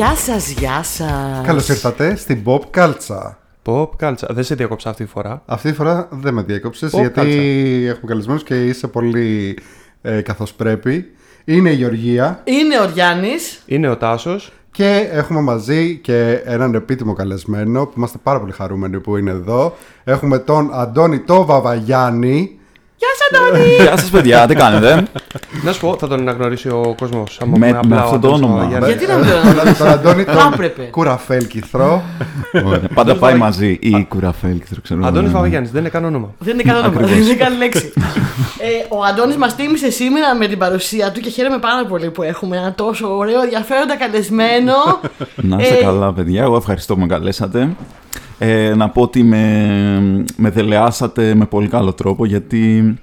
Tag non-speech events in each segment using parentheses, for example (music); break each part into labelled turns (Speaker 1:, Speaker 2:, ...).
Speaker 1: Γεια σας, γεια σας.
Speaker 2: Καλώς ήρθατε στην Pop Κάλτσα.
Speaker 3: Pop κάλτσα. Δεν σε διακόψα αυτή τη φορά.
Speaker 2: Αυτή τη φορά δεν με διέκοψες
Speaker 3: Pop
Speaker 2: γιατί
Speaker 3: κάλτσα.
Speaker 2: έχουμε καλεσμένους και είσαι πολύ ε, καθώς πρέπει. Είναι η Γεωργία
Speaker 1: Είναι ο Γιάννης.
Speaker 3: Είναι ο Τάσος.
Speaker 2: και έχουμε μαζί και έναν επίτιμο καλεσμένο που είμαστε πάρα πολύ χαρούμενοι που είναι εδώ. Έχουμε τον Αντώνη το Βαβαγιάννη.
Speaker 1: Γεια σας, Αντώνη. (laughs)
Speaker 4: Γεια σας, παιδιά, τι κάνετε;
Speaker 3: Να σου πω, θα τον αναγνωρίσει ο κόσμος.
Speaker 4: Με- με αυτό το όνομα.
Speaker 1: Γιατί να μην το
Speaker 2: τον Αντώνη
Speaker 1: Θα
Speaker 2: τον
Speaker 1: έπρεπε.
Speaker 2: Κουραφέλκυθρο.
Speaker 4: Ωραία. Πάντα πάει μαζί. Ή κουραφέλ, δεν ξέρω.
Speaker 3: Αντώνης Παπαγιάννης, δεν είναι καν όνομα.
Speaker 1: Δεν είναι καν όνομα,
Speaker 4: Ακριβώς.
Speaker 1: δεν είναι καν λέξη. ε, ο Αντώνης μας τίμησε σήμερα με την παρουσία του και χαίρομαι πάρα πολύ που έχουμε ένα τόσο ωραίο ενδιαφέροντα καλεσμένο.
Speaker 4: Να είστε
Speaker 1: Ε,
Speaker 4: καλά, παιδιά. Εγώ ευχαριστώ που με καλέσατε. Ε, να πω ότι με, με δελεάσατε με πολύ καλό τρόπο γιατί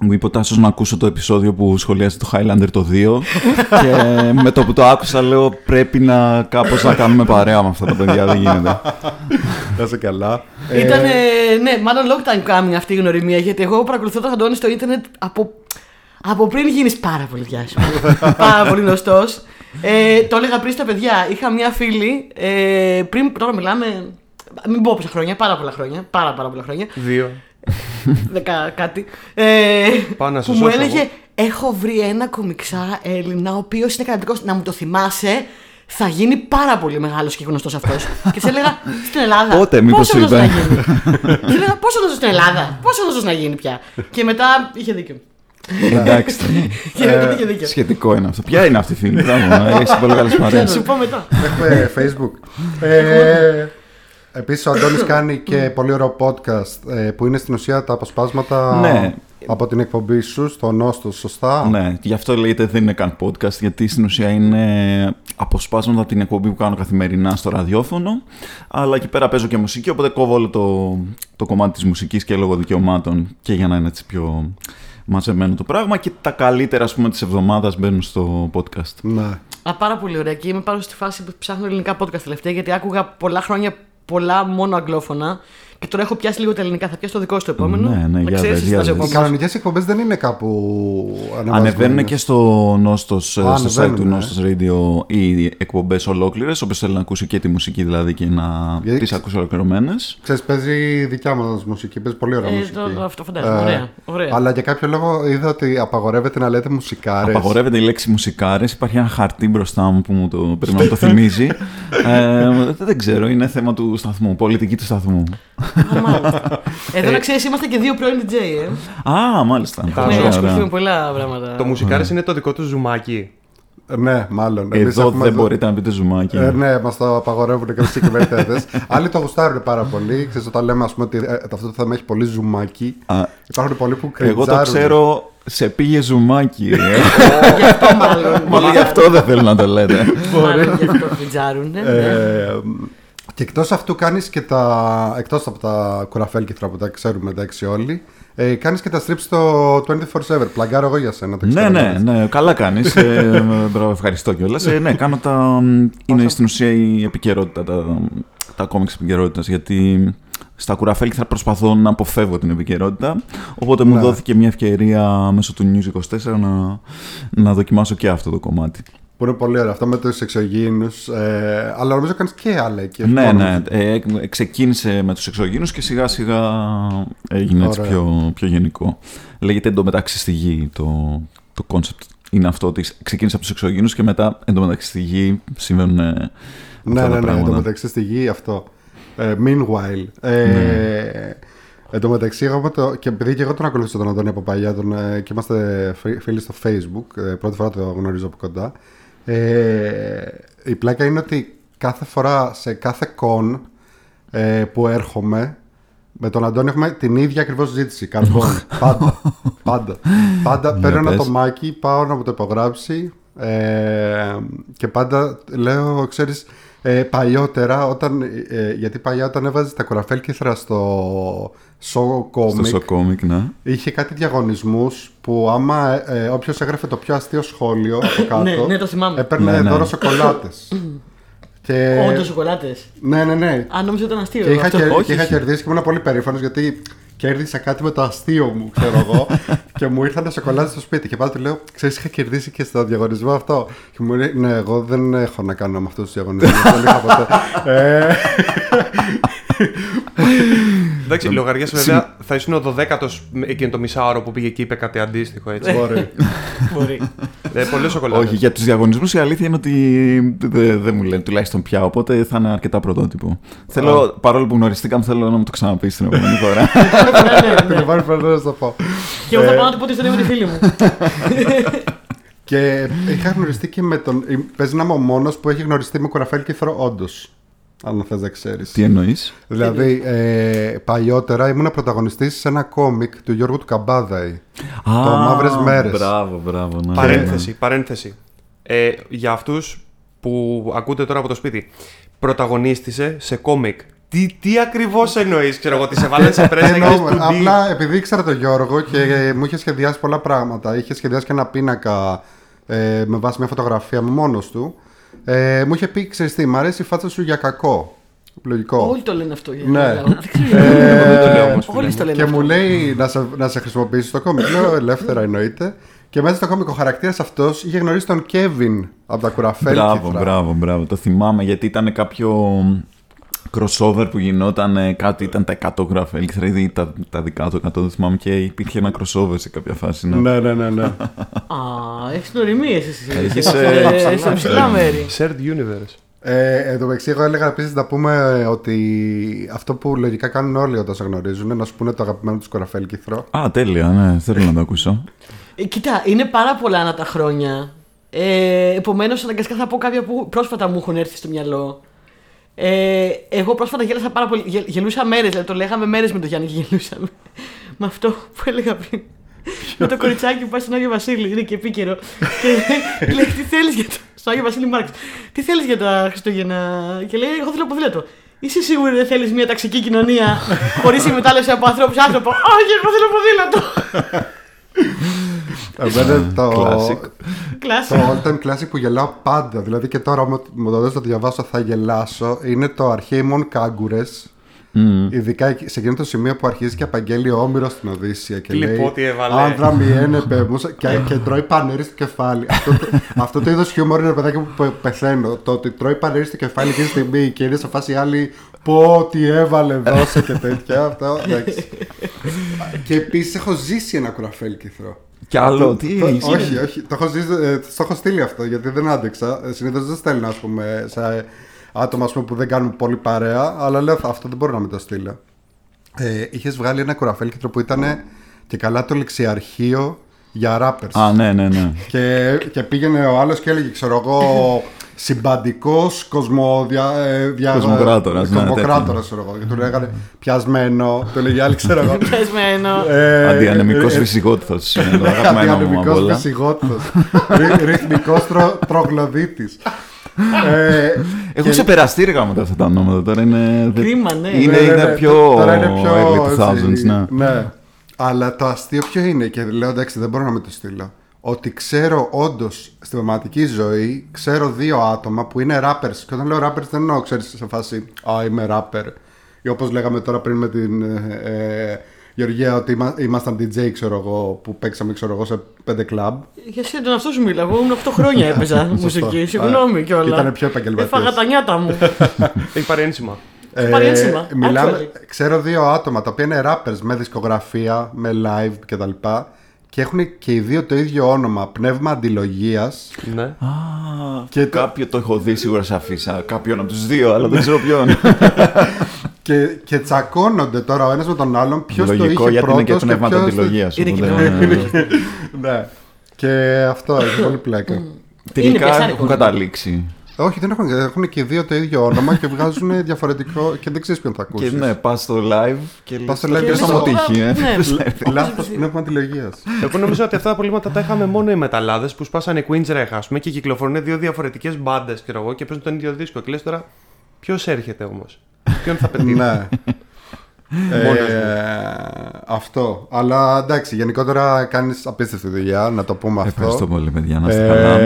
Speaker 4: μου είπε ο Τάσος να ακούσω το επεισόδιο που σχολιάζει το Highlander το 2 (laughs) και με το που το άκουσα λέω πρέπει να κάπως να κάνουμε παρέα με αυτά τα παιδιά, δεν γίνεται. (laughs)
Speaker 2: Να είσαι καλά.
Speaker 1: Ήταν, ναι, μάλλον long time coming αυτή η γνωριμία γιατί εγώ παρακολουθώ τον Αντώνη στο ίντερνετ από, από πριν γίνεις πάρα πολύ διάσημο. (laughs) πάρα πολύ γνωστός. Ε, το έλεγα πριν στα παιδιά. Είχα μια φίλη ε, πριν, τώρα μιλάμε, μην πω πόσα χρόνια, πάρα πολλά χρόνια. Πάρα, πάρα πολλά χρόνια.
Speaker 3: Δύο.
Speaker 1: Δεκα κάτι. Ε,
Speaker 3: Πάω να
Speaker 1: που
Speaker 3: σε
Speaker 1: μου
Speaker 3: σώσω
Speaker 1: έλεγε:
Speaker 3: εγώ.
Speaker 1: Έχω βρει ένα κομιξά Έλληνα, ο οποίος είναι καταπληκτικός. Να μου το θυμάσαι, θα γίνει πάρα πολύ μεγάλος και γνωστός αυτός. και σε έλεγα: Στην Ελλάδα.
Speaker 4: Πότε, μήπως
Speaker 1: πόσο γνωστός
Speaker 4: είπε.
Speaker 1: να γίνει; και έλεγα: Πόσο γνωστός στην Ελλάδα, πόσο γνωστός να γίνει πια. και μετά είχε δίκιο.
Speaker 4: Εντάξει, (laughs)
Speaker 1: και μετά είχε δίκιο.
Speaker 4: σχετικό είναι αυτό. Ποια είναι αυτή η φίλη, μπράβο, έχεις πολύ καλές
Speaker 1: Θα (laughs)
Speaker 4: παρέες.
Speaker 1: σου πω μετά.
Speaker 2: Έχουμε Facebook. Ε, Επίσης ο Αντώνης (coughs) κάνει και πολύ ωραίο podcast ε, που είναι στην ουσία τα αποσπάσματα
Speaker 4: Ναι.
Speaker 2: από την εκπομπή σου στο Νόστο, σωστά.
Speaker 4: Ναι, γι' αυτό λέγεται δεν είναι καν podcast, γιατί στην ουσία είναι αποσπάσματα από την εκπομπή που κάνω καθημερινά στο ραδιόφωνο. Αλλά εκεί πέρα παίζω και μουσική, οπότε κόβω όλο το, το κομμάτι της μουσικής και λόγω δικαιωμάτων και για να είναι έτσι πιο μαζεμένο το πράγμα. Και τα καλύτερα, ας πούμε, της εβδομάδας μπαίνουν στο podcast.
Speaker 2: Ναι.
Speaker 1: Α, πάρα πολύ ωραία. Και είμαι πάρα στη φάση που ψάχνω ελληνικά podcast τελευταία γιατί άκουγα πολλά χρόνια πολλά μόνο αγγλόφωνα. Και τώρα έχω πιάσει λίγο τα ελληνικά. Θα πιάσω το δικό σου το επόμενο.
Speaker 4: Ναι, ναι,
Speaker 1: Να
Speaker 4: για
Speaker 1: ξέρεις,
Speaker 4: δες, για
Speaker 1: θα σε
Speaker 4: δες.
Speaker 2: Οι
Speaker 1: επόμενος.
Speaker 2: κανονικές εκπομπές δεν είναι κάπου ανεβασμένες.
Speaker 4: Ανεβαίνουν και στο Νόστος,
Speaker 2: Α,
Speaker 4: στο site του
Speaker 2: ανεβαίνουν, ε.
Speaker 4: Νόστος Radio οι εκπομπές ολόκληρες, όποιος θέλει να ακούσει και τη μουσική δηλαδή και να
Speaker 2: Γιατί-
Speaker 4: τις ακούσει ολοκληρωμένες.
Speaker 2: Ξέρεις, παίζει δικιά μας μουσική, παίζει πολύ ωραία
Speaker 1: Ε,
Speaker 2: μουσική.
Speaker 1: το- το- αυτό φαντάζομαι. Ωραία, ωραία.
Speaker 2: Αλλά για κάποιο λόγο είδα ότι απαγορεύεται να λέτε μουσικάρες.
Speaker 4: Απαγορεύεται η λέξη μουσικάρες. Υπάρχει ένα χαρτί μπροστά μου που μου το, πρέπει να μου το θυμίζει. (laughs) ε, δεν ξέρω, είναι θέμα του σταθμού, πολιτική του σταθμού.
Speaker 1: Α, μάλιστα. (laughs) Εδώ να ξέρεις, είμαστε και δύο πρώην DJ, ε.
Speaker 4: Α, μάλιστα.
Speaker 3: Τα-
Speaker 1: Ναι,
Speaker 3: ωραία,
Speaker 1: ασχοληθούμε με πολλά πράγματα.
Speaker 3: Το μουσικάρι είναι το δικό του ζουμάκι.
Speaker 2: Ε, Ναι, μάλλον. Εμείς
Speaker 4: Εδώ
Speaker 2: έχουμε
Speaker 4: δεν
Speaker 2: εδώ-
Speaker 4: μπορείτε να πείτε ζουμάκι.
Speaker 2: Ε, ναι, μας το απαγορεύουν κάποιε συγκεκριμένε (laughs) Άλλοι το γουστάρουν πάρα πολύ. Ξέρεις, όταν λέμε ας πούμε, ότι ε, αυτό το θέμα έχει πολύ ζουμάκι.
Speaker 4: Α,
Speaker 2: Υπάρχουν πολλοί που
Speaker 4: εγώ το
Speaker 2: κριτζάρουν.
Speaker 4: ξέρω, σε πήγε ζουμάκι. Ε. (laughs)
Speaker 1: Γι' αυτό μάλλον.
Speaker 4: Μάλλον γι' αυτό δεν θέλω να το λέτε.
Speaker 1: Μάλλον γι' αυτό φιτζάρουν. Ναι, ναι.
Speaker 2: Ε, και εκτός αυτού κάνεις και τα εκτός από τα κουραφέλκυθρα που τα ξέρουμε εντάξει όλοι ε, κάνεις και τα strips στο 24-7 πλαγκάρω εγώ για σένα το
Speaker 4: ναι,
Speaker 2: ξέρω.
Speaker 4: ναι, ναι, καλά κάνεις. Ε, μπράβο, ευχαριστώ κιόλας. Ε, ναι, κάνω τα. Είναι στην ουσία η επικαιρότητα, τα, τα κόμιξ επικαιρότητας. Γιατί στα κουραφέλη θα προσπαθώ να αποφεύγω την επικαιρότητα. Οπότε μου
Speaker 2: Ναι.
Speaker 4: δόθηκε μια ευκαιρία μέσω του News 24 να, να δοκιμάσω και αυτό το κομμάτι.
Speaker 2: Που είναι πολύ ωραίο αυτό με τους εξωγήινους ε, αλλά νομίζω κάνεις και άλλα εκεί όχι
Speaker 4: ναι,
Speaker 2: μόνο
Speaker 4: ναι.
Speaker 2: μουσική.
Speaker 4: Ε, εκ- ξεκίνησε με τους εξωγήινους και σιγά σιγά έγινε έτσι
Speaker 2: Ωραία.
Speaker 4: πιο, πιο γενικό. Λέγεται εντωμεταξύ στη γη το, το concept. Είναι αυτό ότι ξεκίνησε από τους εξωγήινους και μετά εντωμεταξύ στη γη συμβαίνουν ε, αυτά
Speaker 2: Ναι,
Speaker 4: τα
Speaker 2: ναι, ναι, εν
Speaker 4: πράγματα.
Speaker 2: τω μεταξύ στη γη αυτό. Ε, meanwhile. Ε,
Speaker 4: Ναι.
Speaker 2: Εν τω μεταξύ, εγώ με το, και επειδή και εγώ τον ακολουθήσω τον Αντώνη από παλιά τον, ε, και είμαστε φι- φίλοι στο Facebook, ε, πρώτη φορά το γνωρίζω από κοντά. Ε, η πλάκα είναι ότι κάθε φορά σε κάθε con ε, που έρχομαι, με τον Αντώνη έχουμε την ίδια ακριβώς ζήτηση. Καρμπόν. (laughs) πάντα. Πάντα. πάντα
Speaker 4: Ναι,
Speaker 2: παίρνω ένα
Speaker 4: πες.
Speaker 2: τομάκι, πάω να μου το υπογράψει ε, και πάντα λέω, ξέρεις, ε, παλιότερα, όταν, ε, γιατί παλιά όταν έβαζες τα κουραφέλκυθρα στο show comic,
Speaker 4: Στο σοκόμικ, ναι.
Speaker 2: είχε κάτι διαγωνισμούς που άμα ε, όποιος έγραφε το πιο αστείο σχόλιο από κάτω,
Speaker 1: Ναι, ναι, το θυμάμαι.
Speaker 2: έπαιρνε
Speaker 4: Ναι, ναι.
Speaker 2: δώρο σοκολάτες. (clears throat) και...
Speaker 1: Όντως σοκολάτες.
Speaker 2: Ναι, ναι, ναι.
Speaker 1: Αν νόμιζα ότι ήταν αστείο.
Speaker 2: Και είχα,
Speaker 1: αυτό.
Speaker 2: κερ-
Speaker 4: όχι,
Speaker 2: και είχα
Speaker 4: όχι.
Speaker 2: κερδίσει και ήμουν πολύ περήφανος γιατί κέρδισα κάτι με το αστείο μου, ξέρω εγώ. (laughs) και μου ήρθαν σοκολάτε στο σπίτι. Και πάω του λέω, ξέρεις, είχα κερδίσει και στο διαγωνισμό αυτό. Και μου λέει, Ναι, εγώ δεν έχω να κάνω με αυτούς τους διαγωνισμούς. δεν είχα ποτέ. (laughs) ε,
Speaker 3: Εντάξει, λογαριέ βέβαια θα ήσουν ο 12ο εκείνο το μισάωρο που πήγε και είπε κάτι αντίστοιχο έτσι.
Speaker 2: μπορεί.
Speaker 1: Μπορεί.
Speaker 3: ε, Πολλές σοκολάτες.
Speaker 4: Όχι, για τους διαγωνισμούς η αλήθεια είναι ότι δεν δεν μου λένε τουλάχιστον πια, οπότε θα είναι αρκετά πρωτότυπο. Θέλω, παρόλο που γνωριστήκαμε, θέλω να μου το ξαναπείς την επόμενη φορά.
Speaker 2: Την επόμενη φορά δεν θα το πω.
Speaker 1: Και εγώ θα πάω να του πω τη ιστορία με τη φίλη μου. (laughs)
Speaker 2: Και είχα γνωριστεί και με τον. Παίζει να είμαι ο μόνος που έχει γνωριστεί με κουραφέλ κύθρο, όντως. Αν θες να ξέρεις.
Speaker 4: Τι εννοείς;
Speaker 2: Δηλαδή, ε, παλιότερα ήμουν πρωταγωνιστής σε ένα κόμικ του Γιώργου του Καμπάδαη. Το Μαύρες Μέρες.
Speaker 4: Μπράβο, μπράβο. Ναι.
Speaker 3: Παρένθεση, παρένθεση. Ε, για αυτούς που ακούτε τώρα από το σπίτι, πρωταγωνίστησε σε κόμικ. Τι, τι ακριβώς εννοείς, ξέρω εγώ, ότι σε βάλανε σε πρέσβη και
Speaker 2: Εννοώ,
Speaker 3: του ντύ.
Speaker 2: απλά επειδή ήξερα τον Γιώργο και ε, μου είχε σχεδιάσει πολλά πράγματα. Είχε σχεδιάσει και ένα πίνακα ε, με βάση μια φωτογραφία μου μόνος του. Ε, μου είχε πει: Ξέρεις τι, μ' αρέσει η φάτσα σου για κακό. Λογικό.
Speaker 1: Όλοι το λένε αυτό. για
Speaker 2: Ναι.
Speaker 1: να καταλάβω. Δεν ξέρω.
Speaker 2: Ε,
Speaker 3: Δεν το λέω όμως, φίλε
Speaker 1: Όλοι
Speaker 3: μου.
Speaker 1: το λένε
Speaker 2: και
Speaker 1: αυτό.
Speaker 2: μου λέει να σε, να σε χρησιμοποιήσει το κόμικ. Λέω ελεύθερα εννοείται. Και μέσα στο κόμικ ο χαρακτήρας αυτός είχε γνωρίσει τον Κέβιν από τα κουραφέλ.
Speaker 4: Μπράβο, μπράβο, μπράβο. Το θυμάμαι γιατί ήταν κάποιο crossover που γινόταν ε, κάτι, ήταν τα 100 γραφέλ ή τα, τα δικά του 100, δεν θυμάμαι και υπήρχε ένα crossover σε κάποια φάση. Ναι.
Speaker 2: Ναι, ναι, ναι. ναι.
Speaker 1: Α, έχεις νοημίε εσύ.
Speaker 4: Έχεις,
Speaker 1: Ε,
Speaker 4: ε,
Speaker 1: Σε ψηλά μέρη.
Speaker 3: Shared universe.
Speaker 2: Ε, εν τω μεταξύ, εγώ έλεγα επίσης να πούμε ότι αυτό που λογικά κάνουν όλοι όταν σε γνωρίζουν είναι να σου πούνε το αγαπημένο τους κουραφέλ κύθρο.
Speaker 4: Α, τέλεια, ναι, θέλω να το ακούσω.
Speaker 1: Ε, Κοίτα, είναι πάρα πολλά ανά τα χρόνια. Ε, Επομένως, αναγκαστικά θα πω κάποια που πρόσφατα μου έχουν έρθει στο μυαλό. Ε, εγώ πρόσφατα γέλασα πάρα πολύ. γε- Γελούσα μέρες, δηλαδή το λέγαμε μέρες με τον Γιάννη και γελούσαμε. (laughs) με αυτό που έλεγα πριν. με το κοριτσάκι που πάει στον Άγιο Βασίλη, είναι και επίκαιρο. και λέει, (laughs) τι θέλεις για το. στον Άγιο Βασίλη Μάρξ. Τι θέλεις για τα Χριστούγεννα; Και λέει, Εγώ θέλω ποδήλατο. Είσαι σίγουρη δεν θέλεις μια ταξική κοινωνία χωρίς συμμετάλλευση από ανθρώπους σε άνθρωπο; (laughs) Όχι, εγώ θέλω ποδήλατο.
Speaker 2: Εμένα το,
Speaker 4: Classic.
Speaker 1: Κλάση.
Speaker 2: το all time classic που γελάω πάντα, δηλαδή και τώρα μου μου το δες να το διαβάσω θα γελάσω, είναι το αρχαίημον κάγκουρες. Ειδικά εκεί- σε εκείνο το σημείο που αρχίζει και απαγγέλει ο Όμηρο στην Οδύσσια και
Speaker 3: Τι
Speaker 2: λέει
Speaker 3: λιπότη έβαλε.
Speaker 2: Άνδρα μη ένεπε μουσα», και, και τρώει πανέρι στο κεφάλι. αυτό, το, αυτό το είδος χιούμορ είναι παιδάκι που πε- πεθαίνω. Το ότι τρώει πανέρι στο κεφάλι εκείνη τη στιγμή και είναι σε φάση άλλη πω τι έβαλε δώσε και τέτοια. Αυτό, εντάξει. (laughs) και επίσης έχω ζήσει ένα κουραφέλ κυθρό.
Speaker 4: Κι άλλο, τι
Speaker 2: Το-
Speaker 4: έχεις.
Speaker 2: όχι, όχι. Το έχω, ζήσει, ε, το έχω στείλει αυτό γιατί δεν άντεξα. Συνήθως δεν στέλνω ας πούμε, σε άτομα ας πούμε, που δεν κάνουν πολύ παρέα. Αλλά λέω «Θα- αυτό δεν μπορώ να με το στείλω. Ε, Είχες βγάλει ένα κουραφέλκιτρο που ήταν και καλά το λεξιαρχείο για rappers.
Speaker 4: Α, ναι, ναι, ναι.
Speaker 2: Και, και πήγαινε ο άλλος και έλεγε, ξέρω εγώ, συμπαντικός κοσμοδια, ε, δια-
Speaker 4: Κοσμοκράτορας, ναι,
Speaker 2: κοσμοκράτορας, ξέρω εγώ. Και του λέγανε πιασμένο. Του έλεγε άλλη, ξέρω εγώ. (laughs)
Speaker 1: Πεσμένο.
Speaker 2: ε,
Speaker 4: Αντιανεμικός
Speaker 2: ε, ε,
Speaker 4: Βυσιγότηθος. Είναι το (laughs) αγαπημένο μου από
Speaker 2: Αντιανεμικός
Speaker 4: όλα.
Speaker 2: φυσιγότητος. Ρυ- Ρυθμικός τρο, τρογλωδίτης. ε,
Speaker 4: Έχω
Speaker 2: και-
Speaker 4: ξεπεραστεί ρε με αυτά τα ονόματα. Τώρα είναι. δεν-
Speaker 1: Κρίμα, ναι.
Speaker 4: Είναι,
Speaker 2: ναι, ναι,
Speaker 4: είναι
Speaker 2: ναι,
Speaker 4: πιο.
Speaker 2: Τώρα είναι πιο.
Speaker 4: early 2000s,
Speaker 2: έτσι,
Speaker 4: ναι.
Speaker 2: ναι. Αλλά το αστείο ποιο είναι, και λέω εντάξει, δεν μπορώ να με το στείλω. Ότι ξέρω όντως στη πραγματική ζωή, ξέρω δύο άτομα που είναι rappers. Και όταν λέω rappers δεν εννοώ, ξέρεις σε φάση Α, είμαι rapper. Ή όπως λέγαμε τώρα πριν με την ε, ε, Γεωργία, ότι είμα- ήμασταν DJ, ξέρω εγώ, που παίξαμε, ξέρω εγώ, σε πέντε κλαμπ.
Speaker 1: Για εσύ τον αυτός σου μίλα. Εγώ ήμουν 8 χρόνια (laughs) έπαιζα μουσική. Συγγνώμη
Speaker 2: Α,
Speaker 1: κιόλα.
Speaker 2: ήτανε πιο επαγγελματίας.
Speaker 1: Έφαγα τα νιάτα μου. (laughs)
Speaker 3: Έχει πάρει ένσημα.
Speaker 1: πάρει ένσημα,
Speaker 2: μιλάμε,
Speaker 1: actually.
Speaker 2: ξέρω δύο άτομα τα οποία είναι rappers με δισκογραφία, με live κτλ. Και έχουν και οι δύο το ίδιο όνομα, πνεύμα αντιλογίας
Speaker 3: Ναι.
Speaker 4: Α,
Speaker 2: Και το-
Speaker 4: κάποιο το έχω δει σίγουρα σε αφίσα. Κάποιον από τους δύο, αλλά δεν ξέρω ποιον. (laughs)
Speaker 2: και, και τσακώνονται τώρα ο ένας με τον άλλον ποιος το
Speaker 4: Λογικό
Speaker 2: είχε
Speaker 4: γιατί είναι και
Speaker 2: πρώτος
Speaker 4: πνεύμα
Speaker 2: ποιος...
Speaker 4: αντιλογίας.
Speaker 1: Είναι και πνεύμα (laughs)
Speaker 2: ναι. Και αυτό έχει πολύ πλάκα.
Speaker 1: Είναι
Speaker 4: Τελικά
Speaker 1: πιασάρικο,
Speaker 4: έχουν
Speaker 1: ναι.
Speaker 4: καταλήξει.
Speaker 2: Όχι, δεν έχουν, έχουν και οι δύο το ίδιο όνομα και βγάζουν (laughs) διαφορετικό και δεν ξέρεις ποιον θα
Speaker 4: Και
Speaker 2: ακούσεις.
Speaker 4: ναι, πας στο live και
Speaker 2: Πας στο
Speaker 4: λες,
Speaker 2: live
Speaker 4: ποιος
Speaker 2: και
Speaker 4: θα
Speaker 2: λες,
Speaker 4: μου τύχει, ε.
Speaker 1: Ναι.
Speaker 2: Λάθο πνεύμα αντιλογίας.
Speaker 3: Εγώ νομίζω ότι αυτά τα προβλήματα τα είχαμε μόνο οι μεταλλάδες που σπάσανε Queen's Rech, ας πούμε, και κυκλοφορούν δύο διαφορετικές μπάντες, ξέρω εγώ, και παίζουν τον ίδιο δίσκο. Και λες τώρα, ποιος έρχεται όμως; Ποιον θα (laughs) πετύχει;
Speaker 2: Ναι. Ε, αυτό. Αλλά εντάξει, γενικότερα κάνεις απίστευτη δουλειά, να το πούμε αυτό.
Speaker 4: Ευχαριστώ πολύ, παιδιά. Να είστε
Speaker 2: Ε,
Speaker 4: καλά.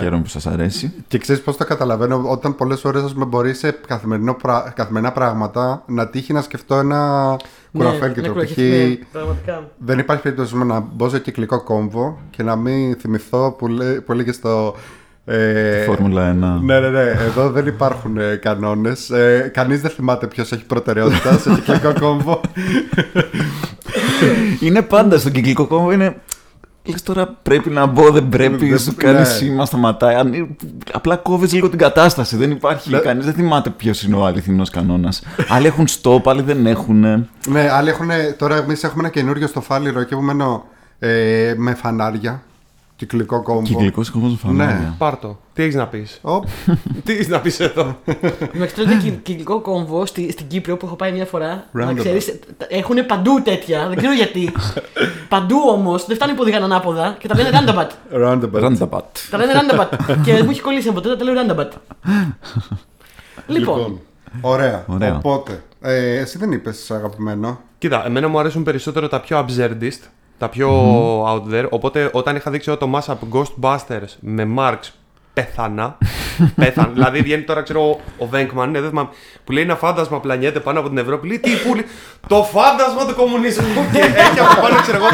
Speaker 4: Χαίρομαι που σας αρέσει.
Speaker 2: Και ξέρεις πώς το καταλαβαίνω, όταν πολλές φορές μπορεί σε καθημερινό πρα- καθημερινά πράγματα να τύχει να σκεφτώ ένα κουραφέλκι
Speaker 1: ναι,
Speaker 2: Π.χ.
Speaker 1: ναι, πραγματικά.
Speaker 2: Δεν υπάρχει περίπτωση να μπω σε κυκλικό κόμβο και να μην θυμηθώ που, λέ, που έλεγες στο. Ε,
Speaker 4: Φόρμουλα 1.
Speaker 2: ναι, ναι, ναι. Εδώ δεν υπάρχουν ε, κανόνες. Ε, Κανείς δεν θυμάται ποιος έχει προτεραιότητα σε κυκλικό κόμβο.
Speaker 4: Είναι πάντα στον κυκλικό κόμβο. Είναι. Λες τώρα πρέπει να μπω, δεν πρέπει,
Speaker 2: Δεν-
Speaker 4: σου κάνει
Speaker 2: ναι.
Speaker 4: σήμα, σταματάει. Αν- Απλά κόβεις λίγο την κατάσταση. Δεν υπάρχει
Speaker 2: Ναι.
Speaker 4: κανείς, δεν θυμάται ποιος είναι ο αληθινός κανόνας. Άλλοι έχουν stop, άλλοι δεν έχουν.
Speaker 2: ναι, άλλοι έχουν. Τώρα εμείς έχουμε ένα καινούριο στο φάληρο και μένω ε, με φανάρια. Κυκλικό κόμβο.
Speaker 4: Κυκλικός κόμβος
Speaker 2: Ναι.
Speaker 4: φανάρια.
Speaker 3: Πάρτο. Τι έχεις να πεις;
Speaker 2: Οπ, (laughs)
Speaker 3: Τι έχεις να πεις εδώ;
Speaker 1: Μέχρι τότε κυ- κυκλικό κόμβο στη, στην Κύπρο που έχω πάει μια φορά. Να
Speaker 2: Roundabout.
Speaker 1: ξέρεις, έχουν παντού τέτοια. Δεν ξέρω γιατί. (laughs) παντού όμως δεν φτάνει που οδηγάνε ανάποδα και τα λένε roundabout.
Speaker 2: roundabout.
Speaker 4: Roundabout.
Speaker 1: τα λένε roundabout. και μου έχει κολλήσει από τότε, τα λέω roundabout. (laughs) λοιπόν,
Speaker 2: Ωραία.
Speaker 4: Ωραία.
Speaker 2: Οπότε, ε, εσύ δεν είπες αγαπημένο.
Speaker 3: Κοίτα, εμένα μου αρέσουν περισσότερο τα πιο absurdist, τα πιο out there. Οπότε όταν είχα δείξει εγώ το mashup Ghostbusters με Marx, πέθανα. (laughs) πέθανα. δηλαδή βγαίνει τώρα, ξέρω, ο Βέγκμαν, ναι, δεν θυμάμαι, που λέει ένα φάντασμα πλανιέται πάνω από την Ευρώπη. Λέει τι, πού, λέει, το φάντασμα του κομμουνισμού. (laughs) και έχει από πάνω, ξέρω εγώ.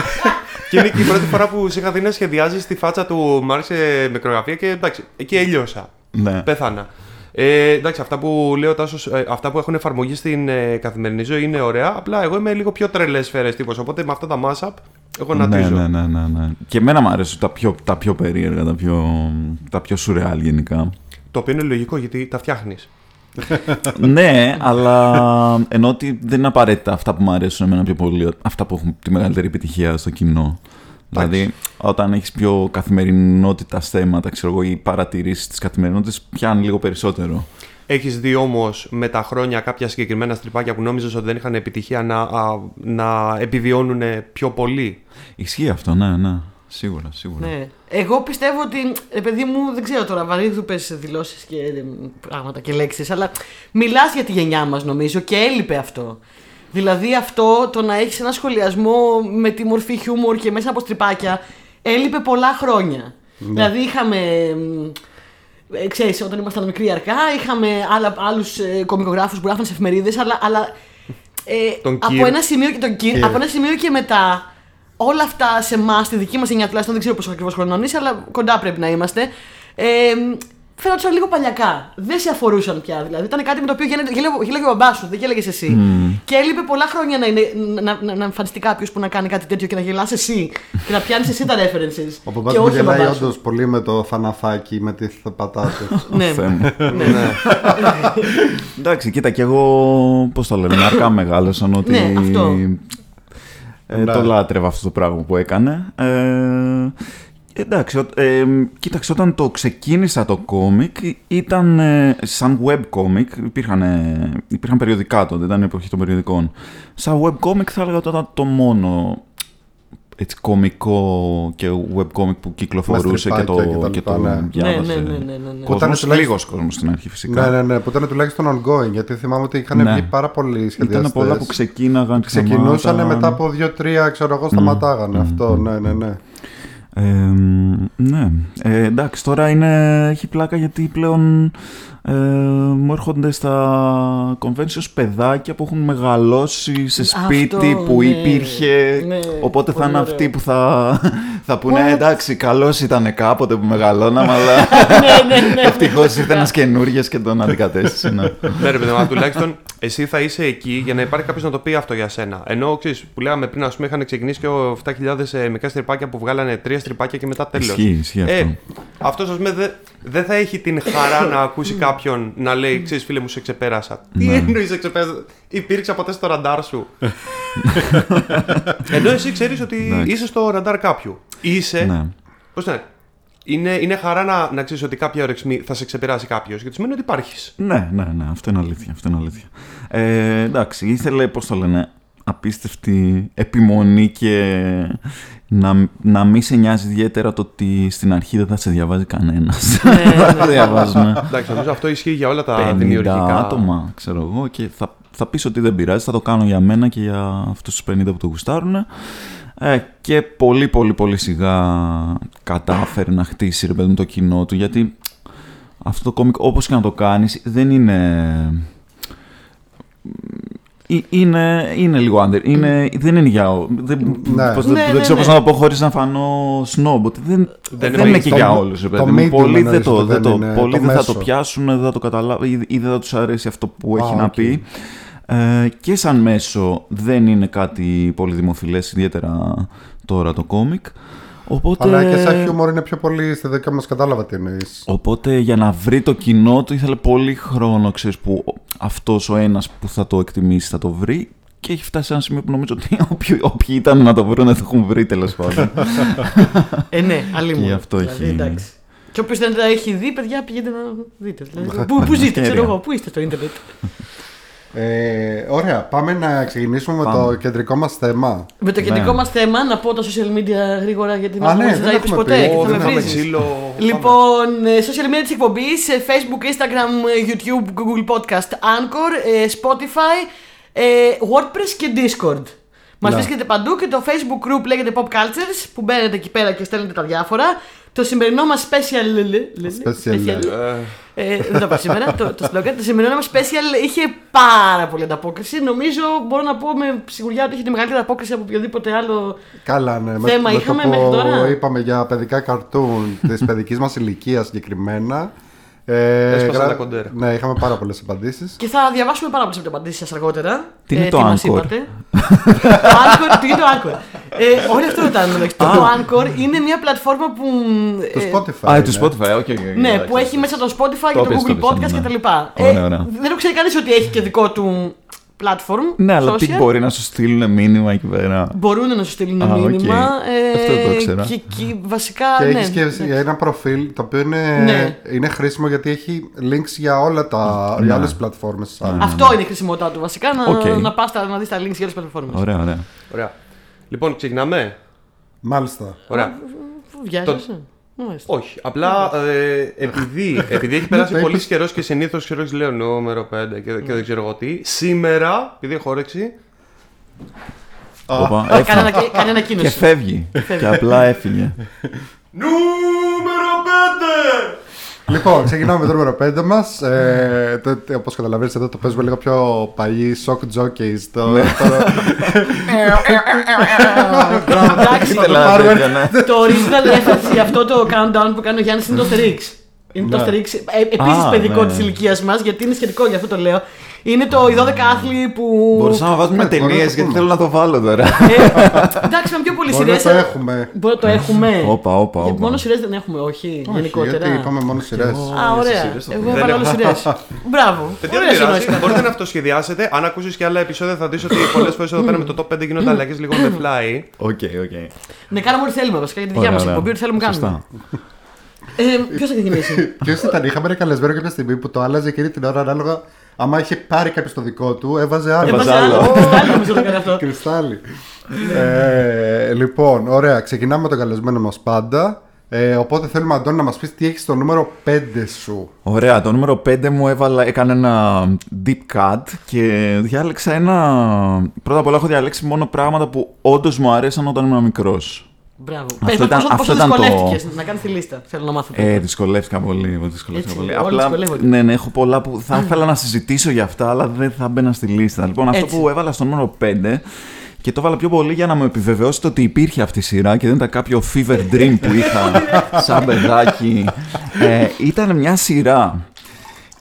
Speaker 3: και είναι και η πρώτη φορά που σε είχα δει να σχεδιάζει τη φάτσα του Μάρξ σε μικρογραφία και εντάξει, εκεί έλειωσα.
Speaker 4: Ναι.
Speaker 3: Πέθανα. Ε, εντάξει, αυτά που λέω Τάσος, ε, αυτά που έχουν εφαρμογή στην ε, καθημερινή ζωή είναι ωραία. Απλά εγώ είμαι λίγο πιο τρελές σφαίρες τύπος. Οπότε με αυτά τα mashup, εγώ να
Speaker 4: ναι,
Speaker 3: τρίζω.
Speaker 4: ναι, ναι, ναι, ναι. Και εμένα μου αρέσουν τα πιο, τα πιο περίεργα, τα πιο, τα πιο σουρεάλ γενικά.
Speaker 3: Το οποίο είναι λογικό γιατί τα φτιάχνεις. (laughs)
Speaker 4: ναι, αλλά ενώ ότι δεν είναι απαραίτητα αυτά που μου αρέσουν εμένα πιο πολύ, αυτά που έχουν τη μεγαλύτερη επιτυχία στο κοινό. Δηλαδή, όταν έχεις πιο καθημερινότητα θέματα, ξέρω εγώ, ή παρατηρήσεις της καθημερινότητας, πιάνει λίγο περισσότερο.
Speaker 3: Έχεις δει όμως με τα χρόνια κάποια συγκεκριμένα στριπάκια που νόμιζες ότι δεν είχαν επιτυχία να, α, να επιβιώνουν πιο πολύ;
Speaker 4: Ισχύει αυτό, ναι, ναι. Σίγουρα, σίγουρα.
Speaker 1: ναι. Εγώ πιστεύω ότι, ε, παιδί μου, δεν ξέρω τώρα, βαρύδουπε δηλώσεις και ε, πράγματα και λέξεις, αλλά μιλάς για τη γενιά μας νομίζω και έλειπε αυτό. Δηλαδή αυτό το να έχεις ένα σχολιασμό με τη μορφή χιούμορ και μέσα από στριπάκια έλειπε πολλά χρόνια. Δηλαδή είχαμε. Μ, Ε, ξέρεις, όταν ήμασταν μικροί αρκά, είχαμε άλλα, άλλους ε, κομικογράφους που γράφαν σε εφημερίδες, αλλά, αλλά ε,
Speaker 3: Τον
Speaker 1: από,
Speaker 3: Κυρ.
Speaker 1: ένα σημείο, και τον Κυρ,
Speaker 2: Κυρ.
Speaker 1: από ένα σημείο και μετά, όλα αυτά σε εμάς, στη δική μας γενιά τουλάχιστον, δεν ξέρω πόσο ακριβώς χρονών είσαι, αλλά κοντά πρέπει να είμαστε, ε, φαίνονταν λίγο παλιακά. Δεν σε αφορούσαν πια. Δηλαδή ήταν κάτι με το οποίο γέλαγε γέλαγε ο μπαμπάς σου, δεν γέλαγες εσύ. Και έλειπε πολλά χρόνια να, είναι, να, να, να εμφανιστεί κάποιος που να κάνει κάτι τέτοιο και να γελάς εσύ και να πιάνεις εσύ τα references.
Speaker 2: Ο παπά
Speaker 1: και
Speaker 2: μου
Speaker 1: όχι ο
Speaker 2: γελάει
Speaker 1: μπαμπάς σου.
Speaker 2: όντως πολύ με το θαναθάκι, με τις πατάτες. (laughs)
Speaker 1: Ναι.
Speaker 4: Θεέ μου.
Speaker 1: ναι.
Speaker 4: Εντάξει, κοίτα, και εγώ πώς το λένε, αρκά μεγάλωσαν ότι.
Speaker 1: Ναι, αυτό.
Speaker 4: Ε,
Speaker 2: Ναι.
Speaker 4: Το λάτρευα αυτό το πράγμα που έκανε. Ε, εντάξει, ο- ε, κοίταξε, όταν το ξεκίνησα το κόμικ ήταν ε, σαν web comic, υπήρχαν, ε, υπήρχαν περιοδικά τότε, ήταν η εποχή των περιοδικών. Σαν web comic θα έλεγα ότι ήταν το μόνο έτσι, κομικό και web comic που κυκλοφορούσε και το,
Speaker 2: στριπάκια και τα
Speaker 4: και
Speaker 2: λοιπά,
Speaker 4: το
Speaker 2: ναι.
Speaker 1: Ναι,
Speaker 4: διάβασε.
Speaker 1: ναι, ναι, ναι, ναι, ναι.
Speaker 2: Όταν
Speaker 4: Κόσμος,
Speaker 2: τουλάχιστον-
Speaker 4: λίγος κόσμος στην αρχή φυσικά.
Speaker 2: ναι, ναι, ναι, που ήταν τουλάχιστον ongoing, γιατί θυμάμαι ότι είχαν
Speaker 4: Ναι.
Speaker 2: βγει πάρα πολλοί σχεδιαστές.
Speaker 4: Ήταν πολλά που ξεκίναγαν,
Speaker 2: Ξεκινούσαν
Speaker 4: σταμάταγαν.
Speaker 2: μετά από δύο-τρία, ξέρω εγώ, σταματάγανε αυτό. Ναι, ναι, ναι.
Speaker 4: Ε, ναι. Ε, εντάξει, τώρα είναι, έχει πλάκα γιατί πλέον ε, μου έρχονται στα conventions παιδάκια που έχουν μεγαλώσει σε σπίτι
Speaker 1: Αυτό,
Speaker 4: που
Speaker 1: ναι.
Speaker 4: υπήρχε.
Speaker 1: Ναι,
Speaker 4: οπότε θα
Speaker 1: πολύ
Speaker 4: είναι
Speaker 1: ωραίο.
Speaker 4: αυτοί που θα, θα πούνε
Speaker 1: What?
Speaker 4: εντάξει, καλό ήταν κάποτε που μεγαλώναμε, αλλά (laughs)
Speaker 1: ναι, ναι, ναι.
Speaker 4: ευτυχώς ήρθε ένα καινούριο και τον αντικατέστησε. ναι.
Speaker 3: ναι, ρε παιδί μου, αλλά τουλάχιστον εσύ θα είσαι εκεί για να υπάρχει κάποιος να το πει αυτό για σένα. Ενώ ξέρεις, που λέγαμε πριν, ας πούμε, είχαν ξεκινήσει και ο 7.000 ε, μικρά στριπάκια που βγάλανε τρία στριπάκια και μετά τέλος.
Speaker 4: Ισχύει, ισχύει αυτό.
Speaker 3: Ε, αυτό ας πούμε δεν δεν θα έχει την χαρά να ακούσει κάποιον να λέει: Ξέρεις, φίλε μου, σε ξεπέρασα. Τι
Speaker 4: Ναι.
Speaker 3: εννοείς, σε ξεπέρασα; Υπήρξα ποτέ στο ραντάρ σου; (laughs) Ενώ εσύ ξέρεις ότι
Speaker 4: Εντάξει.
Speaker 3: είσαι στο ραντάρ κάποιου. Είσαι.
Speaker 4: Ναι.
Speaker 3: Πώς το λένε. Είναι, είναι χαρά να, να ξέρεις ότι κάποια ωρεξμή θα σε ξεπεράσει κάποιος. Γιατί σημαίνει ότι υπάρχεις.
Speaker 4: Ναι, ναι, ναι, αυτό είναι αλήθεια. Αυτό είναι αλήθεια. Ε, εντάξει, ήθελε, πώς το λένε, απίστευτη επιμονή και να, να μην σε νοιάζει ιδιαίτερα το ότι στην αρχή δεν θα σε διαβάζει κανένας.
Speaker 1: Ναι,
Speaker 4: δεν (laughs) θα διαβάζουμε
Speaker 3: Εντάξει, νομίζω αυτό ισχύει για όλα τα
Speaker 4: 50
Speaker 3: δημιουργικά.
Speaker 4: άτομα, ξέρω εγώ, και θα, θα πεις ότι δεν πειράζει, θα το κάνω για μένα και για αυτούς τους 50 που το γουστάρουν. Ε, και πολύ πολύ πολύ σιγά κατάφερε να χτίσει ρε παιδί μου το κοινό του γιατί αυτό το κόμικ όπως και να το κάνεις δεν είναι ε, είναι, είναι λίγο under. Είναι, δεν είναι για. ό- Δεν,
Speaker 2: Ναι.
Speaker 4: πώς-
Speaker 1: Ναι,
Speaker 4: δεν
Speaker 1: ναι,
Speaker 4: ξέρω πώς
Speaker 1: ναι.
Speaker 4: να το πω χωρίς να φανώ snob. Ότι δεν,
Speaker 3: Δεν
Speaker 4: δεν,
Speaker 3: είναι
Speaker 4: είναι και
Speaker 2: το-
Speaker 4: για όλους.
Speaker 2: το
Speaker 4: Πολλοί
Speaker 2: medium
Speaker 4: δεν
Speaker 2: εννοείς
Speaker 4: το,
Speaker 2: ότι
Speaker 4: δεν
Speaker 2: δεν
Speaker 4: το,
Speaker 2: είναι
Speaker 4: πολλοί
Speaker 2: το
Speaker 4: δεν θα το
Speaker 2: μέσο.
Speaker 4: πιάσουν, δεν θα το καταλάβουν ή, ή δεν θα τους αρέσει αυτό που
Speaker 2: Α,
Speaker 4: έχει να
Speaker 2: οκ.
Speaker 4: πει. Ε, και σαν μέσο δεν είναι κάτι πολύ δημοφιλές, ιδιαίτερα τώρα το κόμικ. Οπότε...
Speaker 2: Αλλά και σαν χιούμορ είναι πιο πολύ στη δική μας κατάλαβα τι εννοείς.
Speaker 4: Οπότε για να βρει το κοινό του ήθελε πολύ χρόνο, ξέρεις, που αυτός ο ένας που θα το εκτιμήσει θα το βρει και έχει φτάσει σε ένα σημείο που νομίζω ότι (laughs) όποιοι, όποιοι ήταν να το βρουν δεν το έχουν βρει τέλος πάντων.
Speaker 1: Ε, ναι, αλλήμον.
Speaker 4: Και γι' αυτό
Speaker 1: δηλαδή,
Speaker 4: έχει-
Speaker 1: εντάξει. Και όποιος δεν τα έχει δει, παιδιά, πηγαίνετε να δείτε. Δηλαδή, (laughs) πού, πού ζείτε, ξέρω εγώ, πού είστε στο Ιντερνετ.
Speaker 2: Ε, ωραία, πάμε να ξεκινήσουμε με
Speaker 4: Πάμε.
Speaker 2: το κεντρικό μας θέμα.
Speaker 1: Με το κεντρικό
Speaker 4: Ναι.
Speaker 1: μας θέμα, να πω τα social media γρήγορα γιατί
Speaker 2: Α,
Speaker 1: δεν
Speaker 2: ναι,
Speaker 1: δεν
Speaker 2: δεν
Speaker 1: τα είπε
Speaker 2: έχουμε
Speaker 1: ποτέ
Speaker 2: πει.
Speaker 1: και
Speaker 3: Ω,
Speaker 1: θα
Speaker 3: δεν
Speaker 1: με
Speaker 3: θα με
Speaker 1: βρίζεις.
Speaker 3: ξύλο.
Speaker 1: Λοιπόν, ε, social media της εκπομπής, ε, Facebook, Instagram, ε, YouTube, Google Podcast, Anchor, ε, Spotify, ε, WordPress και Discord. Μας
Speaker 2: Ναι.
Speaker 1: βρίσκεται παντού και το Facebook group λέγεται Pop Cultures που μπαίνετε εκεί πέρα και στέλνετε τα διάφορα. Το σημερινό μας special... λε- λε- λε-
Speaker 2: Special.
Speaker 3: Ε,
Speaker 1: ε, δεν το είπα σήμερα, το, το slogan. Το σημερινό μας special είχε πάρα πολύ ανταπόκριση. Νομίζω μπορώ να πω με σιγουριά ότι είχε τη μεγαλύτερη ανταπόκριση από οποιοδήποτε άλλο
Speaker 2: Καλά, ναι. Με-
Speaker 1: Θέμα
Speaker 2: με,
Speaker 1: είχαμε
Speaker 2: το
Speaker 1: μέχρι
Speaker 2: που
Speaker 1: τώρα.
Speaker 2: είπαμε για παιδικά καρτούν της (laughs) παιδικής μας ηλικίας συγκεκριμένα. Ε,
Speaker 3: Έσπασαν τα κοντέρ.
Speaker 2: Ναι, είχαμε πάρα πολλές απαντήσεις.
Speaker 1: Και θα διαβάσουμε πάρα πολλές απαντήσεις σα αργότερα.
Speaker 4: Τι είναι το
Speaker 1: μας
Speaker 4: Anchor?
Speaker 1: είπατε; το Anchor, τι είναι το Anchor; Ε, όλοι αυτό ρωτάνε. μεταξύ. Το, το Anchor είναι μια πλατφόρμα που.
Speaker 2: Το
Speaker 1: ε,
Speaker 2: Spotify.
Speaker 4: Α,
Speaker 2: είναι.
Speaker 4: του Spotify, OK. OK, OK,
Speaker 1: Ναι,
Speaker 4: εντάξει.
Speaker 1: που έχει μέσα το Spotify
Speaker 4: Το
Speaker 1: και το
Speaker 4: πες, το
Speaker 1: Google
Speaker 4: πες,
Speaker 1: Podcast
Speaker 4: ναι.
Speaker 1: κτλ.
Speaker 4: Ωραία, ωραία.
Speaker 1: δεν το ξέρει κανείς ότι έχει και δικό του platform.
Speaker 4: Ναι, αλλά τι
Speaker 1: social.
Speaker 4: μπορεί να σου στείλουν μήνυμα εκεί πέρα;
Speaker 1: Μπορούν να σου στείλουν
Speaker 4: Α, οκ.
Speaker 1: μήνυμα. ε,
Speaker 4: Αυτό δεν το ήξερα.
Speaker 1: Και, και βασικά.
Speaker 2: Και
Speaker 1: ναι,
Speaker 2: έχεις και
Speaker 1: ναι.
Speaker 2: ένα προφίλ το οποίο είναι,
Speaker 1: Ναι.
Speaker 2: είναι χρήσιμο γιατί έχει links για όλα τα
Speaker 4: Ναι.
Speaker 2: για όλες τις πλατφόρμες.
Speaker 1: Αυτό είναι η χρησιμότητά του βασικά. Να,
Speaker 4: Οκ.
Speaker 1: να πας να δεις τα links για όλες τις πλατφόρμες.
Speaker 4: Ωραία, ωραία.
Speaker 3: Ωραία. Λοιπόν, ξεκινάμε;
Speaker 2: Μάλιστα.
Speaker 3: Ωραία.
Speaker 1: Βιάζεσαι. Μάλιστα.
Speaker 3: Όχι. Απλά ε, επειδή, επειδή έχει (laughs) περάσει
Speaker 2: Το
Speaker 3: πολύ
Speaker 2: είπες.
Speaker 3: καιρός και συνήθως ξέρω λέω νούμερο 5 και, και δεν ξέρω εγώ τι. Σήμερα, επειδή έχω όρεξη.
Speaker 4: Όπα,
Speaker 1: Κάνε
Speaker 4: έφυγε.
Speaker 1: ανακοι- Κάνε
Speaker 4: Και
Speaker 1: ανακοίνωση.
Speaker 4: φεύγει. Και απλά έφυγε.
Speaker 3: Νούμερο 5!
Speaker 2: Λοιπόν, ξεκινάμε με το νούμερο 5 μας. Ε, το, το- όπως καταλαβαίνεις εδώ το παίζουμε λίγο πιο παλιοί shock jockeys. Το,
Speaker 4: Ναι.
Speaker 2: το,
Speaker 1: Εντάξει,
Speaker 4: Ήθελα να
Speaker 2: πάρουμε.
Speaker 4: τέτοια, ναι.
Speaker 1: το original reference για αυτό το countdown που κάνει ο Γιάννης είναι το Asterix. Είναι το
Speaker 2: Ναι.
Speaker 1: Asterix. Ε, Επίσης
Speaker 4: Α,
Speaker 1: παιδικό
Speaker 4: ναι.
Speaker 1: της ηλικίας μας, γιατί είναι σχετικό, γι' αυτό το λέω. Είναι το οι 12 άθλοι που.
Speaker 4: Μπορούσαμε να βάζουμε
Speaker 2: Ναι, μπορούμε να
Speaker 4: ταινίες
Speaker 2: το
Speaker 4: γιατί
Speaker 2: πούμε.
Speaker 4: θέλω να το βάλω τώρα.
Speaker 1: Ε, εντάξει, με πιο πολύ
Speaker 2: Μπορεί
Speaker 1: σειρές.
Speaker 2: να το έχουμε.
Speaker 1: Μπορεί να το έχουμε.
Speaker 4: Όπα, όπα,
Speaker 1: Γιατί
Speaker 4: όπα.
Speaker 1: Μόνο σειρές δεν έχουμε, όχι,
Speaker 2: Όχι,
Speaker 1: γενικότερα.
Speaker 2: γιατί είπαμε μόνο σειρές.
Speaker 1: Α, ωραία.
Speaker 4: σειρές το
Speaker 1: Εγώ
Speaker 3: Δεν
Speaker 1: έβαλα όλες
Speaker 3: έχω.
Speaker 1: σειρές. Μπράβο.
Speaker 3: Παιδιά,
Speaker 1: Ωραία
Speaker 3: δεν πειράζει.
Speaker 1: συνεννόηση.
Speaker 3: Μπορείτε να αυτοσχεδιάσετε. Αν ακούσεις και άλλα επεισόδια, θα δεις ότι πολλές φορές εδώ πέρα με το top 5 γίνονται αλλαγές λίγο με fly.
Speaker 4: OK, OK.
Speaker 1: Ναι, κάνουμε ό,τι θέλουμε βασικά για τη δικιά
Speaker 4: Ωραία,
Speaker 1: μας
Speaker 4: ωραία.
Speaker 1: εκπομπή, ό,τι θέλουμε να κάνουμε.
Speaker 4: Σωστά.
Speaker 1: Ε, Ποιος θα ξεκινήσει. (laughs)
Speaker 2: Ποιος ήταν, είχαμε ένα καλεσμένο κάποια στιγμή που το άλλαζε εκείνη την ώρα ανάλογα. Άμα είχε πάρει κάποιος το δικό του, έβαζε άλλο.
Speaker 1: Έβαζε
Speaker 4: άλλο.
Speaker 1: άλλο. Κρυστάλλι νομίζω το έκανε αυτό.
Speaker 2: Κρυστάλλι. ε, λοιπόν, ωραία. Ξεκινάμε με τον καλεσμένο μας πάντα. Ε, οπότε θέλουμε, Αντώνη, να μας πεις τι έχεις στο νούμερο 5 σου.
Speaker 4: Ωραία, το νούμερο 5 μου έβαλα, έκανε ένα deep cut και διάλεξα ένα. Πρώτα απ' όλα έχω διαλέξει μόνο πράγματα που όντως μου αρέσαν όταν ήμουν μικρός.
Speaker 1: Μπράβο.
Speaker 4: Αυτό
Speaker 1: Πες μας
Speaker 4: ήταν-
Speaker 1: πόσο-
Speaker 4: αυτό
Speaker 1: πόσο
Speaker 4: ήταν το-
Speaker 1: δυσκολεύτηκες να κάνεις τη λίστα. Θέλω να μάθω.
Speaker 4: Ε, δυσκολεύτηκα πολύ. εγώ Δυσκολεύτηκα
Speaker 1: Έτσι,
Speaker 4: πολύ.
Speaker 1: όλοι
Speaker 4: Απλά
Speaker 1: δυσκολεύονται.
Speaker 4: ναι, ναι, έχω πολλά που θα ήθελα να συζητήσω για αυτά, αλλά δεν θα μπαίνα στη λίστα. Λοιπόν, αυτό
Speaker 1: Έτσι.
Speaker 4: που έβαλα στο νούμερο 5 και το έβαλα πιο πολύ για να μου επιβεβαιώσετε ότι υπήρχε αυτή η σειρά και δεν ήταν κάποιο fever dream που είχα (laughs) σαν παιδάκι. Ε, ήταν μια σειρά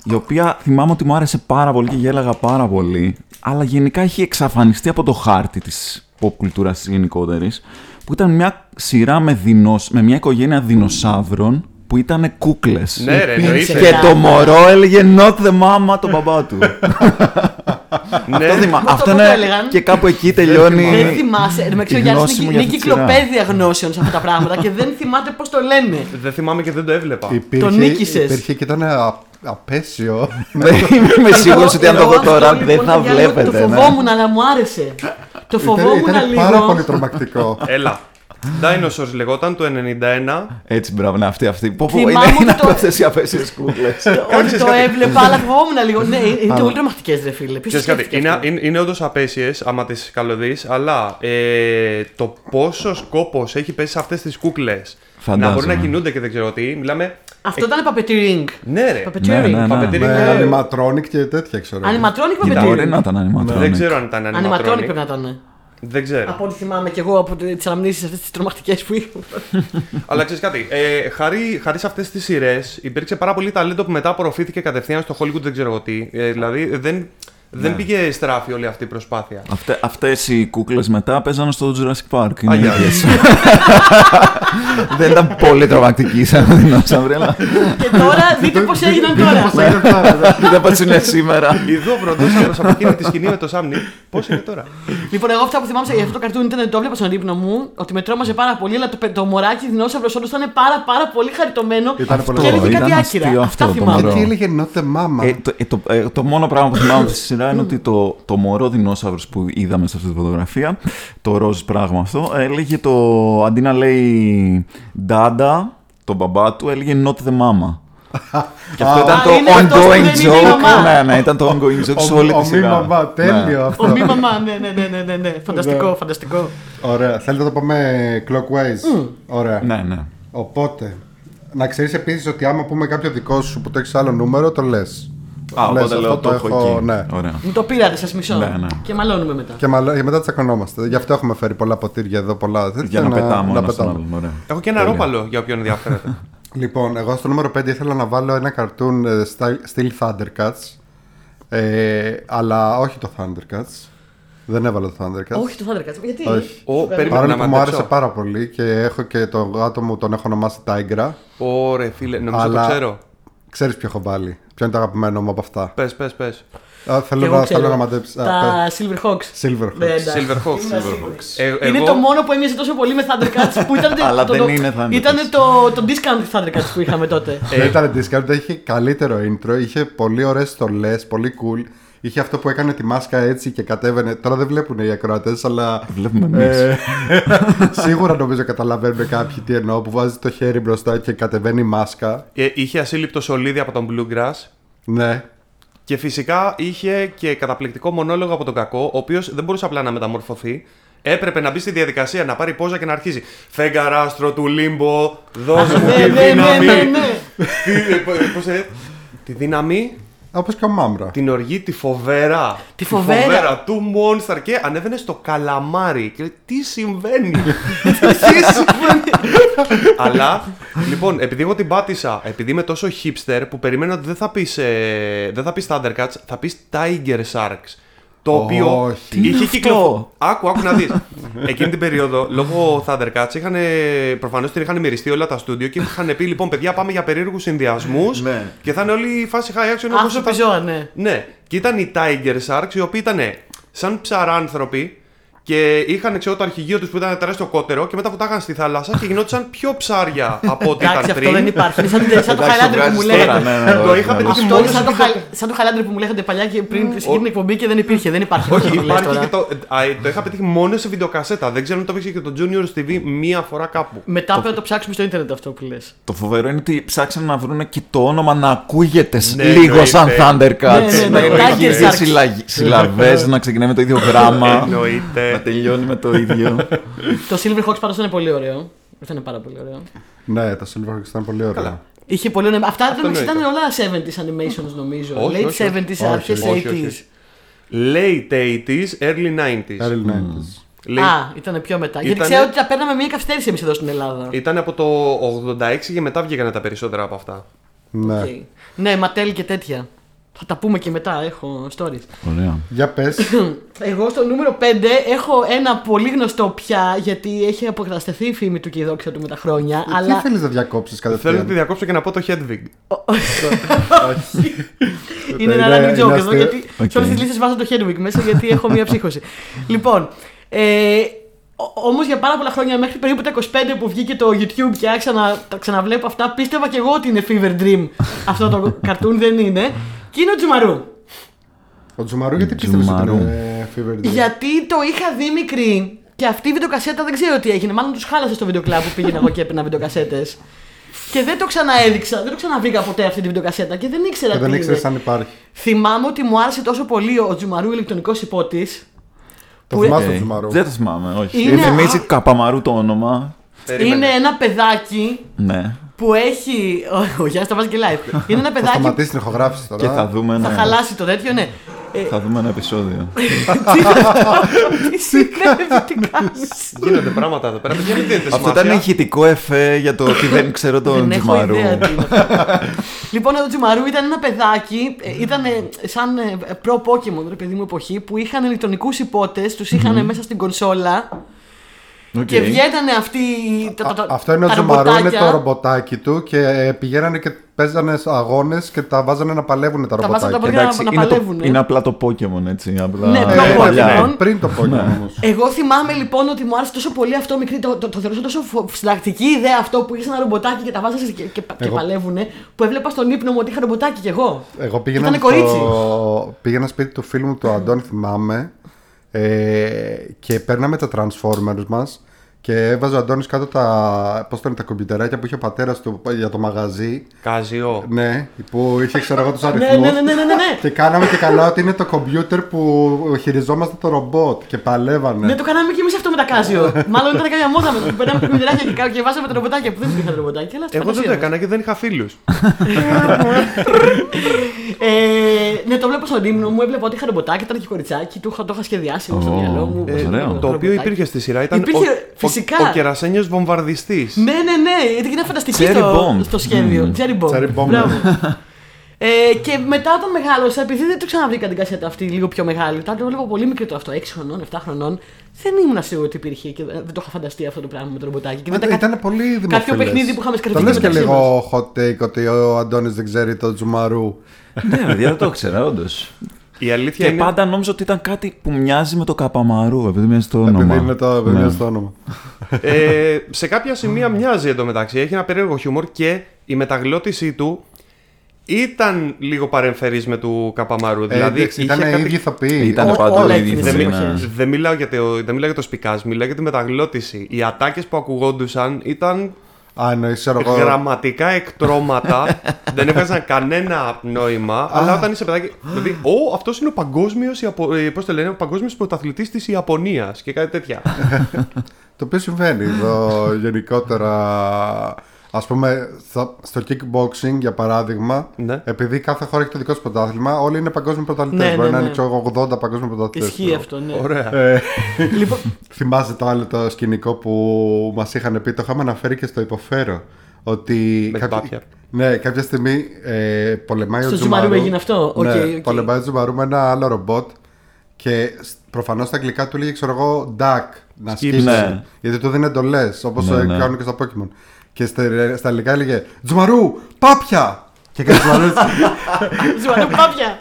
Speaker 4: η οποία θυμάμαι ότι μου άρεσε πάρα πολύ και γέλαγα πάρα πολύ, αλλά γενικά έχει εξαφανιστεί από το χάρτη της pop κουλτούρας της γενικότερης, που ήταν μια σειρά με, δεινόσ... με μια οικογένεια δεινοσαύρων που ήταν κούκλες.
Speaker 3: Ναι, ρε, εννοείται.
Speaker 4: Και το μωρό έλεγε not the mama τον μπαμπά του.
Speaker 3: Ναι,
Speaker 4: Αυτό θυμά-
Speaker 1: Μα το
Speaker 4: Αυτό
Speaker 1: πού το
Speaker 4: είναι
Speaker 1: έλεγαν;
Speaker 4: και κάπου εκεί
Speaker 1: Δεν
Speaker 4: τελειώνει.
Speaker 1: θυμάσαι. Εν τω μεταξύ, ο
Speaker 4: η
Speaker 1: Γιάννης
Speaker 4: γνώση μου
Speaker 1: είναι
Speaker 4: για αυτή τη σειρά.
Speaker 1: κυκλοπαίδεια γνώσεων σε αυτά τα πράγματα και δεν θυμάται πώς το λένε.
Speaker 3: Δεν θυμάμαι και δεν το έβλεπα.
Speaker 2: Υπήρχε,
Speaker 1: Το νίκησες.
Speaker 2: Υπήρχε και ήταν α, απέσιο.
Speaker 4: Δεν (laughs) (laughs) είμαι σίγουρος ότι αν το
Speaker 1: Εγώ
Speaker 4: δω
Speaker 1: αυτό,
Speaker 4: τώρα
Speaker 1: λοιπόν,
Speaker 4: δεν θα
Speaker 1: παιδιά, λέω,
Speaker 4: βλέπετε.
Speaker 1: Το
Speaker 4: ναι.
Speaker 1: φοβόμουν, αλλά μου άρεσε. Το
Speaker 2: ήταν
Speaker 1: φοβόμουν
Speaker 2: ήταν
Speaker 1: λίγο.
Speaker 2: πάρα πολύ τρομακτικό.
Speaker 3: Έλα. Dinosaurs λεγόταν το 91.
Speaker 4: Έτσι, μπράβο, ναι, αυτή, αυτή. Πω, πω,
Speaker 1: Θυμάμαι
Speaker 4: είναι, είναι
Speaker 1: ότι το-
Speaker 4: από αυτές οι απέσιες κούκλες. (laughs)
Speaker 1: Ότι το έβλεπα, αλλά φοβόμουν λίγο. Ναι, είναι πολύ τρομακτικές, ρε φίλε. Ποιος
Speaker 3: Ξέρεις κάτι, είναι, είναι, είναι όντως απέσιες άμα τις καλωδεί, αλλά ε, το πόσο κόπο έχει πέσει σε αυτές τις κούκλες να
Speaker 4: Φαντάζομαι.
Speaker 3: μπορούν να κινούνται και δεν ξέρω τι. Μιλάμε.
Speaker 1: Αυτό ήταν puppeteering.
Speaker 3: Ναι, ρε.
Speaker 1: Puppeteering.
Speaker 4: Ναι, ναι, ναι.
Speaker 3: Puppeteering,
Speaker 2: Με
Speaker 3: ναι.
Speaker 2: animatronic και τέτοια ξέρω.
Speaker 1: Animatronic
Speaker 3: Κοίτα,
Speaker 1: puppeteering.
Speaker 4: Μπορεί να ήταν animatronic.
Speaker 3: Δεν ξέρω αν ήταν
Speaker 1: Animatronic
Speaker 3: animatronic.
Speaker 1: πρέπει να ήταν.
Speaker 3: Δεν ξέρω.
Speaker 1: Από ό,τι θυμάμαι και εγώ από τις αναμνήσεις αυτές τις τρομακτικές που είχα. (laughs)
Speaker 3: Αλλά ξέρεις κάτι, ε, χάρη, χάρη σε αυτές τις σειρές υπήρξε πάρα πολύ ταλέντο που μετά απορροφήθηκε κατευθείαν στο Hollywood, δεν ξέρω εγώ τι. Ε, δηλαδή δεν, δεν πήγε στράφη όλη αυτή η προσπάθεια.
Speaker 4: Αυτέ, αυτές οι κούκλες μετά παίζανε στο Jurassic Park. Είναι
Speaker 3: Αγιά.
Speaker 4: ίδιες. (laughs) Δεν ήταν πολύ τρομακτική σαν (laughs) δεινόσαυρη, αλλά
Speaker 1: και τώρα δείτε πώς έγιναν τώρα.
Speaker 4: δεν πώς είναι σήμερα.
Speaker 3: Ειδώ πρωτόσαυρο από εκείνη τη σκηνή με το Σάμνη. Πώς είναι τώρα;
Speaker 1: Λοιπόν, εγώ αυτά που θυμάμαι για αυτό το καρτούν ήταν το έβλεπα στον ύπνο μου ότι με τρόμαζε πάρα πολύ, αλλά το, το μωράκι δεινόσαυρος όντω ήταν πάρα, πάρα πολύ χαριτωμένο.
Speaker 2: Ήταν πολύ
Speaker 1: και έλεγε
Speaker 4: ωραίο.
Speaker 1: κάτι
Speaker 4: Ήταν
Speaker 1: άκυρα.
Speaker 4: αστείο
Speaker 1: Αυτά
Speaker 4: αυτό το
Speaker 1: θυμάμαι.
Speaker 4: μωρό.
Speaker 2: Τι έλεγε Νότε Μάμα;
Speaker 4: Ε, το, ε, το, ε, το μόνο πράγμα που θυμάμαι (laughs) στη σειρά είναι ότι το, το μωρό δεινόσαυρος που είδαμε σε αυτή τη φωτογραφία, το ροζ πράγμα αυτό, έλεγε το. αντί να λέει Ντάντα, τον μπαμπά του, έλεγε Not the Mama. (laughs) Και αυτό
Speaker 2: Α,
Speaker 4: ήταν
Speaker 1: Α,
Speaker 4: το
Speaker 1: είναι αυτός που
Speaker 4: ongoing
Speaker 1: δεν είναι η
Speaker 4: joke.
Speaker 1: μαμά.
Speaker 4: Ναι, ναι, ήταν το ongoing joke σε όλη
Speaker 2: Ο
Speaker 4: τη
Speaker 2: μη
Speaker 4: σειρά.
Speaker 2: μαμά, τέλειο
Speaker 4: Ναι.
Speaker 2: αυτό.
Speaker 1: Ο μη μαμά, ναι, ναι, ναι, ναι, ναι, ναι. (laughs) Φανταστικό,
Speaker 2: Ναι.
Speaker 1: φανταστικό.
Speaker 2: Ωραία. Θέλετε να το πάμε clockwise. Ωραία.
Speaker 4: Ναι, ναι.
Speaker 2: Οπότε, να ξέρεις επίσης ότι άμα πούμε κάποιο δικό σου που το έχεις άλλο νούμερο, το λες.
Speaker 4: Α, οπότε λέω το έχω εκεί.
Speaker 2: Ναι.
Speaker 4: Ωραία.
Speaker 1: Μου το πήρατε, σας μισώ.
Speaker 4: Ναι, ναι.
Speaker 1: Και μαλώνουμε μετά.
Speaker 2: Και μαλα... και μετά τσακωνόμαστε. Γι' αυτό έχουμε φέρει πολλά ποτήρια εδώ, πολλά τέτοια.
Speaker 4: Για να πετάμε
Speaker 2: να
Speaker 4: ένα στον
Speaker 2: πετάμε.
Speaker 4: άλλον. Ωραία.
Speaker 3: Έχω και ένα
Speaker 4: Τέλεια.
Speaker 3: ρόπαλο για όποιον ενδιαφέρεται. (laughs)
Speaker 2: Λοιπόν, εγώ στο νούμερο 5 ήθελα να βάλω ένα καρτούν ε, style- στυλ Thundercats. Ε, αλλά όχι το Thundercats. Δεν έβαλα το Thundercats.
Speaker 1: Όχι το Thundercats. Γιατί;
Speaker 2: Όχι.
Speaker 3: Ο,
Speaker 1: Σου
Speaker 3: περίμενε
Speaker 2: Παρόλο
Speaker 3: να
Speaker 2: που μου
Speaker 3: μαντέψω.
Speaker 2: άρεσε πάρα πολύ και έχω και το γάτο μου τον έχω ονομάσει Tigra.
Speaker 3: Ωραία, φίλε, νομίζω
Speaker 2: Αλλά-
Speaker 3: το ξέρω.
Speaker 2: Ξέρεις ποιο έχω βάλει; Ποιο είναι το αγαπημένο μου από αυτά;
Speaker 3: Πες, πες, πες.
Speaker 2: Α,
Speaker 1: Και
Speaker 2: θέλω,
Speaker 1: εγώ
Speaker 2: να,
Speaker 1: ξέρω.
Speaker 2: θέλω να μαντέψει.
Speaker 1: Τα Silver Hawks.
Speaker 2: Silverhawks.
Speaker 1: Ναι, εντάξει.
Speaker 3: Silverhawks.
Speaker 1: Ήμουν
Speaker 3: Silverhawks.
Speaker 1: σίγουρη.
Speaker 3: Ε,
Speaker 1: Είναι
Speaker 3: εγώ-
Speaker 1: το μόνο που έμοιαζε τόσο πολύ με Thundercats που ήταν. (laughs)
Speaker 4: Αλλά
Speaker 1: το,
Speaker 4: δεν
Speaker 1: το,
Speaker 4: είναι Thundercats.
Speaker 1: Ήταν το, το discount Thundercats που είχαμε τότε.
Speaker 2: Δεν ήταν discount, είχε καλύτερο intro, είχε πολύ ωραίες στολές, πολύ cool. Είχε αυτό που έκανε τη μάσκα έτσι και κατέβαινε. Τώρα δεν βλέπουν οι ακροατές, αλλά.
Speaker 4: Βλέπουμε εμείς.
Speaker 2: ε, (laughs) σίγουρα νομίζω καταλαβαίνουν κάποιοι τι εννοώ. Που βάζει το χέρι μπροστά και κατεβαίνει η μάσκα.
Speaker 3: Ε, είχε ασύλληπτο σολίδι από τον Bluegrass.
Speaker 2: Ναι.
Speaker 3: Και φυσικά είχε και καταπληκτικό μονόλογο από τον κακό, ο οποίος δεν μπορούσε απλά να μεταμορφωθεί. Έπρεπε να μπει στη διαδικασία, να πάρει πόζα και να αρχίζει. Φεγγαράστρο του Λίμπο, δώσε μου
Speaker 1: Ναι,
Speaker 3: τη
Speaker 1: ναι, ναι,
Speaker 3: δύναμη.
Speaker 1: ναι, ναι.
Speaker 3: Τι- ε, πώς ε, Τη δύναμη,
Speaker 2: Όπως και ο Μάμρα.
Speaker 3: την οργή, τη φοβέρα.
Speaker 1: Τη φοβέρα.
Speaker 3: του Monster και ανέβαινε στο καλαμάρι. Και λέει, τι συμβαίνει; τι συμβαίνει; Αλλά, λοιπόν, επειδή εγώ την πάτησα, επειδή είμαι τόσο hipster που περίμενα ότι δεν θα πεις, ε, δεν θα πεις Thundercats, θα πεις Tiger Sharks. Το οποίο
Speaker 2: Όχι.
Speaker 4: Τι είναι
Speaker 3: είχε
Speaker 4: αυτό;
Speaker 3: κυκλοφορήσει. Άκου, άκου να δεις. Εκείνη την περίοδο, λόγω Thundercats, είχαν, προφανώς την είχαν μυριστεί όλα τα στούντιο και είχαν πει: Λοιπόν, παιδιά, πάμε για περίεργους συνδυασμούς.
Speaker 4: Ναι.
Speaker 3: Και θα είναι όλη η φάση high action όπως
Speaker 1: Άνθρωποι
Speaker 3: θα-
Speaker 1: ζώα, ναι.
Speaker 3: ναι, και ήταν οι Tiger Sharks οι οποίοι ήταν σαν ψαράνθρωποι και είχαν ξέρω, το αρχηγείο τους που ήταν τεράστιο κότερο και μετά βουτάγαν στη θάλασσα και γινόντουσαν πιο ψάρια από ό,τι
Speaker 1: Εντάξει,
Speaker 3: ήταν
Speaker 1: αυτό δεν
Speaker 3: πριν.
Speaker 1: υπάρχει. Είναι σαν, σαν το
Speaker 4: Εντάξει,
Speaker 1: Highlander
Speaker 4: το
Speaker 1: που μου
Speaker 4: βγάζεις τώρα,
Speaker 1: λέγατε.
Speaker 4: ναι, ναι,
Speaker 3: Το
Speaker 4: όχι,
Speaker 3: είχα
Speaker 4: ναι.
Speaker 3: πετύχει
Speaker 1: Αυτό
Speaker 3: μόνο
Speaker 1: είναι
Speaker 3: σε
Speaker 1: σαν το,
Speaker 3: βίντεο.
Speaker 1: High- σαν το Highlander που μου λέγατε παλιά και πριν ξεκινήσει την εκπομπή και δεν υπήρχε. Δεν υπάρχει. αυτό
Speaker 3: Όχι,
Speaker 1: που λες
Speaker 3: υπάρχει
Speaker 1: τώρα.
Speaker 3: και το. α, Το είχα πετύχει μόνο σε βιντεοκασέτα. Δεν ξέρω αν το έπαιξε και το Junior TV μία φορά κάπου.
Speaker 1: Μετά πρέπει να το ψάξουμε στο ίντερνετ αυτό που λες.
Speaker 4: Το φοβερό είναι ότι ψάξαν να βρουν και το όνομα να ακούγεται σ-
Speaker 3: Ναι,
Speaker 4: λίγο
Speaker 3: εννοείται.
Speaker 4: σαν Thundercats.
Speaker 1: Ναι, ναι,
Speaker 3: ναι,
Speaker 4: να
Speaker 3: Tiger
Speaker 4: έχει δύο
Speaker 1: Sharks.
Speaker 4: συλλαγ- συλλαβές, να ξεκινάει με το ίδιο γράμμα. Να
Speaker 3: Εννοείται.
Speaker 4: τελειώνει με το ίδιο. (laughs)
Speaker 1: Το Silverhawks πάντως ήταν πολύ ωραίο. Ήταν πάρα πολύ ωραίο.
Speaker 2: Ναι, το Silverhawks ήταν πολύ ωραίο.
Speaker 3: Καλά.
Speaker 1: Είχε πολύ ωραία. Αυτά
Speaker 3: Αυτό
Speaker 1: ήταν, ήταν
Speaker 3: εννοείται.
Speaker 1: όλα 70s animations νομίζω.
Speaker 3: Όχι,
Speaker 1: Late
Speaker 3: όχι, όχι.
Speaker 1: 70s,
Speaker 2: Όχι,
Speaker 1: αρχές
Speaker 2: όχι,
Speaker 3: όχι,
Speaker 1: 80s.
Speaker 3: όχι. Late 80s, early 90s.
Speaker 2: Early 90s.
Speaker 3: Late-
Speaker 1: Α, ήταν πιο μετά. Γιατί
Speaker 3: Ήτανε-
Speaker 1: ξέρω ότι τα παίρναμε μια καθυστέρηση εμείς εδώ στην Ελλάδα.
Speaker 3: Ήταν από το 86 και μετά βγήκαν τα περισσότερα από αυτά.
Speaker 2: Ναι.
Speaker 1: Οκ. Ναι, Mattel και τέτοια. Θα τα πούμε και μετά, έχω stories.
Speaker 4: Ωραία.
Speaker 2: Για πες. (coughs)
Speaker 1: Εγώ στο νούμερο 5 έχω ένα πολύ γνωστό πια, γιατί έχει αποκατασταθεί η φήμη του και η δόξα του με τα χρόνια.
Speaker 2: Τι
Speaker 1: αλλά
Speaker 2: θέλεις να διακόψεις
Speaker 3: Θέλω να τη
Speaker 2: κατευθείαν.
Speaker 3: διακόψω και να πω το Hedwig. (laughs) (laughs)
Speaker 1: είναι
Speaker 2: Είναι-
Speaker 1: ένα running
Speaker 2: είναι
Speaker 1: joke εδώ,
Speaker 2: αστείο.
Speaker 1: γιατί
Speaker 4: Οκ.
Speaker 1: σε όλες τις λίστες βάζω το Hedwig μέσα, γιατί έχω μία ψύχωση. (laughs) λοιπόν, ε, Όμως για πάρα πολλά χρόνια, μέχρι περίπου τα 25 που βγήκε το YouTube και άρχισα να τα ξαναβλέπω αυτά, πίστευα και εγώ ότι είναι Fever Dream αυτό το καρτούν, δεν είναι. Και είναι ο Τζουμαρού.
Speaker 2: Ο Τζουμαρού γιατί πίστευε ότι
Speaker 4: Τζουμαρού.
Speaker 2: είναι Fever Dream.
Speaker 1: Γιατί το είχα δει μικρή και Και αυτή η βιντεοκασέτα δεν ξέρω τι έγινε. Μάλλον τους χάλασε στο βιντεοκλάμπ που πήγαινα εγώ και έπαιρνα βιντεοκασέτες. Και δεν το ξαναέδειξα, δεν το ξαναβρήκα ποτέ αυτή τη βιντεοκασέτα και δεν ήξερα
Speaker 2: Και
Speaker 1: τι
Speaker 2: δεν ήξερες
Speaker 1: είναι.
Speaker 2: αν υπάρχει.
Speaker 1: Θυμάμαι ότι μου άρεσε τόσο πολύ ο Τζουμαρού ηλεκτρονικός ιππότης.
Speaker 2: Το
Speaker 1: Που-
Speaker 2: θυμάσαι
Speaker 4: Οκ.
Speaker 2: το Τζουμαρού;
Speaker 4: Δεν το θυμάμαι, όχι.
Speaker 1: Είναι-
Speaker 4: Είναι... Θυμίζει Καπαμαρού το όνομα.
Speaker 3: Περίμενε.
Speaker 1: Είναι ένα παιδάκι
Speaker 4: Ναι.
Speaker 1: Που έχει. Ο, ο Γιάννης τα βάζει και live. Είναι ένα
Speaker 2: Θα
Speaker 1: παιδάκι που
Speaker 2: σταματήσει την ηχογράφηση τώρα.
Speaker 4: Και θα δούμε
Speaker 1: θα
Speaker 4: ένα,
Speaker 1: χαλάσει το τέτοιο, ναι. Ε,
Speaker 4: θα δούμε ένα επεισόδιο. (laughs)
Speaker 1: τι είναι αυτό, τι συνέβη, τι κάνεις;
Speaker 3: Γίνονται πράγματα εδώ πέρα. Δεν δίνετε
Speaker 4: Αυτό
Speaker 3: σημασία.
Speaker 4: ήταν ηχητικό εφέ για το ότι δεν ξέρω τον
Speaker 1: Δεν έχω
Speaker 4: Τζιμαρού.
Speaker 1: ιδέα τι είναι αυτό. (laughs) Λοιπόν, ο Τζιμαρού ήταν ένα παιδάκι, ε, ήταν ε, σαν ε, προ Pokemon, ρε παιδί μου, εποχή, που είχαν ηλεκτρονικούς υπότες, τους είχαν μέσα στην κονσόλα
Speaker 4: Οκ.
Speaker 1: και βγαίνανε αυτοί. τα- τα- τα-
Speaker 2: Α- Αυτό είναι ο
Speaker 1: τα
Speaker 2: Τζουμαρού, είναι
Speaker 1: ρομποτάκια.
Speaker 2: το ρομποτάκι του και ε, πηγαίνανε και παίζανε αγώνες και τα βάζανε να παλεύουν τα
Speaker 1: Τα βάζανε τα
Speaker 2: ρομποτάκια.
Speaker 1: παιδιά.
Speaker 4: Εντάξει,
Speaker 1: να
Speaker 4: είναι, το,
Speaker 1: παλεύουνε.
Speaker 4: είναι απλά το Pokemon έτσι. Απλά...
Speaker 1: Ναι,
Speaker 2: Ε,
Speaker 1: το
Speaker 2: ε,
Speaker 1: Pokemon.
Speaker 2: ναι, Πριν το Pokemon όμως.
Speaker 1: Εγώ θυμάμαι λοιπόν ότι μου άρεσε τόσο πολύ αυτό μικρή. Το, το, το θεωρούσα τόσο φο- φανταστική ιδέα αυτό που είχε ένα ρομποτάκι και τα βάζανε και, και, και
Speaker 2: Εγώ-
Speaker 1: παλεύουνε. Που έβλεπα στον ύπνο μου ότι είχα ρομποτάκι κι εγώ.
Speaker 2: Εγώ πήγαινα,
Speaker 1: Ήτανε κορίτσι.
Speaker 2: στο... πήγαινα σπίτι του φίλου μου, του Αντώνη, θυμάμαι, ε, και παίρναμε τα Transformers μας και έβαζε ο Αντώνης κάτω τα, πώς το λένε, τα κομπιουτεράκια που είχε ο πατέρας του για το μαγαζί.
Speaker 3: Κάζιο.
Speaker 2: Ναι, που είχε ξέρω εγώ τους
Speaker 1: Ναι,
Speaker 2: αριθμούς.
Speaker 1: ναι, ναι, ναι, ναι, ναι.
Speaker 2: Και κάναμε και καλά ότι είναι το κομπιούτερ που χειριζόμαστε το ρομπότ και παλεύανε.
Speaker 1: Ναι, το κάναμε και εμείς αυτό με τα Κάζιο. Μάλλον ήταν κάποια μόδα με το που παίρναμε κομμυδράκια και, κα- και βάζαμε τα ρομποτάκια που δεν υπήρχαν ρομποτάκια. Αλλά στη
Speaker 3: Εγώ δεν το
Speaker 1: φαντασία μας.
Speaker 3: έκανα και δεν είχα φίλους.
Speaker 1: Ε, ναι, το βλέπω στον ύμνο μου, έβλεπα ότι είχα ρομποτάκι, ήταν και κοριτσάκι, το είχα, το είχα σχεδιάσει εγώ στο
Speaker 4: Ω,
Speaker 1: μυαλό μου.
Speaker 4: ε, ωραίο.
Speaker 3: το οποίο
Speaker 1: ρομποτάκι.
Speaker 3: υπήρχε στη σειρά ήταν
Speaker 1: Υπήρχε,
Speaker 3: ο,
Speaker 1: φυσικά.
Speaker 3: ο, ο κερασένιος βομβαρδιστής.
Speaker 1: Ναι, ναι, ναι, γιατί ήταν φανταστική
Speaker 4: Cherry
Speaker 1: στο,
Speaker 4: bomb.
Speaker 1: στο σχέδιο.
Speaker 4: Mm.
Speaker 1: Cherry bomb.
Speaker 2: Cherry bomb,
Speaker 1: Μπράβο.
Speaker 2: ναι. (laughs)
Speaker 1: ε, και μετά όταν μεγάλωσα, επειδή δεν το ξαναβρήκα την κασέτα αυτή λίγο πιο μεγάλη, όταν το έβλεπα πολύ μικρό το αυτό, 6 χρονών, 7 χρονών, δεν ήμουν σίγουρο ότι υπήρχε και δεν δεν το είχα φανταστεί αυτό το πράγμα με το ρομποτάκι. Και δεν τα
Speaker 2: Ήταν πολύ δημοφιλές.
Speaker 1: Κάποιο παιχνίδι που είχαμε
Speaker 2: Το
Speaker 1: σκεφτεί
Speaker 2: λες και
Speaker 1: μεταξύ
Speaker 2: λίγο hot take ότι ο Αντώνης δεν ξέρει το Τζουμαρού.
Speaker 4: ναι, παιδιά, δεν το ήξερα, όντως.
Speaker 3: Η αλήθεια
Speaker 4: Και
Speaker 3: είναι.
Speaker 4: πάντα νόμιζα ότι ήταν κάτι που μοιάζει με το Καπαμαρού, επειδή μοιάζει το όνομα.
Speaker 2: Επειδή είναι το, επειδή
Speaker 4: Ναι.
Speaker 2: είναι στο όνομα.
Speaker 3: ε, σε κάποια σημεία μοιάζει εντωμεταξύ. Έχει ένα περίεργο χιούμορ και η μεταγλώτησή του ήταν λίγο παρεμφερής με του Καπαμαρού. Δηλαδή
Speaker 2: Ε, εντάξει,
Speaker 3: είχε
Speaker 2: ήταν
Speaker 3: κάτι-
Speaker 2: οι ίδιοι ηθοποιοί.
Speaker 4: Ήταν
Speaker 1: Ό-
Speaker 4: παντού
Speaker 1: όλα
Speaker 4: η ίδια
Speaker 1: εκείνες
Speaker 3: Δεν,
Speaker 1: τις
Speaker 4: ηθοποιοί,
Speaker 1: εποχές.
Speaker 4: ναι.
Speaker 3: δεν, μιλάω για το, δεν μιλάω για το σπικάζ, μιλάω για τη μεταγλώτηση. Οι ατάκες που ακουγόντουσαν ήταν
Speaker 2: Α, εννοείς, ξέρω εγώ.
Speaker 3: γραμματικά εκτρώματα. (laughs) δεν έβγαζαν κανένα νόημα. αλλά όταν είσαι παιδάκι. Δηλαδή, ο, αυτός είναι ο παγκόσμιος πώς το λένε, ο παγκόσμιος πρωταθλητής της Ιαπωνίας και κάτι τέτοια. (laughs)
Speaker 2: Το οποίο συμβαίνει εδώ γενικότερα. Α πούμε, στο, στο kickboxing για παράδειγμα,
Speaker 3: Ναι.
Speaker 2: επειδή κάθε χώρα έχει το δικό του πρωτάθλημα, όλοι είναι παγκόσμιοι πρωταθλητές.
Speaker 1: Ναι,
Speaker 2: Μπορεί
Speaker 1: ναι,
Speaker 2: να
Speaker 1: ναι.
Speaker 2: είναι ξέρω εγώ, 80 παγκόσμιοι πρωταθλητές.
Speaker 1: Ισχύει αυτό, ναι.
Speaker 3: Ωραία.
Speaker 2: Ε, (laughs)
Speaker 1: λοιπόν,
Speaker 2: θυμάσαι το άλλο το σκηνικό που μας είχαν πει, το είχαμε αναφέρει και στο υποφέρω. Ότι
Speaker 3: Με την πάπια.
Speaker 2: ναι, κάποια στιγμή ε, πολεμάει
Speaker 1: Στο
Speaker 2: ο
Speaker 1: Τζουμαρού
Speaker 2: Τζουμαρού.
Speaker 1: έγινε αυτό; Οκ,
Speaker 2: ναι,
Speaker 1: οκ.
Speaker 2: πολεμάει ο Τζουμαρού με ένα άλλο ρομπότ και προφανώς στα αγγλικά του λέγε, ξέρω εγώ, duck. Να
Speaker 3: Σκύψε.
Speaker 2: σκύψει.
Speaker 4: Ναι.
Speaker 2: Γιατί του δίνει εντολές, όπως
Speaker 4: Ναι, ναι.
Speaker 2: κάνουν και στα Pokemon. Και στα, στα ελληνικά έλεγε Τζουμαρού, πάπια! Και έκανε Τζουμαρού. (laughs)
Speaker 1: Ζουανού πάπια.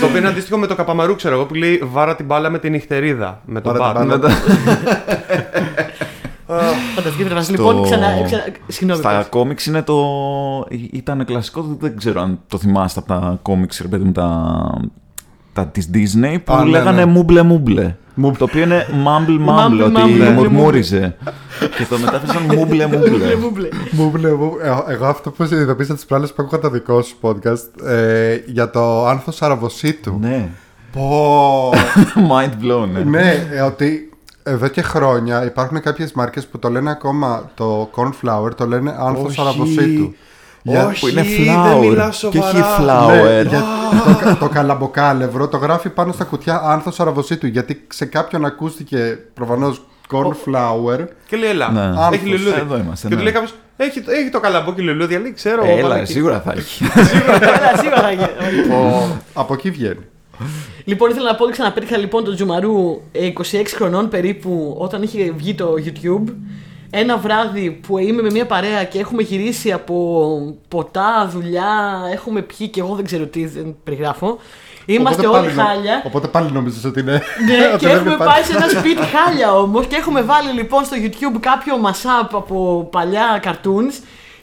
Speaker 3: το οποίο είναι αντίστοιχο με το Καπαμαρού, ξέρω εγώ, που λέει Βάρα την μπάλα με την νυχτερίδα. Με τον
Speaker 2: Βάρα την
Speaker 3: μπάτ.
Speaker 2: μπάλα.
Speaker 1: Φανταστική μεταφράση. Λοιπόν, ξανά. ξανά- Συγγνώμη.
Speaker 4: Στα
Speaker 1: πες.
Speaker 4: κόμιξ είναι το. ήταν κλασικό, δεν ξέρω αν το θυμάστε από τα κόμιξ, ρε παιδί μου, τα. Τα της Disney που
Speaker 2: Α, ναι,
Speaker 4: λέγανε
Speaker 2: ναι.
Speaker 4: μούμπλε μούμπλε. Το οποίο είναι mumble mumble,
Speaker 1: Mumble,
Speaker 4: ότι
Speaker 1: mumble,
Speaker 4: μουρμούριζε. και το μετάφρασαν μούμπλε
Speaker 1: Μπλε,
Speaker 4: μούμπλε.
Speaker 1: μου μπλε.
Speaker 2: Μου βλέπω. ε, Εγώ αυτό που συνειδητοποίησα τις προάλλε που άκουγα το δικό σου podcast ε, για το άνθο Αραβοσίτου.
Speaker 4: ναι.
Speaker 2: Πω. (laughs)
Speaker 4: Mind blown, ναι.
Speaker 2: ναι, ε, ότι εδώ και χρόνια υπάρχουν κάποιες μάρκες που το λένε ακόμα το cornflower, το λένε άνθο
Speaker 3: Όχι.
Speaker 2: Αραβοσίτου.
Speaker 3: Όχι,
Speaker 4: που είναι
Speaker 3: δεν
Speaker 4: flower
Speaker 3: μιλάς
Speaker 4: και όχι
Speaker 3: σοβαρά.
Speaker 2: Ναι,
Speaker 4: flower.
Speaker 2: για- το, το καλαμποκάλευρο το γράφει πάνω στα κουτιά άνθος αραβοσίτου γιατί σε κάποιον ακούστηκε προφανώς cornflower
Speaker 3: Και λέει, Ελά,
Speaker 4: Ναι.
Speaker 3: έχει
Speaker 2: Άνθος.
Speaker 3: λουλούδι.
Speaker 4: Εδώ είμαστε,
Speaker 3: Και του
Speaker 4: ναι.
Speaker 3: λέει κάποιος, έχει, έχει το καλαμπόκι λουλούδι, λέει, ξέρω.
Speaker 4: Έλα,
Speaker 3: μαλάκι». (laughs)
Speaker 4: σίγουρα θα έχει.
Speaker 1: Έλα, σίγουρα θα γίνει.
Speaker 2: από εκεί βγαίνει
Speaker 1: Λοιπόν, ήθελα να πω ότι ξαναπέτυχα λοιπόν τον Τζουμαρού ε, 26 χρονών περίπου όταν είχε βγει το YouTube. Ένα βράδυ που είμαι με μια παρέα και έχουμε γυρίσει από ποτά, δουλειά, έχουμε πιει και εγώ δεν ξέρω τι, δεν περιγράφω. Είμαστε
Speaker 2: Οπότε
Speaker 1: όλοι
Speaker 2: πάλι νο-
Speaker 1: χάλια.
Speaker 2: οπότε πάλι νομίζεις ότι είναι
Speaker 1: Ναι, (laughs)
Speaker 2: ότι
Speaker 1: και
Speaker 2: δεν
Speaker 1: έχουμε
Speaker 2: υπάρχει.
Speaker 1: πάει σε ένα σπίτι χάλια όμως και έχουμε βάλει λοιπόν στο YouTube κάποιο mashup από παλιά cartoons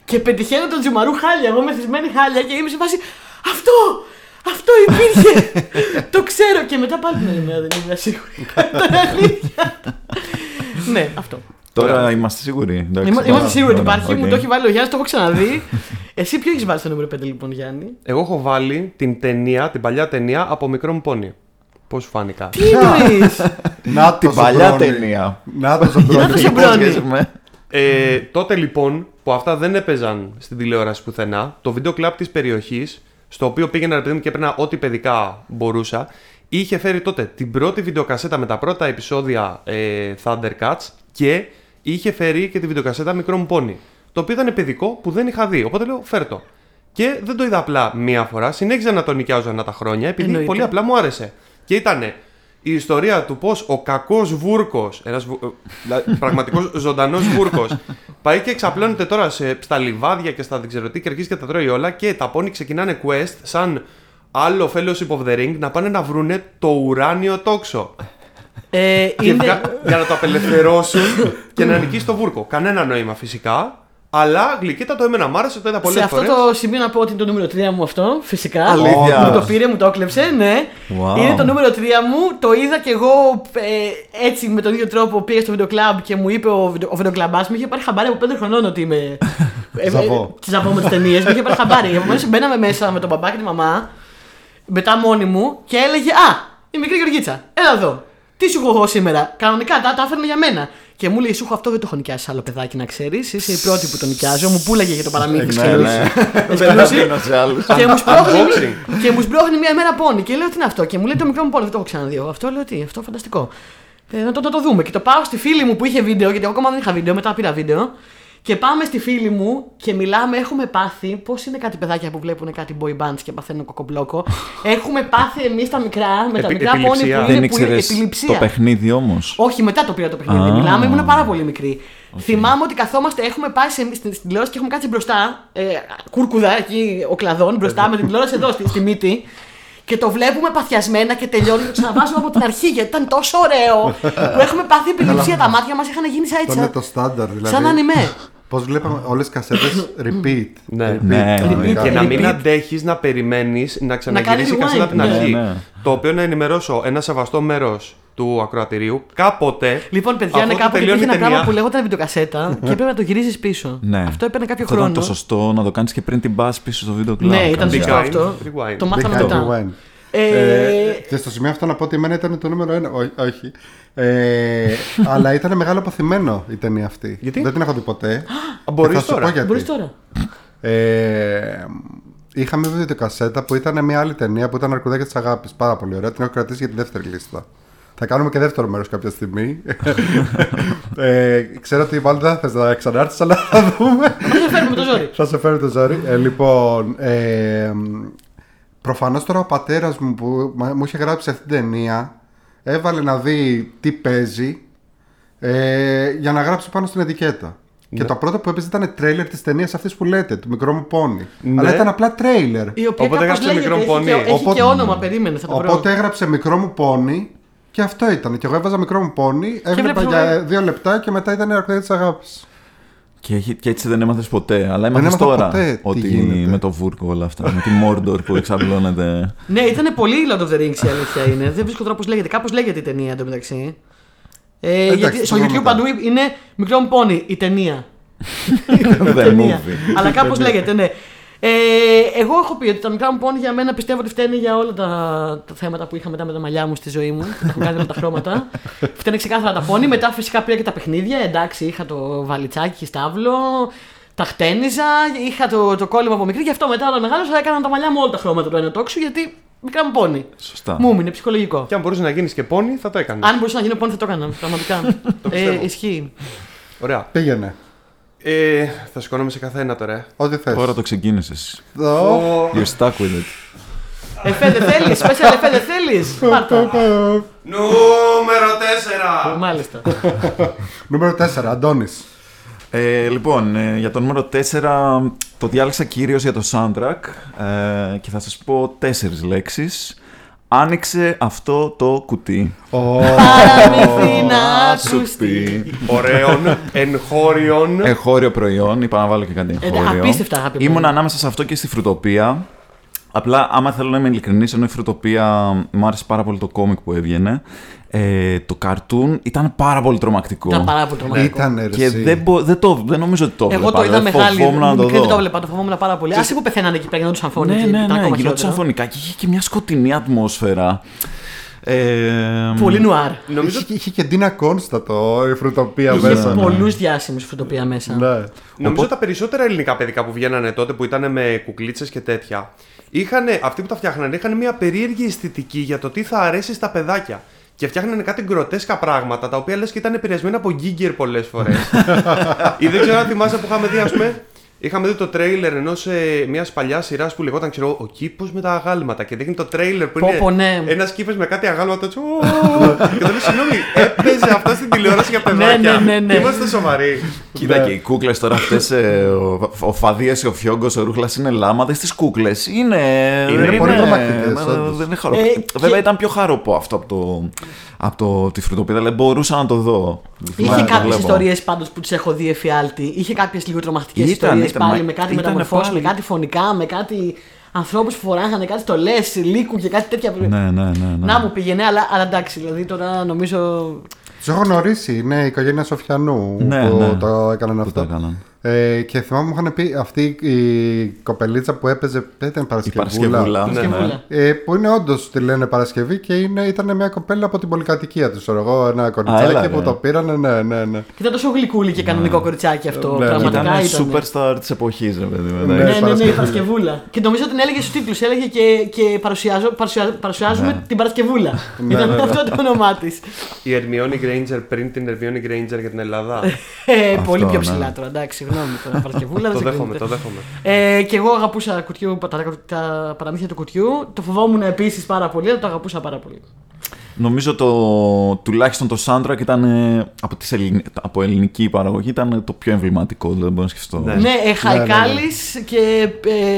Speaker 1: και πετυχαίνω τον Τζουμαρού χάλια. Εγώ μεθυσμένη χάλια και είμαι σε φάση Αυτό! Αυτό υπήρχε! (laughs) το ξέρω και μετά πάλι την άλλη μέρα δεν ήμουν σίγουρη. (laughs) Αυτό είναι αλήθεια. ναι, αυτό.
Speaker 4: Τώρα
Speaker 3: Ωραία.
Speaker 4: είμαστε σίγουροι. εντάξει.
Speaker 1: Είμα- Είμαστε
Speaker 4: Ωραία,
Speaker 1: σίγουροι ότι
Speaker 4: ωραία,
Speaker 1: υπάρχει, μου
Speaker 4: οκ.
Speaker 1: το έχει βάλει ο Γιάννης, το έχω ξαναδεί. Εσύ ποιο έχεις βάλει στο νούμερο 5 λοιπόν, Γιάννη;
Speaker 3: Εγώ έχω βάλει την ταινία, την παλιά ταινία από μικρό μου πόνι. Πώς σου φάνηκα;
Speaker 1: Τι εννοείς; (laughs)
Speaker 2: Να
Speaker 4: Την παλιά ταινία.
Speaker 2: Να το
Speaker 1: Να το
Speaker 2: Ζομπρόνι.
Speaker 1: Ζομπρόνι.
Speaker 4: Υπόσχεσαι.
Speaker 3: Ε, τότε λοιπόν που αυτά δεν έπαιζαν στην τηλεόραση πουθενά, το βίντεο κλαμπ της περιοχής, στο οποίο πήγαινα ρε παιδί μου και έπαιρνα ό,τι παιδικά μπορούσα, είχε φέρει τότε την πρώτη βιντεοκασέτα με τα πρώτα επεισόδια ε, Thundercats και είχε φέρει και τη βιντεοκασέτα μικρό μου πόνι. Το οποίο ήταν παιδικό που δεν είχα δει. Οπότε λέω φέρτο. Και δεν το είδα απλά μία φορά, συνέχιζα να το νοικιάζω ανά τα χρόνια επειδή
Speaker 1: Εννοείται.
Speaker 3: πολύ απλά μου άρεσε. Και ήταν η ιστορία του πώς ο κακός βούρκος, ένας (laughs) πραγματικός ζωντανός βούρκος, πάει και εξαπλώνεται τώρα σε, στα λιβάδια και στα δεν ξέρω τι και αρχίζει και τα τρώει όλα. Και τα πόνι ξεκινάνε quest σαν άλλο Fellowship of the Ring να πάνε να βρούνε το ουράνιο τόξο.
Speaker 1: Ε,
Speaker 3: Και
Speaker 1: είναι...
Speaker 3: βγα- για να το απελευθερώσουν και να νικήσει το βούρκο. Κανένα νόημα φυσικά. Αλλά γλυκίτα το έμενα, μ' άρεσε, το είδα πολλές
Speaker 1: Σε αυτό
Speaker 3: φορές.
Speaker 1: το σημείο να πω ότι είναι το νούμερο 3 μου αυτό, φυσικά.
Speaker 4: Αλήθεια.
Speaker 1: Μου το πήρε, μου το έκλεψε, ναι.
Speaker 4: Wow.
Speaker 1: Είναι το νούμερο 3 μου. Το είδα και εγώ ε, έτσι με τον ίδιο τρόπο. Πήγα στο βίντεο κλαμπ και μου είπε ο, βίντεο- ο βιντεοκλαμπάς μου είχε πάρει χαμπάρι από 5 χρονών ότι είμαι. (laughs)
Speaker 2: Ζαβό.
Speaker 1: Ζαβό με τις ταινίες. Μου είχε πάρει χαμπάρι. Επομένω μπαίναμε μέσα με τον μπαμπά και τη μαμά. Μετά μόνη μου και έλεγε Α, η μικρή Γεωργίτσα, έλα εδώ. Τι σου έχω εγώ σήμερα; Κανονικά τα, τα έφερνε για μένα. Και μου λέει: Σου έχω αυτό, δεν το έχω νοικιάσει άλλο παιδάκι να ξέρεις. Είσαι η πρώτη που το νοικιάζω. Μου πούλαγε για το παραμύθι
Speaker 4: Ναι,
Speaker 1: σκελούς.
Speaker 4: ναι.
Speaker 1: Ε,
Speaker 4: Δεν
Speaker 1: σκελούς.
Speaker 4: αφήνω σε άλλους.
Speaker 1: Και μου σπρώχνει,
Speaker 3: Unboxing.
Speaker 1: και μου σπρώχνει μια μέρα πόνι. Και λέω τι είναι αυτό; Και μου λέει το μικρό μου πόνι, δεν το έχω ξαναδεί. εγώ. Αυτό λέω τι, αυτό φανταστικό. Ε, να, το, να το δούμε. Και το πάω στη φίλη μου που είχε βίντεο, γιατί εγώ ακόμα δεν είχα βίντεο, μετά πήρα βίντεο. Και πάμε στη φίλη μου και μιλάμε, έχουμε πάθει. Πώς είναι κάτι παιδάκια που βλέπουν κάτι boy bands και παθαίνουν κοκομπλόκο. (laughs) έχουμε πάθει εμείς τα μικρά, με τα
Speaker 3: Επι-
Speaker 1: μικρά πόνι
Speaker 3: επιληψία.
Speaker 1: που
Speaker 4: Δεν
Speaker 1: είναι, που είναι
Speaker 4: ήξερε το
Speaker 1: επιληψία.
Speaker 4: παιχνίδι όμως;
Speaker 1: Όχι, μετά το πήρα το παιχνίδι.
Speaker 4: Α.
Speaker 1: Μιλάμε, ήμουν πάρα πολύ μικρή. Θυμάμαι ότι καθόμαστε, έχουμε πάει σε, στην, στην τηλεόραση και έχουμε κάτσει μπροστά. Ε, κούρκουδα εκεί, ο κλαδόν, μπροστά με την τηλεόραση εδώ στη, στη μύτη. (laughs) Και το βλέπουμε παθιασμένα και τελειώνει και το ξαναβάζουμε από την αρχή γιατί ήταν τόσο ωραίο (laughs) που έχουμε πάθει επιληψία. τα μάτια μας είχαν γίνει σαν
Speaker 2: Αυτό
Speaker 1: έτσι.
Speaker 2: είναι
Speaker 1: Σαν,
Speaker 2: το στάνταρ. Δηλαδή,
Speaker 1: σαν ανημέ.
Speaker 2: Πώς βλέπαμε όλες τις κασέτες (coughs) repeat.
Speaker 3: Ναι.
Speaker 2: Repeat,
Speaker 4: Ναι,
Speaker 2: κανονικά.
Speaker 3: Και να μην
Speaker 1: Repeat.
Speaker 3: αντέχεις να περιμένεις να ξαναγυρίσει η
Speaker 1: κάνει
Speaker 3: κασέτα από την
Speaker 1: rewind,
Speaker 3: αρχή.
Speaker 4: ναι, ναι.
Speaker 3: Το οποίο να ενημερώσω ένα σεβαστό μέρος του ακροατηρίου. Κάποτε.
Speaker 1: Λοιπόν, παιδιά, είναι
Speaker 3: αφού
Speaker 1: κάποτε
Speaker 3: τελειώνει
Speaker 1: υπήρχε
Speaker 3: η
Speaker 1: ένα πράγμα
Speaker 3: ταινία-
Speaker 1: που λέγονταν βιντεοκασέτα και έπρεπε να το γυρίζεις πίσω.
Speaker 4: Ναι.
Speaker 1: Αυτό έπαιρνε κάποιο
Speaker 4: Θα ήταν
Speaker 1: χρόνο.
Speaker 4: το σωστό να το κάνεις και πριν την πας πίσω στο βίντεο κλαμπ.
Speaker 1: Ναι, ήταν
Speaker 4: Κάνεις
Speaker 1: σωστό
Speaker 3: Rewind,
Speaker 1: αυτό.
Speaker 3: rewind.
Speaker 1: Το
Speaker 2: Big
Speaker 1: μάθαμε
Speaker 2: Hand
Speaker 1: μετά.
Speaker 2: Rewind.
Speaker 1: Ε,
Speaker 2: Ε, και στο σημείο αυτό να πω ότι εμένα ήταν το νούμερο ένα. Ό, όχι. Ε, (laughs) αλλά ήταν μεγάλο αποθυμένο η ταινία αυτή.
Speaker 3: Γιατί;
Speaker 2: Δεν την έχω δει ποτέ.
Speaker 3: Α, μπορείς
Speaker 2: Και θα σου
Speaker 3: τώρα.
Speaker 2: πω γιατί.
Speaker 1: Μπορείς τώρα.
Speaker 2: Ε, είχαμε δει την κασέτα που ήταν μια άλλη ταινία που ήταν Αρκουδάκια τη Αγάπης. Πάρα πολύ ωραία. Την έχω κρατήσει για τη δεύτερη λίστα. Θα κάνουμε και δεύτερο μέρος κάποια στιγμή. (laughs) ε, ξέρω ότι μάλλον δεν θα θες να ξανάρθεις, αλλά θα δούμε.
Speaker 1: Δεν φέρνουμε το ζόρι.
Speaker 2: θα σε φέρω το ζόρι. Ε, λοιπόν, ε, προφανώς τώρα ο πατέρας μου που μα- μου είχε γράψει αυτή την ταινία έβαλε να δει τι παίζει ε, για να γράψει πάνω στην ετικέτα. Και το πρώτο που έπαιζε ήταν τρέιλερ της ταινίας αυτής που λέτε, του μικρό μου πόνι.
Speaker 3: Ναι.
Speaker 2: Αλλά ήταν απλά τρέιλερ.
Speaker 1: Η οποία
Speaker 3: Οπότε
Speaker 1: κάπως
Speaker 3: έγραψε
Speaker 1: λέγεται,
Speaker 3: μικρό
Speaker 1: έχει
Speaker 3: πόνι.
Speaker 1: και- Έχει
Speaker 2: Οπότε-
Speaker 1: και όνομα, περίμενε, θα το βρω.
Speaker 2: Οπότε έγραψε μικρό μου πόνι και αυτό ήταν. Και εγώ έβαζα μικρό μου πόνι, έβλεπα
Speaker 1: βλέπεις
Speaker 2: για
Speaker 1: όλα.
Speaker 2: δύο λεπτά και μετά ήταν η αρκουδία της αγάπης.
Speaker 4: Και, έχει- και έτσι δεν έμαθες ποτέ. Αλλά έμαθες
Speaker 2: έμαθα
Speaker 4: τώρα
Speaker 2: ποτέ τι
Speaker 4: ότι
Speaker 2: γίνεται.
Speaker 4: με το βούρκο όλα αυτά. με τη Mordor που εξαπλώνεται. (laughs)
Speaker 1: Ναι, ήταν πολύ Lord of the Rings η αλήθεια είναι. Δεν βρίσκω τώρα πώ λέγεται. Κάπως λέγεται η ταινία εντωμεταξύ. Ε,
Speaker 2: Εντάξει,
Speaker 1: γιατί στο
Speaker 2: το
Speaker 1: YouTube
Speaker 2: βρούμε
Speaker 1: παντού είναι μικρό μου πόνι η ταινία. (laughs)
Speaker 4: The
Speaker 1: ταινία.
Speaker 4: movie.
Speaker 1: Αλλά κάπως λέγεται, ναι. Ε, εγώ έχω πει ότι τα μικρά μου πόνι για μένα πιστεύω ότι φταίνε για όλα τα, τα θέματα που είχα μετά με τα μαλλιά μου στη ζωή μου. που τα έχω κάνει όλα τα χρώματα. (laughs) φταίνε ξεκάθαρα τα πόνι. Μετά φυσικά πήρα και τα παιχνίδια. Εντάξει, είχα το βαλιτσάκι και στάβλο. Τα χτένιζα. Είχα το, το κόλλημα από μικρή. Γι' αυτό μετά όταν μεγάλωσα έκανα τα μαλλιά μου όλα τα χρώματα του ένα τόξου. Γιατί μικρά μου πόνι.
Speaker 4: Σωστά.
Speaker 1: Μου είναι ψυχολογικό.
Speaker 3: Και αν μπορούσε να γίνεις και πόνι, θα το έκανες.
Speaker 1: Αν μπορούσα να γίνω πόνι θα το έκανα. Πραγματικά. (laughs) ε,
Speaker 3: πιστεύω.
Speaker 1: ισχύει.
Speaker 3: Ωραία.
Speaker 2: Πήγαινε.
Speaker 3: Ε, θα σηκώνομαι σε καθένα τώρα. ε.
Speaker 2: Ό,τι θες.
Speaker 4: Τώρα το ξεκίνησες.
Speaker 2: Το...
Speaker 4: You're stuck with it.
Speaker 1: Εφέ δεν θέλεις, special εφέ δεν θέλεις. (laughs) Πάρτα.
Speaker 3: Νούμερο 4!
Speaker 1: Μάλιστα. (laughs)
Speaker 2: Νούμερο 4, Αντώνης.
Speaker 4: Ε, λοιπόν, ε, για το νούμερο 4 το διάλεξα κυρίως για το soundtrack ε, και θα σας πω τέσσερις λέξεις. Άνοιξε αυτό το κουτί.
Speaker 1: Παραμυθί να σου πει.
Speaker 3: Ωραίων, εγχώριων.
Speaker 4: Εγχώριο προϊόν, είπα να βάλω και κάτι
Speaker 1: Ε,
Speaker 4: εγχώριο.
Speaker 1: απίστευτα αγαπημένο.
Speaker 4: Ήμουν ανάμεσα σε αυτό και στη φρουτοπία. Απλά, άμα θέλω να είμαι ειλικρινής, ενώ η Φρουτοπία μου άρεσε πάρα πολύ το κόμικ που έβγαινε, ε, το καρτούν ήταν πάρα πολύ τρομακτικό.
Speaker 1: Ήταν πάρα πολύ τρομακτικό.
Speaker 2: Ήταν ρε,
Speaker 4: Και
Speaker 2: εσύ.
Speaker 4: δεν, μπο- δεν, το, δεν νομίζω ότι το
Speaker 1: Εγώ
Speaker 4: έβλεπα.
Speaker 1: το είδα
Speaker 4: δεν
Speaker 1: μεγάλη.
Speaker 4: Φοβόμουν να το
Speaker 1: μικρή δεν το
Speaker 4: δω.
Speaker 1: έβλεπα, το φοβόμουν πάρα πολύ. Άσε που πεθαίνανε εκεί πέρα, γινόντουσαν φόνοι.
Speaker 4: Ναι,
Speaker 1: και
Speaker 4: ναι,
Speaker 1: ήταν
Speaker 4: ναι,
Speaker 1: ακόμα
Speaker 4: γινόταν
Speaker 1: χειρότερο.
Speaker 4: φωνικά και είχε και μια σκοτεινή ατμόσφαιρα. Ε,
Speaker 1: Πολύ νουάρ.
Speaker 3: Νομίζω
Speaker 2: Είχε, είχε και Ντίνα Κόνστατο η φρουτοπία
Speaker 1: Είχε
Speaker 2: μέσα.
Speaker 1: πολλούς διάσημους φρουτοπία μέσα.
Speaker 2: Ναι.
Speaker 3: Νομίζω τα περισσότερα ελληνικά παιδικά που βγαίνανε τότε που ήταν με κουκλίτσες και τέτοια. Είχαν, αυτοί που τα φτιάχνανε είχαν μια περίεργη αισθητική για το τι θα αρέσει στα παιδάκια. Και φτιάχνανε κάτι γκροτέσκα πράγματα τα οποία λες και ήταν επηρεασμένα από γκίγκερ πολλές φορές. (laughs) Ή δεν ξέρω αν θυμάσαι που είχαμε δει, ας πούμε. Είχαμε δει το τρέιλερ ενός ε, μιας παλιάς σειράς που λεγόταν ξέρω, Ο κήπος με τα αγάλματα. Και δείχνει το τρέιλερ που
Speaker 1: Πω,
Speaker 3: είναι
Speaker 1: πω, ναι.
Speaker 3: ένας κήπος με κάτι αγάλματα. έτσι, «Ω». και το λέω, συγγνώμη, έπαιζε αυτό στην τηλεόραση για
Speaker 1: Ναι,
Speaker 3: παιδάκια.
Speaker 1: ναι, ναι, ναι.
Speaker 3: Είμαστε σοβαροί.
Speaker 4: Κοίτα και οι κούκλες τώρα αυτές. ο, ο Φαδία, ο Φιόγκος, ο Ρούχλας είναι λάμαδες. Τι κούκλες είναι.
Speaker 3: Είναι
Speaker 4: δεν
Speaker 2: πολύ τρομακτικές,
Speaker 4: δεν-
Speaker 2: όντως.
Speaker 4: Δεν είναι χαρό.
Speaker 1: Ε,
Speaker 4: Βέβαια
Speaker 1: και-
Speaker 4: ήταν πιο χαροπό αυτό από, το, από το, τη φρουτοπίδα. Δηλαδή μπορούσα να το δω.
Speaker 1: Είχε
Speaker 4: Να το
Speaker 1: κάποιες
Speaker 4: βλέπω.
Speaker 1: ιστορίες πάντως που τις έχω δει εφιάλτη. Είχε κάποιες λίγο τρομακτικέ
Speaker 4: Ήταν,
Speaker 1: ιστορίες
Speaker 4: ήταν,
Speaker 1: πάλι
Speaker 4: μα-
Speaker 1: με κάτι
Speaker 4: ήταν
Speaker 1: μεταμορφώσεις, με
Speaker 4: πάλι-
Speaker 1: κάτι φωνικά, με κάτι ανθρώπους που φοράγανε κάτι στολέ, λύκου και κάτι τέτοια.
Speaker 4: Ναι, ναι, ναι. ναι.
Speaker 1: Να μου πήγαινε, αλλά, αλλά εντάξει, δηλαδή τώρα νομίζω.
Speaker 2: Τους έχω γνωρίσει, είναι η οικογένεια Σοφιανού
Speaker 4: Ναι,
Speaker 2: που
Speaker 4: ναι.
Speaker 2: το έκαναν
Speaker 4: Που
Speaker 2: αυτό.
Speaker 4: το έκαναν.
Speaker 2: Ε, και θυμάμαι μου είχαν πει αυτή η κοπελίτσα που έπαιζε. Δεν ήταν
Speaker 4: Η
Speaker 2: Παρασκευούλα.
Speaker 4: Παρασκευούλα. ναι,
Speaker 1: Παρασκευούλα.
Speaker 4: ναι.
Speaker 2: Ε, που είναι όντως τη λένε Παρασκευή και είναι, ήταν μια κοπέλα από την πολυκατοικία του. Ξέρω εγώ, ένα
Speaker 4: έλα,
Speaker 2: κοριτσάκι που
Speaker 4: ρε.
Speaker 2: το πήρανε. Ναι, ναι, ναι.
Speaker 1: Και ήταν τόσο γλυκούλη και κανονικό κοριτσάκι αυτό.
Speaker 2: Ναι,
Speaker 1: πραγματικά
Speaker 4: Ήταν
Speaker 1: ήταν.
Speaker 4: superstar της εποχής, ρε παιδί μου.
Speaker 2: Ναι.
Speaker 4: εντάξει.
Speaker 1: Ναι, ναι, ναι, η
Speaker 2: Παρασκευούλα.
Speaker 1: Παρασκευούλα. Και νομίζω ότι την έλεγε στους τίτλους. Έλεγε και, και παρουσιάζω, παρουσια- παρουσιάζουμε την Παρασκευούλα. Ήταν αυτό το όνομά της.
Speaker 3: Η Ερμιόνι Γκρέιντζερ πριν την Ερμιόνι Γκρέιντζερ για την Ελλάδα.
Speaker 1: Ε, πολύ πιο
Speaker 4: ναι.
Speaker 1: ψηλά τώρα, εντάξει, γνώμη τώρα. Παρασκευούλα δεν
Speaker 3: το
Speaker 1: σε
Speaker 3: δέχομαι,
Speaker 1: κρίνεται.
Speaker 3: το δέχομαι.
Speaker 1: Ε, και εγώ αγαπούσα κουτιού, τα, τα παραμύθια του κουτιού. Το φοβόμουν επίσης πάρα πολύ, αλλά το αγαπούσα πάρα πολύ.
Speaker 4: Νομίζω το τουλάχιστον το soundtrack ήταν ε, από, τις ελληνι... από ελληνική παραγωγή ήταν το πιο εμβληματικό, δεν μπορώ να σκεφτώ.
Speaker 3: Ναι.
Speaker 1: Ναι, ε, Χαϊκάλης και.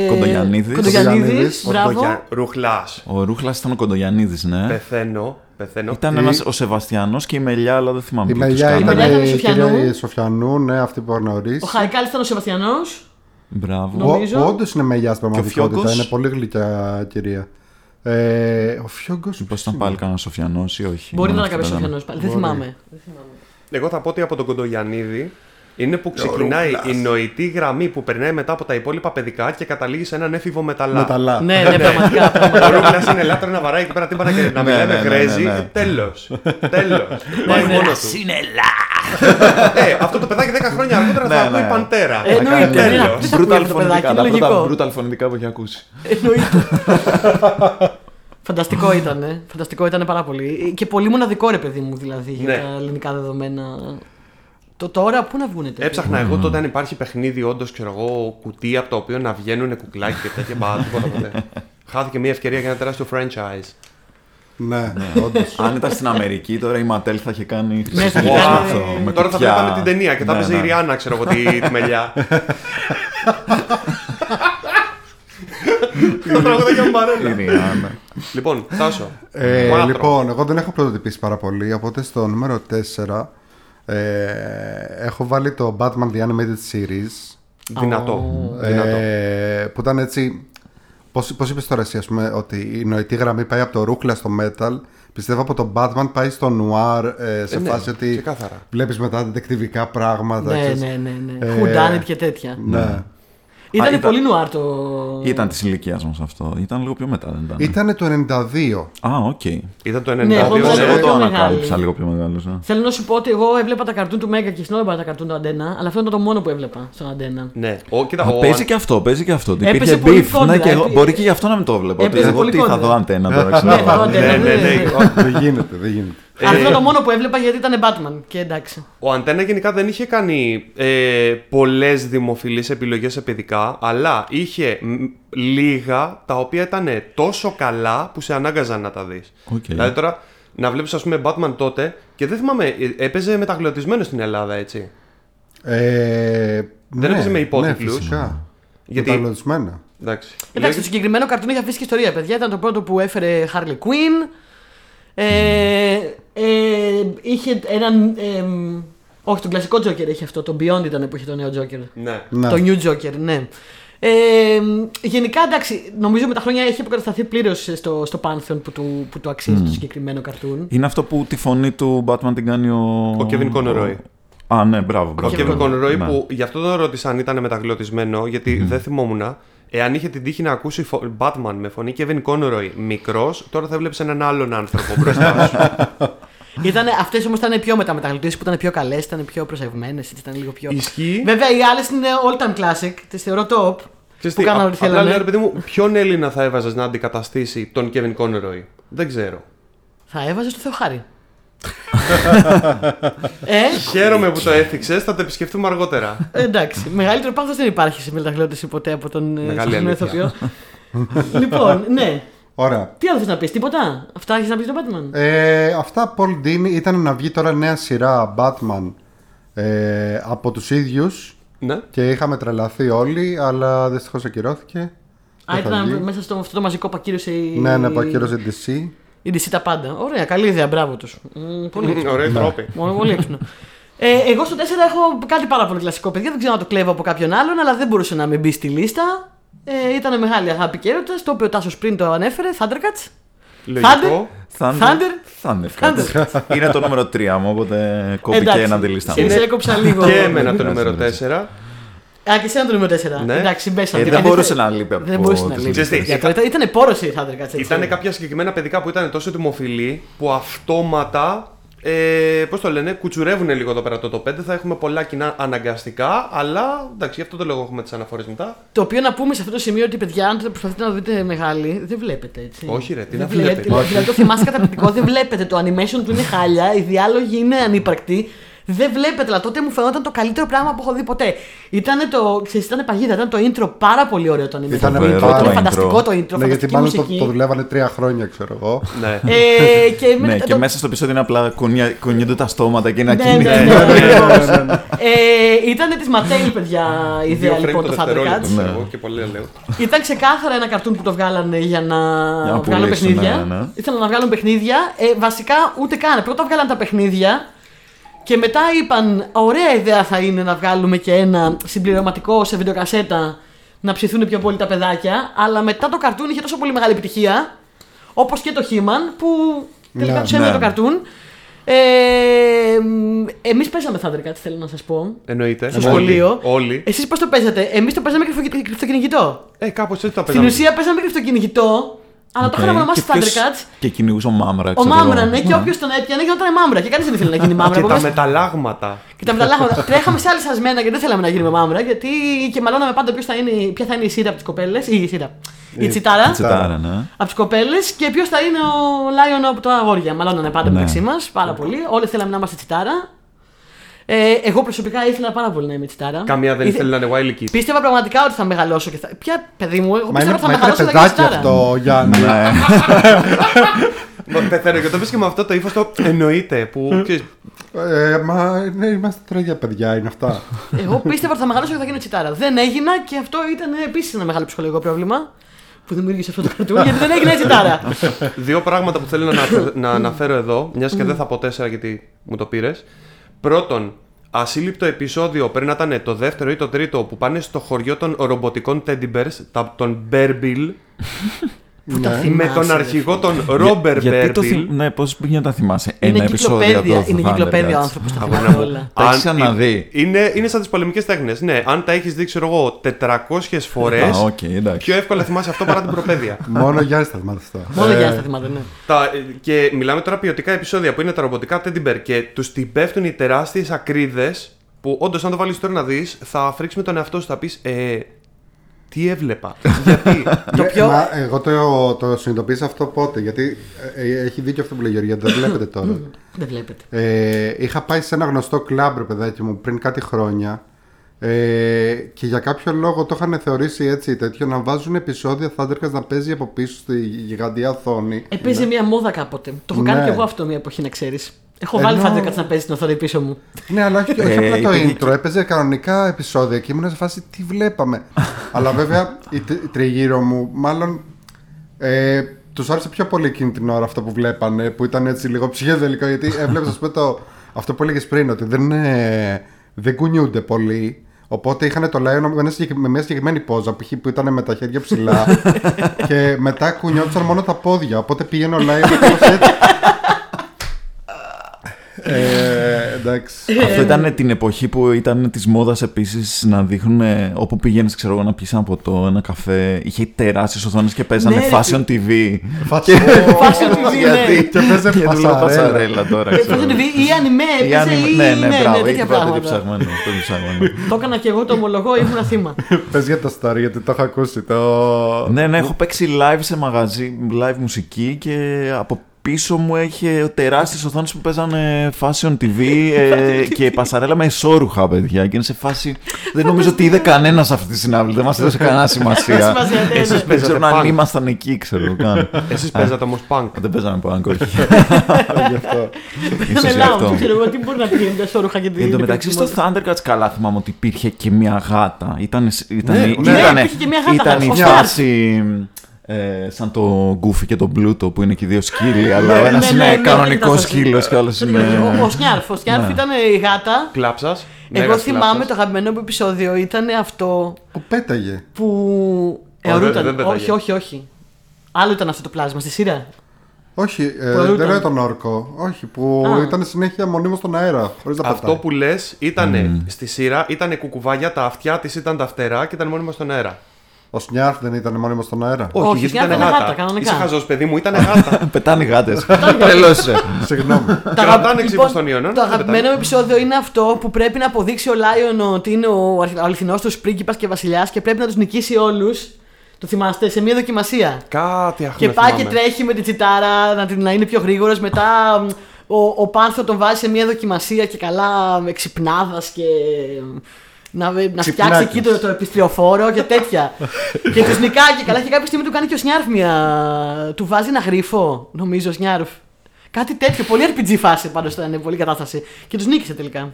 Speaker 1: Ε,
Speaker 4: Κοντογιαννίδης.
Speaker 1: Κοντογιαννίδης,
Speaker 2: Κοντογιαννίδης.
Speaker 1: Μπράβο.
Speaker 3: Ρουχλάς.
Speaker 4: Ο Ρούχλα ήταν ο Κοντογιαννίδη, ναι.
Speaker 3: Πεθαίνω. Πεθαίνω.
Speaker 4: Ήταν
Speaker 2: Η-
Speaker 4: ένας, ο Σεβαστιανός και η Μελιά, αλλά δεν θυμάμαι.
Speaker 2: Η
Speaker 4: τι τους
Speaker 2: Μελιά
Speaker 4: κάνανε.
Speaker 2: ήταν
Speaker 1: Μελιά ήταν
Speaker 2: η
Speaker 1: Σοφιανού.
Speaker 2: κυρία η Σοφιανού, ναι, αυτή που έχω γνωρίσει.
Speaker 1: Ο Χαϊκάλης ήταν ο Σεβαστιανός.
Speaker 4: Μπράβο.
Speaker 1: νομίζω.
Speaker 2: Που όντως είναι μελιάς στην πραγματικότητα.
Speaker 4: Φιόγκος;
Speaker 2: Είναι πολύ γλυκιά κυρία. Ε, ο Φιόγκος.
Speaker 4: Μήπως ήταν πάλι κανένας Σοφιανός ή όχι;
Speaker 1: Μπορεί να
Speaker 4: Μόνο
Speaker 1: ήταν κάποιος
Speaker 4: αυτό ήταν.
Speaker 1: Σοφιανός πάλι. Δεν
Speaker 2: Μπορεί.
Speaker 1: θυμάμαι.
Speaker 3: Εγώ θα πω ότι από τον Κοντογιαννίδη είναι που ξεκινάει η νοητή γραμμή που περνάει μετά από τα υπόλοιπα παιδικά και καταλήγει σε έναν έφηβο μεταλλά.
Speaker 2: Μεταλλά. (laughs)
Speaker 1: Ναι, ναι, πραγματικά. πραγματικά.
Speaker 3: Ο Ρούχλα είναι λάτρο να βαράει εκεί πέρα τίποτα και να μιλάει με
Speaker 4: ναι, ναι,
Speaker 3: γρέζι.
Speaker 4: ναι, ναι.
Speaker 3: Τέλος. Τέλος. Πάει
Speaker 1: ναι,
Speaker 3: μόνο
Speaker 1: ναι.
Speaker 3: του. Ε, αυτό το παιδάκι 10 χρόνια αργότερα
Speaker 4: Ναι,
Speaker 3: θα
Speaker 4: ναι.
Speaker 3: ακούει παντέρα.
Speaker 1: Ε, εννοείται,
Speaker 3: Τέλος.
Speaker 1: δεν είναι- δεν τα ακούει
Speaker 4: Brutal
Speaker 1: αυτό το παιδάκι,
Speaker 4: φωνητικά,
Speaker 1: είναι
Speaker 4: τα
Speaker 1: λογικό.
Speaker 4: πρώτα brutal φωνητικά που έχει ακούσει.
Speaker 1: Εννοείται. (laughs) Φανταστικό ήταν. Φανταστικό ήταν πάρα πολύ. Και πολύ μοναδικό ρε παιδί μου δηλαδή για
Speaker 3: Ναι.
Speaker 1: τα ελληνικά δεδομένα. Το τώρα πού να βγουνε τέτοια.
Speaker 3: Έψαχνα εγώ τότε αν υπάρχει παιχνίδι, όντως ξέρω εγώ, κουτί από το οποίο να βγαίνουν κουκλάκι και τέτοια. Μπα, τίποτα ποτέ. (laughs) Χάθηκε μια ευκαιρία για ένα τεράστιο franchise.
Speaker 2: Ναι, όντως.
Speaker 4: Αν ήταν στην Αμερική, τώρα η Ματέλ θα είχε κάνει
Speaker 1: Ναι, θα
Speaker 4: χρυσό
Speaker 1: είχε κάνει-
Speaker 4: βάθο, με
Speaker 3: Τώρα θα
Speaker 4: κουτιά.
Speaker 3: βλέπαμε την ταινία και θα
Speaker 4: Ναι,
Speaker 3: έπαιζε
Speaker 4: ναι.
Speaker 3: η Ριάννα, ξέρω εγώ, τη, τη μελιά. Το τραγούδι για μπαρέλα.
Speaker 4: Η Ριάννα.
Speaker 3: Λοιπόν, Τάσο.
Speaker 2: Ε,
Speaker 3: Quattro.
Speaker 2: λοιπόν, εγώ δεν έχω πρωτοτυπήσει πάρα πολύ, οπότε στο νούμερο 4 ε, έχω βάλει το Batman The Animated Series.
Speaker 3: Δυνατό. Δυνατό.
Speaker 2: Ε, που ήταν έτσι. Πώς, πώς είπες τώρα εσύ, ας πούμε, ότι η νοητή γραμμή πάει από το ρούχλα στο metal. Πιστεύω από το Batman πάει στο noir ε, σε
Speaker 3: Ε, ναι,
Speaker 2: φάση ότι
Speaker 3: ξεκάθαρα.
Speaker 2: βλέπεις μετά ντετεκτιβικά πράγματα.
Speaker 1: Ναι,
Speaker 2: ξέρεις.
Speaker 1: ναι, ναι. ναι.
Speaker 2: Ε,
Speaker 1: whodunit και τέτοια.
Speaker 2: Ναι.
Speaker 1: Ήταν
Speaker 4: ήταν-
Speaker 1: πολύ νουάρ το.
Speaker 4: Ήταν της ηλικίας μας αυτό. Ήταν λίγο πιο μετά, δεν ήταν;
Speaker 2: Ήτανε το 92.
Speaker 4: Α, οκ.
Speaker 3: Ήταν το 92.
Speaker 1: Ναι, εγώ
Speaker 3: ναι.
Speaker 1: ήμουν
Speaker 4: Εγώ
Speaker 1: πιο
Speaker 4: το
Speaker 1: μεγάλη.
Speaker 4: ανακάλυψα λίγο πιο μεγάλος.
Speaker 1: Θέλω να σου πω ότι εγώ έβλεπα τα καρτούν του Μέγκα και συνόδευα τα καρτούν του Αντένα, αλλά αυτό ήταν το μόνο που έβλεπα στον Αντένα.
Speaker 3: Ναι. Ο, κοίτα,
Speaker 4: Α,
Speaker 3: ο,
Speaker 4: παίζει και αυτό, παίζει και αυτό. Ότι
Speaker 1: Έπαιζε
Speaker 4: Υπήρχε
Speaker 1: πολύ
Speaker 4: beef.
Speaker 1: κόντρα,
Speaker 4: Ναι, και εγώ,
Speaker 1: έπαι-
Speaker 4: μπορεί και γι' αυτό να μην το βλέπω. Ότι
Speaker 1: Έπαιζε
Speaker 4: εγώ
Speaker 1: πολύ
Speaker 4: τι θα
Speaker 1: κόντρα.
Speaker 4: δω αντένα τώρα,
Speaker 1: Ναι,
Speaker 4: ξέρω.
Speaker 1: θα δω αντένα.
Speaker 3: ναι, ναι, ναι.
Speaker 2: δεν γίνεται, δεν γίνεται.
Speaker 1: Αυτό ήταν το μόνο που έβλεπα γιατί ήταν Batman και εντάξει.
Speaker 3: Ο Αντένα γενικά δεν είχε κάνει ε, πολλές δημοφιλείς επιλογές σε παιδικά, αλλά είχε μ, λίγα τα οποία ήταν τόσο καλά που σε ανάγκαζαν να τα δεις.
Speaker 4: Οκ.
Speaker 3: Δηλαδή τώρα να βλέπεις, ας πούμε, Batman τότε και δεν θυμάμαι, ε, έπαιζε μεταγλωτισμένος στην Ελλάδα, έτσι.
Speaker 2: Ε,
Speaker 3: Δεν έπαιζε με υπότιτλους.
Speaker 2: Ναι, φυσικά.
Speaker 3: Γιατί-
Speaker 2: Μεταγλωτισμένα.
Speaker 3: Εντάξει.
Speaker 1: Εντάξει, το συγκεκριμένο καρτούν είχε αφήσει και ιστορία, παιδιά. Ήταν το πρώτο που έφερε Harley Quinn. Ε, ε, είχε έναν. Ε, όχι, τον κλασικό Joker είχε αυτό. Το Beyond ήταν που είχε το νέο Joker.
Speaker 3: Ναι.
Speaker 2: Ναι.
Speaker 1: Το New Joker, ναι. Ε, γενικά εντάξει, νομίζω με τα χρόνια έχει αποκατασταθεί πλήρως στο, στο Pantheon που του, που του αξίζει το συγκεκριμένο καρτούν.
Speaker 4: Είναι αυτό που τη φωνή του Batman την κάνει ο.
Speaker 3: Ο Kevin Conroy.
Speaker 4: Α, ναι, μπράβο.
Speaker 3: Ο
Speaker 4: μπράβο.
Speaker 3: Kevin Conroy
Speaker 4: Ναι.
Speaker 3: που γι' αυτό τον ρώτησα αν ήταν μεταγλωτισμένο, γιατί δεν θυμόμουν. Εάν είχε την τύχη να ακούσει φο- Batman με φωνή Kevin Conroy μικρός, τώρα θα βλέπεις έναν άλλον άνθρωπο μπροστά σου. (laughs)
Speaker 1: Αυτές όμως ήταν πιο μεταμεταγλωτήσει που ήταν πιο καλές, ήταν πιο προσεγμένε, ήταν λίγο πιο.
Speaker 3: Ισχύει.
Speaker 1: Βέβαια οι άλλες είναι all time classic, τις θεωρώ top.
Speaker 3: Ξέρεις
Speaker 1: που
Speaker 3: τι,
Speaker 1: κάνανε
Speaker 3: α-
Speaker 1: ό,τι
Speaker 3: απλά
Speaker 1: θέλανε.
Speaker 3: λέω, ρε παιδί μου, ποιον Έλληνα θα έβαζες να αντικαταστήσει τον Kevin Conroy; Δεν ξέρω.
Speaker 1: Θα έβαζες στο Θεοχάρη. Ε,
Speaker 3: Χαίρομαι που το έθιξες, θα το επισκεφτούμε αργότερα.
Speaker 1: εντάξει. Μεγαλύτερο πάθος δεν υπάρχει σε μεταγλώτηση ποτέ από τον ε,
Speaker 3: Μεγάλη
Speaker 1: συγκεκριμένο
Speaker 3: αλήθεια.
Speaker 1: ηθοποιό. λοιπόν, ναι.
Speaker 2: Ωραία.
Speaker 1: Τι άλλο θες να πεις, τίποτα; Αυτά έχεις να πεις τον Batman;
Speaker 2: Ε, αυτά Paul Dini ήταν να βγει τώρα νέα σειρά Batman ε, από τους ίδιους
Speaker 3: ναι.
Speaker 2: και είχαμε τρελαθεί όλοι, αλλά δυστυχώς ακυρώθηκε.
Speaker 1: Α,
Speaker 2: Δεν θα βγει.
Speaker 1: ήταν μέσα στο αυτό το μαζικό που ακύρωσε η.
Speaker 2: Ναι, ναι, πακύρωσε DC.
Speaker 1: Η DC τα πάντα. Ωραία, καλή ιδέα, μπράβο τους. Πολύ έξυπνο.
Speaker 3: Ωραία τρόπη.
Speaker 1: Μόνο πολύ έξυπνο. Ε, εγώ στο 4 έχω κάτι πάρα πολύ κλασικό, παιδιά. Δεν ξέρω αν το κλέβω από κάποιον άλλον, αλλά δεν μπορούσε να με μπει στη λίστα. Ε, ήταν μεγάλη αγάπη και έρωτας. Το οποίο ο Τάσος πριν το ανέφερε. Thundercats.
Speaker 3: Λογικό.
Speaker 1: Thunder.
Speaker 4: Thunder. Thunder. Είναι το νούμερο 3 μου, οπότε κόπηκε
Speaker 1: Εντάξει.
Speaker 4: ένα τη λίστα
Speaker 1: Σε,
Speaker 4: μου.
Speaker 1: σε έκοψα λίγο.
Speaker 3: Και εμένα το
Speaker 4: Ναι,
Speaker 3: νούμερο
Speaker 4: ναι.
Speaker 3: 4.
Speaker 1: Α, και εσένα το νούμερο 4.
Speaker 3: Ναι.
Speaker 1: Εντάξει, μπέσαμε.
Speaker 4: Ε, δεν μπορούσε να λείπει από
Speaker 1: Δεν
Speaker 4: το-
Speaker 1: μπορούσε να
Speaker 4: τις
Speaker 1: λείπει.
Speaker 3: λίστες.
Speaker 1: Γιατί Ήταν, ήταν πόρωση η Thundercats. έτσι.
Speaker 3: Ήταν κάποια συγκεκριμένα παιδικά που ήταν τόσο δημοφιλή που αυτόματα. Ε, Πώς το λένε, κουτσουρεύουν λίγο εδώ πέρα το top 5. Θα έχουμε πολλά κοινά αναγκαστικά, αλλά εντάξει, γι' αυτό το λόγο έχουμε τις αναφορές μετά.
Speaker 1: Το οποίο να πούμε σε αυτό το σημείο ότι παιδιά, αν προσπαθείτε να το δείτε μεγάλη, δεν βλέπετε έτσι.
Speaker 3: Όχι, ρε, τι
Speaker 1: δεν
Speaker 3: να βλέπετε.
Speaker 1: Δηλαδή, δηλαδή το θυμάσαι (laughs) καταπληκτικό, δεν βλέπετε. Το animation του είναι χάλια, οι διάλογοι είναι ανύπαρκτοι. Δεν βλέπετε, αλλά τότε μου φαινόταν το καλύτερο πράγμα που έχω δει ποτέ. Ήταν το. Ξέρεις, ήταν παγίδα, ήταν το intro πάρα πολύ ωραίο το animation.
Speaker 2: Ήταν
Speaker 4: Φοβερό
Speaker 2: πάρα-
Speaker 4: το
Speaker 1: Ήταν
Speaker 4: intro.
Speaker 1: φανταστικό το intro,
Speaker 2: Ναι, γιατί
Speaker 1: φανταστική
Speaker 2: μάλλον το,
Speaker 1: μουσική.
Speaker 2: το δουλεύανε τρία χρόνια, ξέρω εγώ.
Speaker 3: Ναι.
Speaker 1: Ε, και με-
Speaker 4: Ναι,
Speaker 1: το-
Speaker 4: και μέσα στο επεισόδιο είναι απλά κουνιά- κουνιούνται τα στόματα και είναι
Speaker 1: Ναι, ναι,
Speaker 4: ακίνητα.
Speaker 1: ναι, ακριβώς. (laughs) Ε, Ήταν της Ματέλ, παιδιά, η
Speaker 3: Δύο
Speaker 1: ιδέα
Speaker 3: frame
Speaker 1: λοιπόν
Speaker 3: το
Speaker 1: το
Speaker 3: δευτερόλεπτο,
Speaker 1: Thundercats.
Speaker 3: ξέρω
Speaker 4: Ναι.
Speaker 3: εγώ, και πολύ λέω.
Speaker 1: Ήταν ξεκάθαρα ένα καρτούν που το βγάλανε για να,
Speaker 4: να
Speaker 1: βγάλουν
Speaker 4: πουλήσουν,
Speaker 1: παιχνίδια.
Speaker 4: ναι, ναι.
Speaker 1: Ήθελαν να βγάλουν παιχνίδια. Ε, βασικά ούτε καν. Πρώτα βγάλαν τα παιχνίδια και μετά είπαν: Ωραία ιδέα θα είναι να βγάλουμε και ένα συμπληρωματικό σε βιντεοκασέτα να ψηθούν πιο πολύ τα παιδάκια. Αλλά μετά το καρτούν είχε τόσο πολύ μεγάλη επιτυχία, όπως και το He-Man, που τελικά
Speaker 2: Ναι,
Speaker 1: του έμεινε
Speaker 4: ναι.
Speaker 1: το καρτούν. Ε, Εμείς παίζαμε Thundercats, θέλω να σας πω.
Speaker 3: Εννοείται.
Speaker 1: Στο
Speaker 3: Όλοι.
Speaker 1: σχολείο.
Speaker 3: Όλοι.
Speaker 1: Εσείς πώς το παίζατε, Εμείς το παίζαμε κρυφτο- κρυφτοκυνηγητό.
Speaker 3: Ε, κάπως έτσι τα
Speaker 1: Στην
Speaker 3: παίζαμε.
Speaker 1: ουσία παίζαμε κρυφτοκυνηγητό, αλλά το
Speaker 4: Οκ.
Speaker 1: είχαμε ονομάσει
Speaker 4: Και ποιος-
Speaker 1: Thundercats.
Speaker 4: Και κυνηγούσε ο Μάμρα.
Speaker 1: Ο
Speaker 4: ξέρω
Speaker 1: Μάμρα,
Speaker 4: εγώ.
Speaker 1: ναι, και όποιος τον έπιανε γινόταν μάμρα. Και κανείς δεν ήθελε να γίνει μάμρα.
Speaker 3: Και τα
Speaker 1: επομένως-
Speaker 3: μεταλλάγματα.
Speaker 1: Και τα μεταλλάγματα. Τρέχαμε σα λυσσασμένα και δεν θέλαμε να γίνουμε μάμρα, γιατί και μαλώναμε πάντα ποιος θα είναι, ποια θα είναι η τσιτάρα από τις κοπέλες. Ή η σειρά. Η τσιτάρα.
Speaker 4: Τσιτάρα, ναι.
Speaker 1: Από τις κοπέλες και ποιος θα είναι ο Λάιον από τα αγόρια. Μαλώνανε πάντα
Speaker 4: Ναι.
Speaker 1: μεταξύ μας πάρα πολύ. Όλοι θέλαμε να είμαστε τσιτάρα. Ε, εγώ προσωπικά ήθελα πάρα πολύ να είμαι τσιτάρα.
Speaker 3: Καμία δεν
Speaker 1: Ήθε-
Speaker 3: ήθελε να είναι WilyKit.
Speaker 1: Πίστευα πραγματικά ότι θα μεγαλώσω και θα. Ποια παιδί μου, εγώ
Speaker 2: Μα είναι,
Speaker 1: πίστευα ότι θα
Speaker 2: μα ήταν
Speaker 1: μεγαλώσω και θα
Speaker 2: παιδάκι
Speaker 1: τσιτάρα.
Speaker 2: αυτό, Γιάννη.
Speaker 4: Ναι.
Speaker 3: Μα, Πεθαίνω και το πες και με αυτό το ύφος το εννοείται. Που ξέρεις,
Speaker 2: Ε, μα ναι, είμαστε τρέλια παιδιά, είναι αυτά.
Speaker 1: Εγώ πίστευα ότι θα μεγαλώσω και θα γίνω τσιτάρα. Δεν έγινα και αυτό ήταν επίσης ένα μεγάλο ψυχολογικό πρόβλημα που δημιούργησε αυτό το καρτούν γιατί δεν έγινε τσιτάρα.
Speaker 3: Δύο πράγματα που θέλω να, αναφε- να αναφέρω εδώ, μιας και δεν θα πω τέσσερα γιατί μου το πήρες. Πρώτον, ασύλληπτο επεισόδιο πρέπει να ήταν το δεύτερο ή το τρίτο που πάνε στο χωριό των ρομποτικών teddy bears, τα, τον Bear Bill,
Speaker 1: Που τα
Speaker 3: με
Speaker 1: θυμάσαι,
Speaker 3: τον
Speaker 1: ρε
Speaker 3: αρχηγό
Speaker 1: φίλε.
Speaker 3: τον Ro
Speaker 4: Γιατί
Speaker 3: Bear
Speaker 4: το
Speaker 3: Bill.
Speaker 4: θυμ... Ναι, πώς πήγαινε να τα θυμάσαι;
Speaker 1: Είναι
Speaker 4: Ένα επεισόδιο από
Speaker 1: κυκλοπαίδεια,
Speaker 4: το
Speaker 1: είναι κυκλοπαίδεια ο
Speaker 4: Thundercats.
Speaker 1: άνθρωπος. Τα
Speaker 3: Αγώνα
Speaker 1: θυμάμαι
Speaker 3: μου.
Speaker 1: όλα.
Speaker 4: Τα έχεις
Speaker 3: Αν-
Speaker 4: ξαναδεί.
Speaker 3: Είναι, είναι σαν τις πολεμικές τέχνες. Ναι, αν τα έχεις δει, ξέρω εγώ, 400 φορές,
Speaker 4: Α, οκ, εντάξει.
Speaker 3: πιο εύκολα θυμάσαι αυτό παρά την προπαίδεια. (laughs)
Speaker 2: Μόνο Γιάννη θα θυμάται αυτά.
Speaker 1: Μόνο
Speaker 2: Ε,
Speaker 1: για στα θυμάται, ναι.
Speaker 3: Τα, και μιλάμε τώρα ποιοτικά επεισόδια που είναι τα ρομποτικά teddy bear και τους την πέφτουν οι τεράστιες ακρίδες που όντως, αν το βάλεις τώρα να δεις, θα φρίξεις με τον εαυτό σου, θα πεις ε, Τι έβλεπα. Γιατί; (laughs)
Speaker 1: Το
Speaker 2: ναι,
Speaker 1: πιο-
Speaker 2: μα εγώ το, το συνειδητοποίησα αυτό πότε. Γιατί ε, ε, έχει δίκιο αυτό που λέει η Γεωργία, δεν βλέπετε τώρα.
Speaker 1: Δεν βλέπετε.
Speaker 2: Ε, είχα πάει σε ένα γνωστό κλαμπ, ρε παιδάκι μου, πριν κάτι χρόνια. Ε, και για κάποιο λόγο το είχαν θεωρήσει έτσι τέτοιο να βάζουν επεισόδια Thundercats να παίζει από πίσω στη γιγαντιά οθόνη.
Speaker 1: Έπαιζε μια μόδα κάποτε. Το έχω
Speaker 2: Ναι.
Speaker 1: κάνει και εγώ αυτό μια εποχή, να ξέρεις. Έχω
Speaker 2: Ενώ-
Speaker 1: βάλει Thundercats να παίζει την οθόνη πίσω μου.
Speaker 2: Ναι, αλλά όχι, όχι
Speaker 4: Ε,
Speaker 2: απλά το
Speaker 4: υπήρχε
Speaker 2: intro. Έπαιζε κανονικά επεισόδια και ήμουν σε φάση τι βλέπαμε. (laughs) αλλά βέβαια οι τρι- τριγύρω μου, μάλλον ε, τους άρεσε πιο πολύ εκείνη την ώρα αυτό που βλέπανε, που ήταν έτσι λίγο ψυχεδελικό. Γιατί έβλεπες, ας πούμε, το, αυτό που έλεγες πριν, ότι δεν, ε, δεν κουνιούνται πολύ. Οπότε είχαν το Lion με, ένα συγκεκ- με μια συγκεκριμένη πόζα π.χ. που ήταν με τα χέρια ψηλά (laughs) και μετά κουνιόντουσαν μόνο τα πόδια. Οπότε πήγαινε ο Lion (laughs) κάπως έτσι. Ε, εντάξει.
Speaker 4: Αυτό ήταν την εποχή που ήταν της μόδας επίσης να δείχνουν ε, όπου πήγαινε, ξέρω εγώ, να πιεις ένα ποτό, ένα καφέ. Είχε τεράστιες οθόνες και παίζανε
Speaker 1: Ναι, ρε,
Speaker 4: fashion TV.
Speaker 2: Φάση-
Speaker 1: Fashion TV, ναι.
Speaker 2: Και παίζε
Speaker 4: Γιατί λέω
Speaker 2: πασαρέλα.
Speaker 4: πασαρέλα τώρα.
Speaker 1: Ε,
Speaker 4: ξέρω.
Speaker 1: Fashion TV ή anime,
Speaker 4: Ή
Speaker 1: έπαιζε
Speaker 4: anime-
Speaker 1: ή
Speaker 4: Ναι, ναι,
Speaker 1: ναι,
Speaker 4: μπράβο,
Speaker 1: ναι,
Speaker 4: έχει
Speaker 1: τέτοια
Speaker 4: πάντα τέτοιο
Speaker 1: πράγματα.
Speaker 4: ψαγμένο. τέτοιο ψαγμένο.
Speaker 1: Το έκανα και εγώ, το ομολογώ, ήμουν θύμα.
Speaker 2: Πες για το story γιατί το έχω ακούσει. Το...
Speaker 4: Ναι, ναι, έχω παίξει live σε μαγαζί, live μουσική και από πίσω μου είχε τεράστιες οθόνες που παίζανε fashion TV ε, (laughs) και πασαρέλα με ισόρουχα, παιδιά. Και είναι σε φάση. Δεν νομίζω ότι είδε κανένας αυτή τη συνάβλη. Δεν μας έδωσε κανένα σημασία.
Speaker 1: Σημασία, ναι, ναι.
Speaker 3: Εσείς
Speaker 4: Δεν ξέρω
Speaker 3: παίζατε
Speaker 4: αν
Speaker 3: punk.
Speaker 4: ήμασταν εκεί, ξέρω καν.
Speaker 3: Εσείς παίζατε όμως punk.
Speaker 4: Δεν παίζαμε punk, όχι. (laughs)
Speaker 2: Γι' αυτό.
Speaker 4: Ίσως
Speaker 1: Με
Speaker 4: γι'
Speaker 1: λάμπη,
Speaker 4: αυτό.
Speaker 1: ξέρω εγώ, τι μπορεί να πηγαίνει τα σόρουχα και την.
Speaker 4: Εν τω μεταξύ στο Thundercats καλά θυμάμαι ότι υπήρχε και μια γάτα. Ήταν, ήταν,
Speaker 2: Ναι,
Speaker 4: ήταν,
Speaker 2: ναι,
Speaker 4: ήταν,
Speaker 1: υπήρχε και μια γάτα,
Speaker 4: ήταν η
Speaker 1: ο
Speaker 4: φάση ε, σαν το Goofy και τον Pluto που είναι και οι δύο σκύλοι, αλλά ο
Speaker 1: Ναι,
Speaker 4: ένας
Speaker 1: ναι, ναι,
Speaker 4: είναι
Speaker 1: ναι,
Speaker 4: κανονικός
Speaker 1: ήταν
Speaker 4: σκύλο και ο άλλος
Speaker 1: Ο- Ο
Speaker 4: είναι...
Speaker 1: Σνιάρφ. Ο Σνιάρφ
Speaker 4: Ναι.
Speaker 1: ήταν η γάτα.
Speaker 3: Κλάψας.
Speaker 1: Εγώ
Speaker 3: μέγας
Speaker 1: θυμάμαι
Speaker 3: κλάψας.
Speaker 1: το αγαπημένο μου επεισόδιο ήταν αυτό
Speaker 2: Που πέταγε.
Speaker 1: που
Speaker 3: Ωραία,
Speaker 1: αιωρούταν.
Speaker 3: δεν πέταγε.
Speaker 1: Όχι, όχι, όχι. Άλλο ήταν αυτό το πλάσμα στη σειρά.
Speaker 2: Όχι, ε,
Speaker 1: αιωρούταν.
Speaker 2: δεν λέω τον όρκο. Όχι, που
Speaker 1: Α.
Speaker 2: ήταν συνέχεια μονίμως στον αέρα. Χωρίς να
Speaker 3: Αυτό
Speaker 2: πετάει.
Speaker 3: που λες ήταν στη σειρά, ήταν κουκουβάγια, τα αυτιά της ήταν τα φτερά και ήταν μόνιμα στον αέρα.
Speaker 2: Ο Σνιάρφ δεν ήταν μόνιμος στον αέρα;
Speaker 1: Όχι,
Speaker 3: γιατί
Speaker 1: ήταν
Speaker 3: ήταν
Speaker 1: γάτα,
Speaker 3: γάτα.
Speaker 1: κανονικά.
Speaker 3: Είσαι χαζός, παιδί μου, ήταν (laughs) γάτα.
Speaker 4: Πετάνε οι γάτες. Τρελός είσαι. (laughs)
Speaker 2: Συγγνώμη.
Speaker 1: Τα
Speaker 3: Κρατάνε
Speaker 1: αγαπη-
Speaker 3: ξύφο
Speaker 1: λοιπόν,
Speaker 3: στον Ιωνά,
Speaker 1: Το
Speaker 3: δεν
Speaker 1: αγαπημένο
Speaker 3: πετάνε.
Speaker 1: μου επεισόδιο είναι αυτό που πρέπει να αποδείξει ο Λάιον ότι είναι ο αληθινός του πρίγκιπας και βασιλιάς και πρέπει να τους νικήσει όλους. Το θυμάστε, σε μια δοκιμασία.
Speaker 3: Κάτι αχ,
Speaker 1: Και
Speaker 3: με
Speaker 1: πάει και
Speaker 3: θυμάμαι.
Speaker 1: τρέχει με την τσιτάρα να, την- να είναι πιο γρήγορος. Μετά μ, ο, ο Πάνθο τον βάζει σε μια δοκιμασία και καλά με ξυπνάδας και. Να, να φτιάξει
Speaker 2: Ξυπνάκες.
Speaker 1: εκεί το, το επιστριοφόρο και τέτοια. (laughs) και τους νικάει και καλά. Και κάποια στιγμή του κάνει και ο Σνιάρφ μια. Του βάζει ένα γρίφο, νομίζω ο Σνιάρφ. Κάτι τέτοιο. Πολύ RPG φάση πάντω ήταν. Πολύ κατάσταση. Και τους νίκησε τελικά.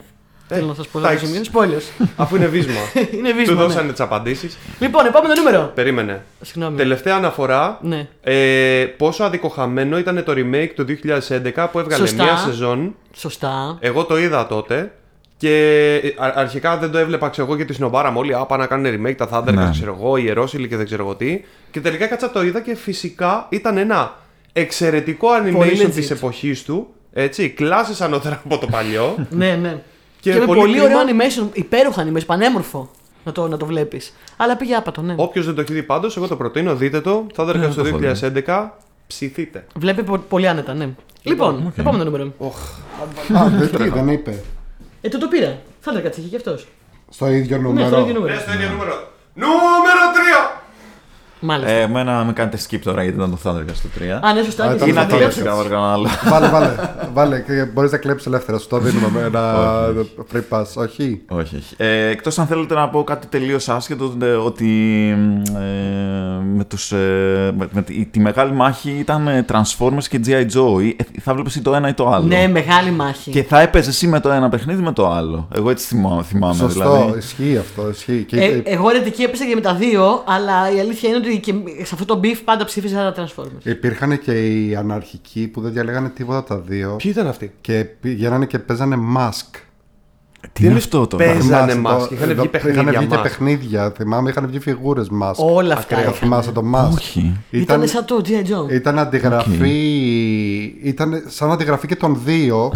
Speaker 1: Θέλω να σας πω.
Speaker 3: εντάξει.
Speaker 1: Δεν είναι spoilers. (laughs)
Speaker 3: Αφού είναι βίσμα. (laughs)
Speaker 1: είναι
Speaker 3: Του
Speaker 1: βίσμα. ναι.
Speaker 3: δώσανε τις απαντήσεις.
Speaker 1: Λοιπόν, επόμενο νούμερο.
Speaker 3: Περίμενε.
Speaker 1: Συγγνώμη.
Speaker 3: Τελευταία αναφορά.
Speaker 1: Ναι.
Speaker 3: Ε, πόσο αδικοχαμένο ήταν το remake του 2011 που έβγαλε
Speaker 1: Σωστά.
Speaker 3: μία σεζόν.
Speaker 1: Σωστά.
Speaker 3: Εγώ το είδα τότε. Και ε, α- αρχικά δεν το έβλεπα, ξέρω εγώ, γιατί συνοπάραμε όλοι. Α, πάνε να κάνουν remake τα Thundercats,
Speaker 4: Ναι.
Speaker 3: ξέρω εγώ, ιερόσιλοι και δεν ξέρω εγώ τι. Και τελικά κάτσα το είδα και φυσικά ήταν ένα εξαιρετικό
Speaker 1: Πολύ
Speaker 3: animation
Speaker 1: legit.
Speaker 3: τη εποχής του. Έτσι, κλάσει ανώτερα από το παλιό. (laughs)
Speaker 1: Ναι, ναι.
Speaker 3: Και
Speaker 1: Και, με
Speaker 3: πολύ
Speaker 1: πολύ,
Speaker 3: κρίμα-
Speaker 1: ωραίο animation, υπέροχο animation, πανέμορφο να το, να το βλέπεις. Αλλά πήγε άπατο, ναι.
Speaker 3: Όποιος δεν το έχει δει πάντως, εγώ το προτείνω, δείτε το. Thundercats
Speaker 4: Ναι,
Speaker 3: το
Speaker 4: το έχω δει.
Speaker 3: 2011. Ψηθείτε.
Speaker 1: Βλέπει πο- πολύ άνετα, ναι. Λοιπόν, επόμενο νούμερο.
Speaker 2: Α, δεν, τι, δεν είπε.
Speaker 1: Ε, το το πήρα. Θα έλεγα είχε και αυτός.
Speaker 2: Στο ίδιο
Speaker 1: Ναι,
Speaker 2: νούμερο.
Speaker 1: στο ίδιο νούμερο.
Speaker 3: στο ίδιο νούμερο. Νούμερο 3!
Speaker 1: Μάλιστα.
Speaker 4: Ε, Εμένα με κάνετε skip τώρα γιατί ήταν το Thundercats στο 3.
Speaker 1: Α, ναι, σωστά.
Speaker 2: Α,
Speaker 1: και
Speaker 2: ήταν
Speaker 1: εσύ
Speaker 4: Ή να
Speaker 1: θα
Speaker 2: Thundercats.
Speaker 4: κλέψεις
Speaker 1: κλέψεις.
Speaker 4: κανένα κανένα άλλο.
Speaker 2: βάλε, βάλε. βάλε και μπορείς να κλέψεις ελεύθερα. Σου το δίνουμε με ένα free pass. Όχι;
Speaker 4: Όχι, όχι. Ε, εκτός αν θέλετε να πω κάτι τελείως άσχετο, ε, ότι ε, με, τους, ε, με, με τη, τη μεγάλη μάχη ήταν ε, Transformers και G.I. Joe. Ή, ε, θα βλέπεις ή το ένα ή το άλλο.
Speaker 1: Ναι, μεγάλη μάχη.
Speaker 4: Και θα έπαιζες εσύ με το ένα παιχνίδι με το άλλο. Εγώ έτσι θυμάμαι, θυμάμαι
Speaker 2: Σωστό.
Speaker 4: δηλαδή.
Speaker 2: Ισχύει αυτό. Ισχύει. Και,
Speaker 1: Ε, εγώ ρετική έπεσα και με τα δύο, αλλά η αλήθεια είναι ότι και σε αυτό το beef πάντα ψήφιζα τα Transformers.
Speaker 2: Υπήρχαν και οι αναρχικοί που δεν διαλέγανε τίποτα τα δύο.
Speaker 3: Ποιοι ήταν αυτοί;
Speaker 2: Και πηγαίνανε και παίζανε mask.
Speaker 4: Τι είναι αυτό τώρα;
Speaker 3: παίζανε
Speaker 2: Θυμάσαι
Speaker 3: mask.
Speaker 2: το-
Speaker 3: Είχαν
Speaker 2: εδώ-
Speaker 3: βγει παιχνίδια
Speaker 2: Είχαν βγει και
Speaker 3: mask.
Speaker 2: παιχνίδια. Θυμάμαι, είχαν βγει φιγούρες mask.
Speaker 1: Όλα αυτά.
Speaker 2: Θα
Speaker 1: είχαν.
Speaker 2: θυμάσαι το mask;
Speaker 4: Όχι.
Speaker 1: Ήταν σαν το G.I. Joe.
Speaker 2: Ήταν αντιγραφή. Ήταν σαν αντιγραφή και των δύο.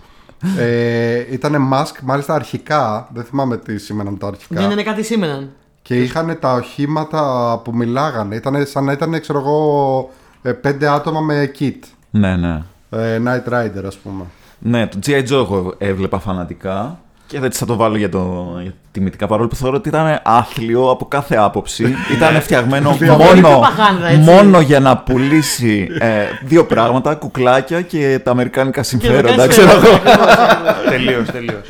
Speaker 2: (laughs) ε, ήταν mask, μάλιστα αρχικά. Δεν θυμάμαι τι σήμαιναν τα αρχικά.
Speaker 1: Δεν είναι κάτι σήμαιναν.
Speaker 2: Και είχαν τα οχήματα που μιλάγανε. Ήταν σαν να ήταν, ξέρω εγώ, ε, πέντε άτομα με kit.
Speaker 4: Ναι, ναι.
Speaker 2: Ε, Night Rider, ας πούμε.
Speaker 4: Ναι, το G.I. Joe εγώ έβλεπα φανατικά. Και έτσι θα το βάλω για, το, για τιμητικά παρόλο που θεωρώ ότι ήταν άθλιο από κάθε άποψη. ήταν φτιαγμένο (laughs)
Speaker 1: Πολύ
Speaker 4: μόνο,
Speaker 1: προπαγάνδα, έτσι.
Speaker 4: μόνο για να πουλήσει ε, δύο πράγματα, κουκλάκια και τα αμερικάνικα συμφέροντα,
Speaker 1: κάνει
Speaker 4: ξέρω εγώ. (laughs)
Speaker 3: τελείως, τελείως.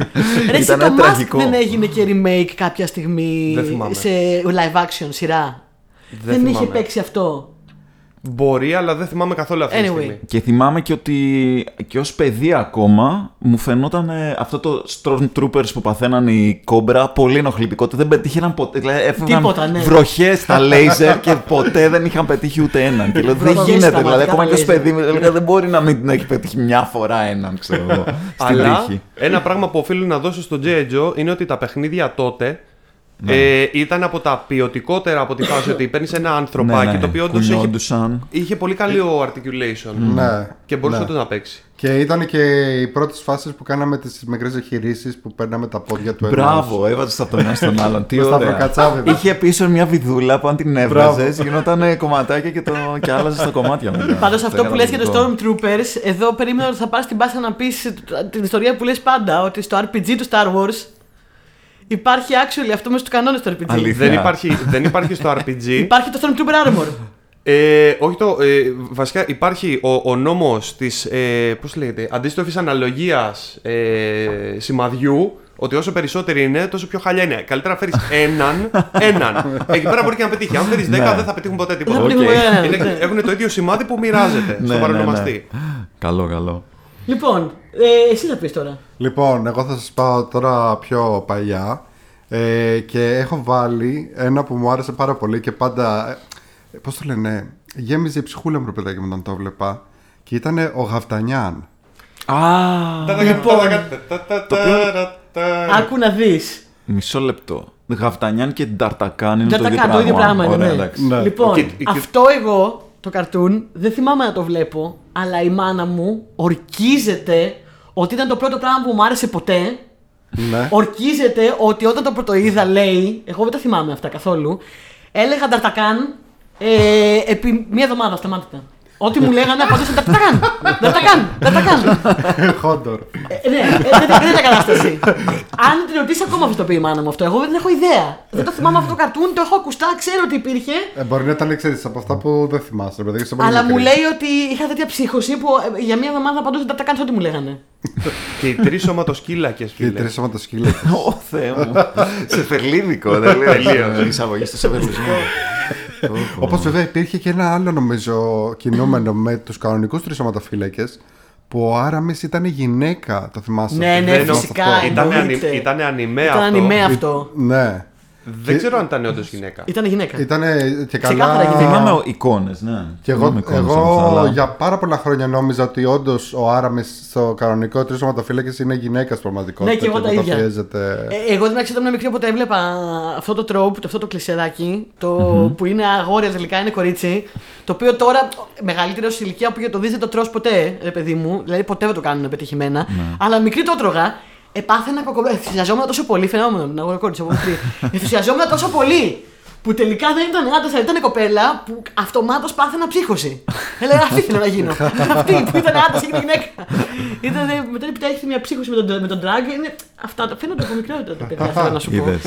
Speaker 1: Ρε, εσύ
Speaker 4: Ήτανε
Speaker 1: το Mask
Speaker 4: τραγικό.
Speaker 1: δεν έγινε και remake κάποια στιγμή
Speaker 3: Δεν θυμάμαι.
Speaker 1: σε live action σειρά; Δεν,
Speaker 3: Δεν
Speaker 1: είχε
Speaker 3: θυμάμαι.
Speaker 1: παίξει αυτό;
Speaker 3: Μπορεί, αλλά δεν θυμάμαι καθόλου αυτή τη
Speaker 1: Anyway.
Speaker 3: στιγμή.
Speaker 4: Και θυμάμαι και ότι και ως παιδί ακόμα μου φαινόταν ε, αυτό το Stormtroopers που παθαίναν οι κόμπρα πολύ ενοχλητικό. ότι Δεν πετύχαιναν ποτέ. Δηλαδή έφευγαν
Speaker 1: Τίποτα, ναι.
Speaker 4: βροχές στα λέιζερ και ποτέ δεν είχαν πετύχει ούτε έναν. Και λέω δεν
Speaker 1: Βροχές
Speaker 4: γίνεται.
Speaker 1: στα
Speaker 4: Δηλαδή
Speaker 1: μάτια
Speaker 4: ακόμα
Speaker 1: τα
Speaker 4: και ως
Speaker 1: λέιζερ.
Speaker 4: παιδί μου, έλεγα, δεν μπορεί να μην έχει πετύχει μια φορά έναν, ξέρω εγώ. Στην
Speaker 3: Αλλά
Speaker 4: τύχη.
Speaker 3: ένα πράγμα που οφείλω να δώσω στο G.I. Joe είναι ότι τα παιχνίδια τότε Ε, ήταν από τα ποιοτικότερα από τη φάση ότι παίρνεις ένα ανθρωπάκι (coughs)
Speaker 4: Ναι, ναι,
Speaker 3: το οποίο όντως είχε,
Speaker 4: κουνιόντουσαν.
Speaker 3: είχε πολύ καλό articulation.
Speaker 2: Ναι.
Speaker 3: Και μπορούσε
Speaker 2: ναι.
Speaker 3: όντως να παίξει.
Speaker 2: Και ήταν και οι πρώτες φάσεις που κάναμε τις μικρές εγχειρήσεις που παίρναμε τα πόδια του ενός.
Speaker 4: Μπράβο, έβαζες τα τον ένα στον (laughs) άλλον. Τι
Speaker 2: Το
Speaker 4: ωραία.
Speaker 2: σταυροκατσάβι.
Speaker 4: Είχε πίσω μια βιδούλα που αν την έβραζε, γινόταν κομματάκια και, το... και άλλαζες τα κομμάτια μετά. (laughs)
Speaker 1: Πάντως αυτό
Speaker 4: Ήταν
Speaker 1: που λες για το
Speaker 4: καταπληκτικό.
Speaker 1: Stormtroopers, εδώ περίμενα ότι θα πας στην πάσα να πεις την ιστορία που λες πάντα, ότι στο RPG του Star Wars υπάρχει actually αυτό μέσα στους κανόνες του RPG.
Speaker 4: Αλήθεια.
Speaker 3: Δεν υπάρχει, δεν υπάρχει στο RPG. (laughs)
Speaker 1: Υπάρχει το Stormtrooper Armor.
Speaker 3: Ε, όχι το. Ε, βασικά υπάρχει ο, ο νόμος της ε, πώς λέγεται, αντίστροφης αναλογίας ε, σημαδιού ότι όσο περισσότεροι είναι, τόσο πιο χάλια είναι. Καλύτερα να φέρεις (laughs) έναν, έναν. Εκεί πέρα μπορεί και να πετύχει. Αν φέρεις 10,
Speaker 4: Ναι.
Speaker 3: δεν θα πετύχουν ποτέ
Speaker 1: Δεν
Speaker 3: τίποτα.
Speaker 1: θα
Speaker 4: Οκ.
Speaker 1: πετύχουμε κανέναν,
Speaker 3: Είναι,
Speaker 1: ναι.
Speaker 3: έχουν το ίδιο σημάδι που μοιράζεται
Speaker 4: Ναι,
Speaker 3: στο
Speaker 4: ναι,
Speaker 3: παρονομαστή.
Speaker 4: ναι. Καλό, καλό.
Speaker 1: Λοιπόν, ε, εσύ θα πεις τώρα.
Speaker 2: Λοιπόν, εγώ θα σας πάω τώρα πιο παλιά ε, και έχω βάλει ένα που μου άρεσε πάρα πολύ και πάντα, ε, πώς το λένε, γέμιζε η ψυχούλα μου ρε παιδάκι μου όταν το βλέπα και ήταν ο Γαυτανιάν.
Speaker 4: Α,
Speaker 1: Λοιπόν, άκου να δεις.
Speaker 4: μισό λεπτό. Γαυτανιάν και Νταρτακάν είναι το ίδιο
Speaker 1: Νταρτακάν,
Speaker 4: πράγμα.
Speaker 1: το ίδιο πράγμα είναι,
Speaker 4: Ωραία,
Speaker 1: ναι.
Speaker 4: εντάξει.
Speaker 2: Ναι.
Speaker 1: Λοιπόν,
Speaker 3: Και- και-
Speaker 1: αυτό εγώ το καρτούν δεν θυμάμαι να το βλέπω, αλλά η μάνα μου ορκίζεται ότι ήταν το πρώτο πράγμα που μου άρεσε ποτέ.
Speaker 2: Ναι.
Speaker 1: Ορκίζεται ότι όταν το πρωτοείδα λέει, εγώ δεν τα θυμάμαι αυτά καθόλου, έλεγα Νταρτακάν ε, επί μία εβδομάδα σταμάτητα. Ό,τι μου λέγανε απαντούσα Νταρτακάν! Νταρτακάν! Νταρτακάν!
Speaker 2: Χόντορ.
Speaker 1: Ε, ναι, ε, δεν δεν είναι κατάσταση. Αν την ρωτήσει ακόμα αυτό το πει η μάνα μου αυτό, εγώ δεν έχω ιδέα. Δεν το θυμάμαι αυτό το καρτούν, το έχω ακουστά, ξέρω ότι υπήρχε.
Speaker 2: Ε, μπορεί να ήταν ξέρεις, από αυτά που δεν θυμάσαι, ρε παιδί. είσαι πολύ
Speaker 1: Αλλά μου
Speaker 2: μικρή.
Speaker 1: λέει ότι είχα τέτοια ψύχωση που ε, για μία εβδομάδα απαντούσα τα κάνεις ό,τι μου λέγανε.
Speaker 3: Και οι τρεις σωματοσκύλακες,
Speaker 2: Και οι
Speaker 3: φίλε.
Speaker 2: τρεις σωματοσκύλακες.
Speaker 4: Ω Θεέ μου. Σεφερλίδικο, δεν λέω.
Speaker 3: Τελείως.
Speaker 4: Εισαγωγή στο σεφερλισμό.
Speaker 2: Όπως βέβαια υπήρχε και ένα άλλο νομίζω κινούμενο (clears throat) με τους κανονικούς τρει σωματοφύλακε που ο Άραμις ήταν γυναίκα. Το θυμάσαι.
Speaker 1: Ναι, ναι,
Speaker 3: Δεν-
Speaker 1: φυσικά.
Speaker 3: Ήτανε
Speaker 1: εννοείται.
Speaker 3: ανι- ήτανε ανιμέ
Speaker 1: Ήταν
Speaker 3: αυτό.
Speaker 1: ανιμέ αυτό.
Speaker 2: Ναι.
Speaker 3: Δεν ξέρω αν ήταν όντως γυναίκα.
Speaker 1: Ήταν γυναίκα.
Speaker 2: Ήταν και
Speaker 1: Ξεκάθαρα
Speaker 2: καλά.
Speaker 1: γυναίκα.
Speaker 4: Θυμάμαι εικόνες, ναι.
Speaker 2: Και εγώ,
Speaker 4: Θυμάμαι εικόνες
Speaker 2: εγώ
Speaker 4: όμως, αλλά-
Speaker 2: για πάρα πολλά χρόνια νόμιζα ότι όντως ο Άραμι στο κανονικό τρεις σωματοφύλακες είναι γυναίκας πραγματικότητα.
Speaker 1: Ναι, και εγώ τα ίδια.
Speaker 2: μεταφιέζεται-
Speaker 1: Ε, εγώ δεν ξέρω, όταν ήμουν μικρή, όποτε έβλεπα αυτό το τρόπ, αυτό το κλεισεράκι, το που είναι αγόρια τελικά, είναι κορίτσι. Το οποίο τώρα μεγαλύτερο σε ηλικία που για το δει δεν το τρως ποτέ, ρε παιδί μου. Δηλαδή ποτέ δεν το κάνουν πετυχημένα. Αλλά μικρή το έτρωγα. Επάθαινα κακο... Ενθουσιαζόμουν τόσο πολύ, φαινόμενο, την αγοροκόρησα από μικρή. Ενθουσιαζόμουν τόσο πολύ που τελικά δεν ήταν άντρα, αλλά ήταν κοπέλα που αυτομάτως πάθαινα ψύχωση. Έλεγα αυτή θέλω να γίνω. (laughs) αυτή που ήταν άντρα και γυναίκα. Ήταν, μετά έπειτα έχει μια ψύχωση με τον, με τον drag. Είναι, αυτά τα φαίνονται από μικρότητα τα παιδιά, θέλω να σου πω.
Speaker 4: Είδες.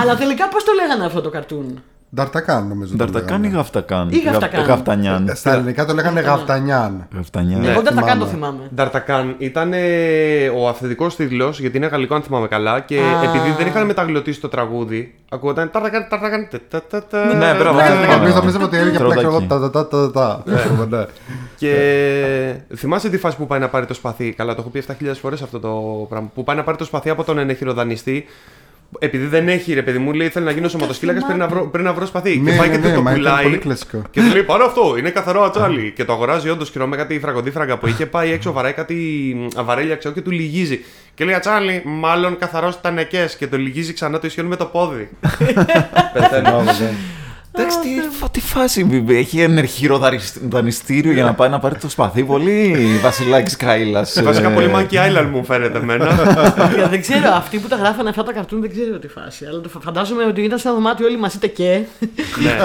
Speaker 1: Αλλά τελικά πώς το λέγανε αυτό το καρτούν.
Speaker 2: Νταρτακάν νομίζω. το
Speaker 4: Νταρτακάν ή
Speaker 2: λέγανε.
Speaker 4: Γαυτακάν.
Speaker 1: Ή Γαυτακάν.
Speaker 4: Γαυτανιάν.
Speaker 2: Ε, Στα ελληνικά το λέγανε Γαυτανιάν.
Speaker 4: Γαυτανιάν.
Speaker 3: Ναι.
Speaker 1: Εγώ δεν τα
Speaker 2: θυμάμαι.
Speaker 1: κάνω, το θυμάμαι.
Speaker 3: Νταρτακάν ήταν ο αυθεντικός τίτλος, γιατί είναι γαλλικό αν θυμάμαι καλά. Και
Speaker 1: Α.
Speaker 3: επειδή δεν είχαν μεταγλωτήσει το τραγούδι, ακούγονταν Ταρτακάν, Ταρτακάν. τε, τα, τα, τα,
Speaker 4: Ναι, μπράβο,
Speaker 2: Ναι,
Speaker 4: αυτό
Speaker 2: ναι,
Speaker 4: θυμάμαι.
Speaker 2: Εμεί νομίζαμε ότι έλεγε απλά
Speaker 4: Τροδάκι.
Speaker 2: ξέρω εγώ, τα τα τα τα τα. Ξέρουμε, ναι.
Speaker 3: Και θυμάσαι τη φάση που πάει να πάρει το σπαθί; Καλά, το έχω πει 7.000 φορές αυτό το πράγμα. Που πάει να πάρει το σπαθί από τον ενεχειροδανιστή. Επειδή δεν έχει, ρε παιδί μου, λέει θέλει να γίνω σωματοσκύλακα πριν, να βρω- πριν να βρω σπαθί.
Speaker 2: Ναι,
Speaker 3: και πάει
Speaker 2: ναι,
Speaker 3: και
Speaker 2: ναι,
Speaker 3: το
Speaker 2: μα ήταν
Speaker 3: πουλάει.
Speaker 2: πολύ κλασικό.
Speaker 3: Και του λέει πάρω αυτό, είναι καθαρό ατσάλι. και το αγοράζει όντως και με κάτι φραγκοδίφραγκα που είχε πάει έξω, βαράει κάτι μ, βαρέλια ξέρω και του λυγίζει. Και λέει ατσάλι, μάλλον καθαρός ήταν νεκέ. Και το λυγίζει ξανά το ισιώνει με το πόδι. (laughs) Πεθαίνω. (laughs)
Speaker 4: Εντάξει, τι, φα- τι φάση. Έχει ενεργήρο δανειστήριο για να πάει να πάρει το σπαθί. Πολύ βασιλάκι Κάιλας.
Speaker 3: Βασικά πολύ Monkey Island μου φαίνεται εμένα.
Speaker 1: Ε, δεν ξέρω, αυτοί που τα γράφανε αυτά τα καρτούν δεν ξέρω τι φάση. Αλλά το φα- φαντάζομαι ότι ήταν σε ένα δωμάτιο όλοι μαζί τεκέ.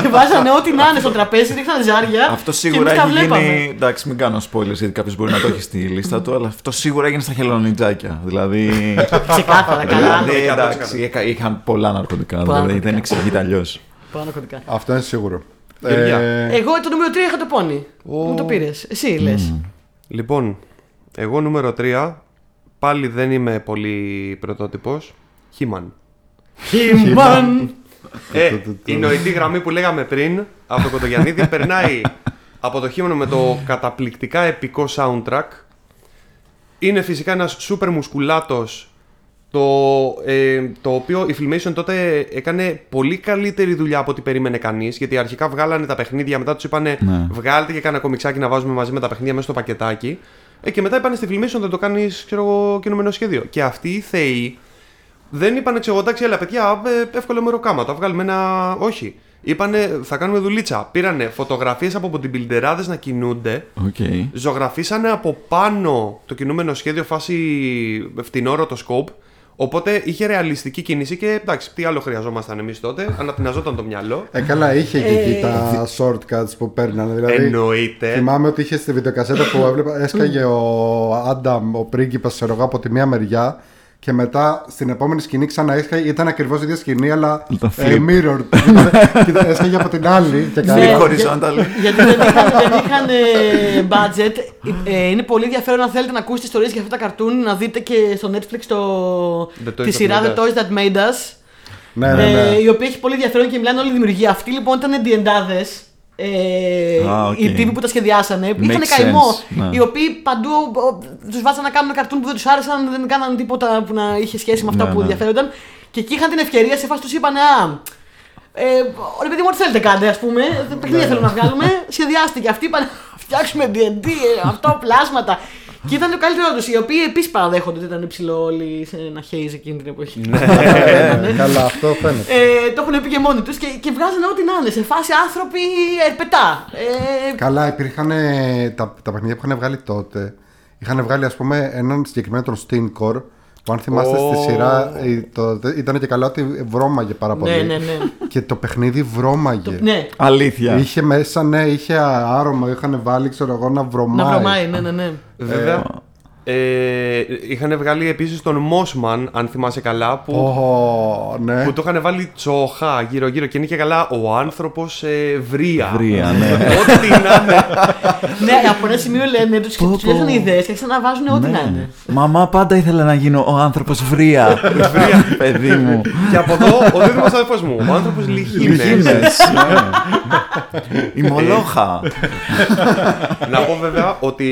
Speaker 1: και βάζανε ό,τι να είναι στο τραπέζι, ρίχνανε ζάρια.
Speaker 4: Αυτό
Speaker 1: και
Speaker 4: σίγουρα
Speaker 1: εμείς τα
Speaker 4: έχει
Speaker 1: βλέπαμε.
Speaker 4: γίνει. Εντάξει, μην κάνω spoilers γιατί κάποιος μπορεί να το έχει στη λίστα του, αλλά αυτό σίγουρα έγινε στα χελονιτζάκια. Δηλαδή.
Speaker 1: Ξεκάθαρα, καλά.
Speaker 4: δηλαδή
Speaker 3: ναι,
Speaker 4: εντάξει, έκα- είχαν πολλά ναρκωτικά. Δηλαδή
Speaker 1: ναρκωτικά.
Speaker 4: δεν εξηγείται αλλιώς.
Speaker 1: Πάνω κωδικά.
Speaker 2: Αυτό είναι σίγουρο.
Speaker 3: Παιδιά.
Speaker 2: Ε,
Speaker 1: Εγώ το νούμερο 3 είχα το πόνι. Μου το πήρες. Εσύ λες.
Speaker 3: Λοιπόν, εγώ νούμερο 3. Πάλι δεν είμαι πολύ πρωτότυπος. Χίμαν.
Speaker 1: Χιμάν.
Speaker 3: Ε, η νοητή γραμμή που λέγαμε πριν από το Κοντογιαννίδη περνάει από το χείμωνο με το καταπληκτικά επικό soundtrack. Είναι φυσικά ένας σούπερ μουσκουλάτος το, ε, το οποίο η Filmation τότε έκανε πολύ καλύτερη δουλειά από ό,τι περίμενε κανείς γιατί αρχικά βγάλανε τα παιχνίδια, μετά τους είπανε
Speaker 4: Ναι.
Speaker 3: βγάλτε και κάνα κομιξάκι να βάζουμε μαζί με τα παιχνίδια μέσα στο πακετάκι ε, και μετά είπανε στη Filmation θα το κάνεις ξέρω εγώ κινούμενο σχέδιο και αυτοί οι θεοί δεν είπανε ξέρω εγώ, εντάξει, έλα παιδιά, ε, εύκολο μεροκάματο. Βγάλουμε ένα. Όχι. Είπανε, θα κάνουμε δουλίτσα. Πήρανε φωτογραφίες από bodybuilder άδες να κινούνται.
Speaker 4: Οκ.
Speaker 3: Ζωγραφίσανε από πάνω το κινούμενο σχέδιο φάση φτηνό rotoscope. Οπότε είχε ρεαλιστική κίνηση και εντάξει, τι άλλο χρειαζόμασταν εμείς τότε. Ανατιναζόταν το μυαλό.
Speaker 2: Ε, καλά, είχε και εκεί
Speaker 1: Ε,
Speaker 2: τα shortcuts που παίρνανε. Δηλαδή,
Speaker 3: Εννοείται.
Speaker 2: Θυμάμαι ότι είχε στη βιντεοκασέτα που έβλεπα, έσκαγε ο Άνταμ, ο πρίγκιπας, ξέρω εγώ, από τη μία μεριά και μετά στην επόμενη σκηνή ξανά έσκαγε. Ήταν ακριβώς η ίδια σκηνή, αλλά
Speaker 4: Το
Speaker 2: ε,
Speaker 4: flip.
Speaker 2: mirror. Κοίτα, (laughs) έσκαγε από την άλλη και
Speaker 1: Ναι,
Speaker 2: καλά.
Speaker 4: Flip horizontal.
Speaker 1: για- Γιατί δεν είχαν, δεν είχαν ε, budget. Ε, είναι πολύ ενδιαφέρον αν θέλετε να ακούσετε ιστορίες για αυτά τα καρτούν να δείτε και στο Netflix το...
Speaker 3: The Toys
Speaker 1: τη
Speaker 3: That
Speaker 1: σειρά
Speaker 3: Made
Speaker 1: The
Speaker 3: Us.
Speaker 1: Toys That Made Us.
Speaker 2: Ναι, ναι, ναι.
Speaker 1: Ε, η οποία έχει πολύ ενδιαφέρον και μιλάνε όλοι οι δημιουργοί. Αυτοί λοιπόν ήταν διεντάδε. Ε,
Speaker 4: Α, οκ.
Speaker 1: Οι τύποι που τα σχεδιάσανε. Είχαν
Speaker 4: Makes
Speaker 1: καημό.
Speaker 4: sense, ναι.
Speaker 1: Οι οποίοι παντού τους βάζανε να κάνουν καρτούν που δεν τους άρεσαν, δεν κάνανε τίποτα που να είχε σχέση με αυτά
Speaker 4: Ναι,
Speaker 1: που
Speaker 4: ναι.
Speaker 1: ενδιαφέρονταν. Και εκεί είχαν την ευκαιρία, σε φάση τους είπαν Α, ε, ρε παιδί μου, ό,τι θέλετε κάντε, ας πούμε. Παιχνίδια θέλω να βγάλουμε. (laughs) Σχεδιάστηκε. Αυτοί είπαν φτιάξουμε DD, ε, αυτό, πλάσματα. Και ήταν το καλύτερό τους, οι οποίοι επίσης παραδέχονται ότι ήταν υψηλό όλοι σε ένα haze εκείνη την εποχή.
Speaker 2: Ε, καλά, αυτό φαίνεται.
Speaker 1: Ε, το έχουν πει και μόνοι τους και, και βγάζουν ό,τι να είναι. Σε φάση άνθρωποι ερπετά. Ε,
Speaker 2: Καλά, υπήρχαν ε, τα, τα παιχνίδια που είχαν βγάλει τότε. Είχαν βγάλει, ας πούμε, έναν συγκεκριμένο τον Steencore. Που αν θυμάστε
Speaker 3: Ω.
Speaker 2: στη σειρά ε, το, ήταν και καλά ότι βρώμαγε πάρα πολύ.
Speaker 1: ναι, ναι, ναι.
Speaker 2: Και το παιχνίδι βρώμαγε.
Speaker 1: ναι.
Speaker 4: Αλήθεια.
Speaker 2: Είχε μέσα, ναι, είχε άρωμα. Είχαν βάλει, ξέρω εγώ, να βρωμάει.
Speaker 1: Να βρωμάει, ναι, ναι, ναι.
Speaker 3: Βέβαια. Ε, είχαν βγάλει επίσης τον Mossman, αν θυμάσαι καλά, που,
Speaker 2: Ω, ναι.
Speaker 3: που το είχαν βάλει τσοχά γύρω-γύρω και είναι και καλά ο άνθρωπος ε, βρία.
Speaker 4: Βρία, ναι. (laughs)
Speaker 3: Ό,τι να είναι.
Speaker 1: ναι, από ένα σημείο λένε τους και
Speaker 4: Πω,
Speaker 1: τους
Speaker 4: πω.
Speaker 1: λένε ιδέες και άρχισαν να βάζουν ό,τι να
Speaker 4: Ναι.
Speaker 1: είναι.
Speaker 4: Μαμά, πάντα ήθελα να γίνω ο άνθρωπος βρία. (laughs) Παιδί μου.
Speaker 3: και από εδώ ο δίδυμος αδερφό μου, ο άνθρωπος Λιχίνες.
Speaker 4: Λιγίνες, ναι. Η μολόχα.
Speaker 3: να πω βέβαια ότι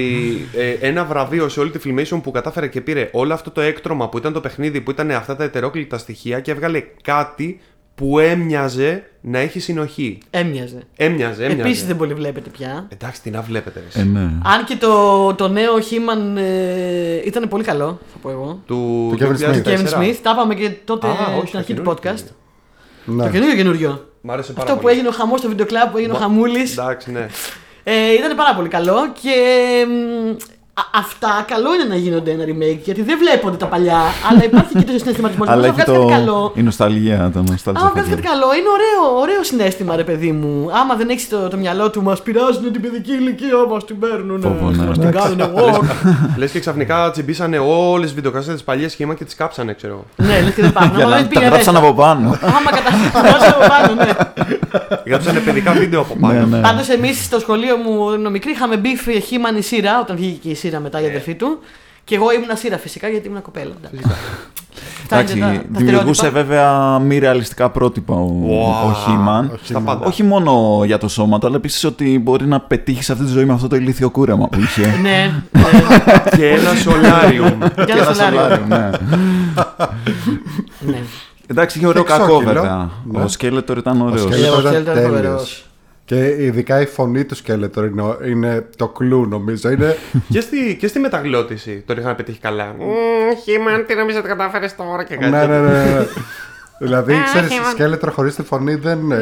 Speaker 3: ε, ένα βραβείο σε όλη τη Filmation που κατάφερε και πήρε όλο αυτό το έκτρωμα που ήταν το παιχνίδι, που ήταν αυτά τα ετερόκλητα στοιχεία και έβγαλε κάτι που έμοιαζε να έχει συνοχή.
Speaker 1: Έμοιαζε.
Speaker 3: Έμοιαζε, έμοιαζε.
Speaker 1: Επίσης δεν πολύ βλέπετε πια.
Speaker 3: Εντάξει, τι να βλέπετε. Ρε.
Speaker 4: Ε, ναι.
Speaker 1: Αν και το, το νέο He-Man ε, ήταν πολύ καλό, θα πω εγώ.
Speaker 3: Του,
Speaker 2: Του Kevin Smith.
Speaker 1: Kevin Smith, τα είπαμε και τότε
Speaker 3: Α, όχι,
Speaker 1: στην
Speaker 3: το
Speaker 1: αρχή του
Speaker 3: καινούριο.
Speaker 1: podcast.
Speaker 2: ναι.
Speaker 1: Το καινούριο καινούριο.
Speaker 3: Μ' άρεσε πάρα
Speaker 1: Αυτό που
Speaker 3: πολύ.
Speaker 1: έγινε ο χαμός στο βίντεο κλαμπ που έγινε ο χαμούλης.
Speaker 3: Εντάξει, ναι.
Speaker 1: Ε, ήταν πάρα πολύ καλό και μ, α- αυτά καλό είναι να γίνονται ένα remake γιατί δεν βλέπονται τα παλιά, αλλά υπάρχει και το συναισθηματισμό.
Speaker 4: Αλλά
Speaker 1: Αν
Speaker 4: έχει
Speaker 1: βγάλει κάτι
Speaker 4: το.
Speaker 1: καλό.
Speaker 4: Η νοσταλγία. Το νοσταλγία
Speaker 1: Άμα βγάλει κάτι καλό, είναι ωραίο, ωραίο συνέστημα, ρε παιδί μου. Άμα δεν έχεις το, το μυαλό του, μας πειράζουν την παιδική ηλικία, μας την παίρνουν.
Speaker 4: Πω, πω, ναι.
Speaker 1: Μας την κάνουν εγώ. (laughs)
Speaker 3: Λες και ξαφνικά τσιμπήσανε όλες τις βιντεοκασέτε παλιές σχήμα και τις κάψανε, ξέρω.
Speaker 1: ναι, λες και δεν υπάρχουν. (laughs)
Speaker 4: Για
Speaker 1: Άμα
Speaker 4: να
Speaker 1: δεν
Speaker 4: τα
Speaker 1: πήγε
Speaker 4: γράψαν
Speaker 1: μέσα.
Speaker 4: από πάνω.
Speaker 1: Άμα καταφέρει (laughs) από πάνω, ναι.
Speaker 3: Γράψανε παιδικά βίντεο από πάνω.
Speaker 4: Ναι, ναι.
Speaker 1: Πάντως, εμείς στο σχολείο μου, ενώ μικρή, είχαμε μπιφ Χίμαν η Σύρα, όταν βγήκε και η Σύρα μετά η αδερφή του. Και εγώ ήμουν Σύρα φυσικά γιατί ήμουν κοπέλα. εντάξει. Αυτά είναι
Speaker 4: Εντάξει,
Speaker 1: τα- τα
Speaker 4: δημιουργούσε
Speaker 1: στερεότυπα.
Speaker 4: βέβαια μη ρεαλιστικά πρότυπα ο,
Speaker 3: Wow.
Speaker 4: ο He-Man.
Speaker 3: Στα πάντα.
Speaker 4: Όχι μόνο για το σώμα του, αλλά επίσης ότι μπορεί να πετύχεις σε αυτή τη ζωή με αυτό το ηλίθιο κούρεμα που είχε.
Speaker 1: Ναι, ναι.
Speaker 3: και ένα σολάριουμ.
Speaker 1: Για
Speaker 4: Και
Speaker 1: ένα
Speaker 4: ένα
Speaker 1: σολάριο.
Speaker 4: σολάριο, ναι.
Speaker 1: Ναι.
Speaker 4: Εντάξει, είχε ωραίο
Speaker 2: Εξώκυλο.
Speaker 4: κακό βέβαια.
Speaker 2: Ναι.
Speaker 4: Ο Σκέλετορ ήταν
Speaker 2: Ο
Speaker 4: ωραίος.
Speaker 1: Σκέλετορ.
Speaker 2: Σκέλετορ
Speaker 1: ο
Speaker 2: ήταν
Speaker 1: Σκέλετορ ήταν
Speaker 2: τέλειος.
Speaker 1: φοβερός.
Speaker 2: Και ειδικά η φωνή του Σκέλετορ είναι, είναι το κλου, νομίζω. Είναι (laughs)
Speaker 3: και, στη, και στη μεταγλώτηση το είχαν πετύχει καλά. Χίμαν, τι νομίζω ότι κατάφερες τώρα και κάτι.
Speaker 2: ναι, ναι, ναι, ναι. (laughs) δηλαδή,
Speaker 1: Α,
Speaker 2: ξέρεις,
Speaker 1: όχι, μα-
Speaker 2: Σκέλετορ χωρίς τη φωνή δεν. ε,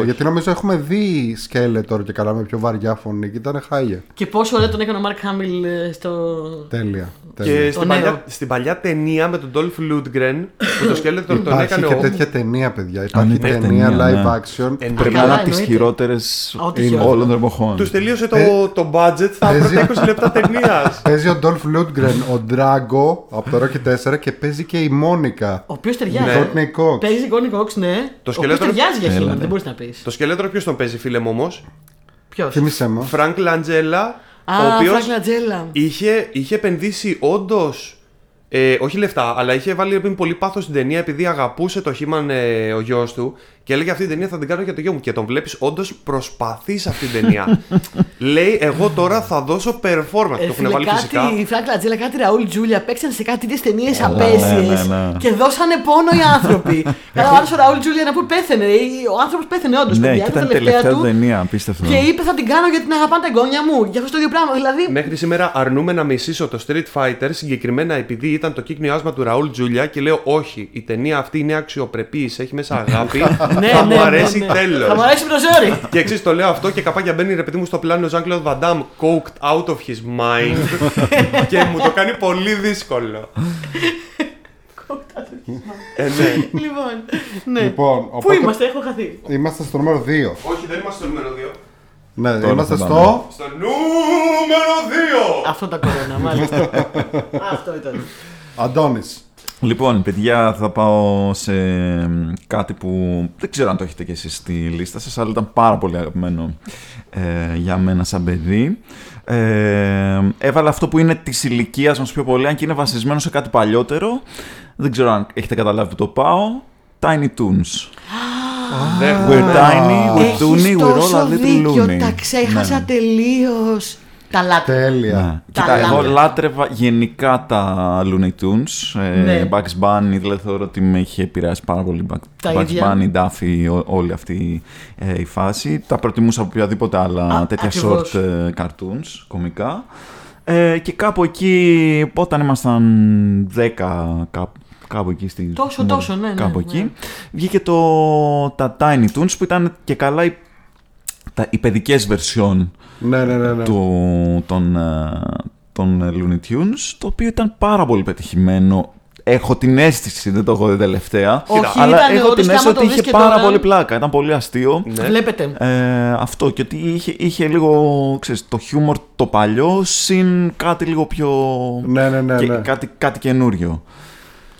Speaker 2: ε, γιατί νομίζω έχουμε δει Σκέλετορ και καλά με πιο βαριά φωνή και ήταν χάγια.
Speaker 1: Και πόσο ωραίο τον έκανε ο Μάρκ Χάμιλ ε, στο.
Speaker 2: Τέλεια.
Speaker 3: Και
Speaker 2: τέλεια.
Speaker 3: στην
Speaker 1: νέο.
Speaker 3: παλιά, στην παλιά ταινία με τον Dolph Lundgren που το σκέλετο τον
Speaker 2: Υπάρχει
Speaker 3: έκανε
Speaker 2: και
Speaker 3: ο.
Speaker 2: τέτοια ταινία, παιδιά. Υπάρχει
Speaker 4: ναι, τέτοια
Speaker 2: ταινία
Speaker 4: ταινία,
Speaker 2: live
Speaker 4: ναι.
Speaker 2: action.
Speaker 3: Εν-
Speaker 4: Πρέπει να
Speaker 1: καλά,
Speaker 4: είναι από τις
Speaker 1: εννοείται.
Speaker 4: χειρότερες
Speaker 1: Ό,τι
Speaker 2: Είναι.
Speaker 1: χειρότερο.
Speaker 4: όλων των εποχών.
Speaker 3: Τους τελείωσε το,
Speaker 2: Ε,
Speaker 3: το budget στα
Speaker 2: παίζει-
Speaker 3: πρώτα 20 λεπτά ταινίας.
Speaker 2: Παίζει ο Dolph Lundgren, ο Drago από το Rocky 4 και παίζει και η Μόνικα.
Speaker 1: Ο οποίος
Speaker 2: Η
Speaker 1: ταιριάζει.
Speaker 3: Ναι.
Speaker 2: Courtney Cox.
Speaker 1: Παίζει Κόνι Κόξ, ναι.
Speaker 3: Το
Speaker 1: ο
Speaker 3: σκελέτο-
Speaker 1: οποίος ταιριάζει για
Speaker 4: Έλα,
Speaker 1: Χίμαν,
Speaker 4: ναι.
Speaker 1: δεν μπορείς να πεις.
Speaker 3: το σκελέτρο ποιος τον παίζει, φίλε μου όμως;
Speaker 1: Ποιος;
Speaker 2: Θύμησέ μου.
Speaker 3: Φρανκ Λαντζέλα, ο
Speaker 1: Α,
Speaker 3: οποίος
Speaker 1: Φρανκ Λατζέλα.
Speaker 3: είχε, είχε επενδύσει όντως. Ε, όχι λεφτά, αλλά είχε βάλει ρε παιδί μου, πολύ πάθος στην ταινία επειδή αγαπούσε το Χίμαν ε, ο γιος του και έλεγε αυτή την ταινία θα την κάνω για το γιο μου. Και τον βλέπεις όντως προσπαθείς σε αυτή την ταινία. (laughs) Λέει, Εγώ τώρα θα δώσω performance.
Speaker 1: Ε,
Speaker 3: το έχουν
Speaker 1: φίλε,
Speaker 3: βάλει φυσικά.
Speaker 1: κάτι Φρανκ Λατζέλα, κάτι Ραούλ Τζούλια παίξαν σε κάτι τέτοιε ταινίες
Speaker 4: ναι,
Speaker 1: απέσιε
Speaker 4: ναι, ναι.
Speaker 1: και δώσανε πόνο οι άνθρωποι. (laughs) Καλά, ο άλλο ο Ραούλ Τζούλια να πούμε πέθανε. Ο άνθρωπος πέθανε όντως.
Speaker 4: Ναι, και ήταν η τελευταία του ταινία, απίστευτο.
Speaker 1: Και είπε θα την κάνω γιατί την αγαπάνε τα εγγόνια μου. Γι' αυτό το ίδιο πράγμα. Δηλαδή.
Speaker 3: Μέχρι σήμερα αρνούμε να μισήσω το Street Fighter συγκεκριμένα επειδή ήταν ήταν το κύκνιο άσμα του Ραούλ Τζούλια και λέω όχι, η ταινία αυτή είναι αξιοπρεπής, έχει μέσα αγάπη. (laughs)
Speaker 1: Ναι,
Speaker 3: θα
Speaker 1: ναι,
Speaker 3: μου
Speaker 1: ναι,
Speaker 3: αρέσει
Speaker 1: ναι.
Speaker 3: τέλος.
Speaker 1: Θα μου αρέσει με το ζόρι.
Speaker 3: Και εξής το λέω αυτό και καπάκια μπαίνει ρε παιδί μου στο πλάνο ο Jean-Claude Van Damme coked out of his mind (laughs) και μου το κάνει πολύ δύσκολο. ε, ναι.
Speaker 1: λοιπόν, ναι.
Speaker 2: Λοιπόν,
Speaker 1: Πού
Speaker 2: οπότε-
Speaker 1: είμαστε, έχω χαθεί.
Speaker 2: Είμαστε στο νούμερο 2.
Speaker 3: Όχι, δεν είμαστε στο νούμερο 2.
Speaker 2: Ναι,
Speaker 4: Τώρα
Speaker 2: είμαστε
Speaker 4: θα
Speaker 2: στο.
Speaker 4: πάμε.
Speaker 3: Στο νούμερο 2!
Speaker 1: Αυτό τα κορώνα, μάλιστα. (laughs) Αυτό ήταν.
Speaker 2: Αντώνης.
Speaker 4: Λοιπόν, παιδιά, θα πάω σε κάτι που δεν ξέρω αν το έχετε και εσείς στη λίστα σας, αλλά ήταν πάρα πολύ αγαπημένο ε, για μένα σαν παιδί. Ε, έβαλα αυτό που είναι της ηλικίας μας πιο πολύ, αν και είναι βασισμένο σε κάτι παλιότερο. Δεν ξέρω αν έχετε καταλάβει που το πάω. Tiny Toons. We're tiny, we're
Speaker 1: Έχεις
Speaker 4: toony, we're all
Speaker 1: τόσο
Speaker 4: a little
Speaker 1: δίκιο,
Speaker 4: loony.
Speaker 1: τα ξέχασα
Speaker 4: Ναι.
Speaker 1: τελείως. Τα λάτρε.
Speaker 2: Τέλεια.
Speaker 4: Ναι.
Speaker 1: Τα
Speaker 4: Κοίτα, εγώ
Speaker 1: λάτρευα.
Speaker 4: λάτρευα γενικά τα Looney Tunes. Ε,
Speaker 1: Ναι.
Speaker 4: Bugs Bunny, δηλαδή θεωρώ ότι με είχε επηρεάσει πάρα πολύ. Bugs-
Speaker 1: Τα
Speaker 4: Bugs
Speaker 1: ίδια.
Speaker 4: Bunny, Daffy, ό- όλη αυτή ε, η φάση. Τα προτιμούσα από οποιαδήποτε άλλα
Speaker 1: Α,
Speaker 4: τέτοια
Speaker 1: ακριβώς.
Speaker 4: short ε, cartoons, κομικά. Ε, και κάπου εκεί, όταν ήμασταν 10, κάπου, κάπου εκεί στη...
Speaker 1: Τόσο, τόσο, ναι, ναι,
Speaker 4: Κάπου
Speaker 1: ναι.
Speaker 4: εκεί. Βγήκε το, τα Tiny Toons που ήταν και καλά οι, τα, οι παιδικές version
Speaker 2: Ναι, ναι, ναι. ναι.
Speaker 4: του, των, ε, των Looney Tunes, το οποίο ήταν πάρα πολύ πετυχημένο. Έχω την αίσθηση, δεν το έχω δει τελευταία.
Speaker 1: Όχι,
Speaker 4: αλλά
Speaker 1: ήταν
Speaker 4: έχω
Speaker 1: όντως
Speaker 4: την
Speaker 1: και
Speaker 4: αίσθηση
Speaker 1: άμα το
Speaker 4: ότι
Speaker 1: δεις
Speaker 4: είχε
Speaker 1: και
Speaker 4: πάρα
Speaker 1: τώρα-
Speaker 4: πολύ πλάκα. Ήταν πολύ αστείο.
Speaker 3: Ναι.
Speaker 1: Βλέπετε.
Speaker 4: Ε, αυτό και ότι είχε, είχε λίγο ξέρεις, το χιούμορ το παλιό συν κάτι λίγο πιο.
Speaker 2: Ναι, ναι, ναι,
Speaker 4: και
Speaker 2: ναι.
Speaker 4: Κάτι, κάτι καινούριο.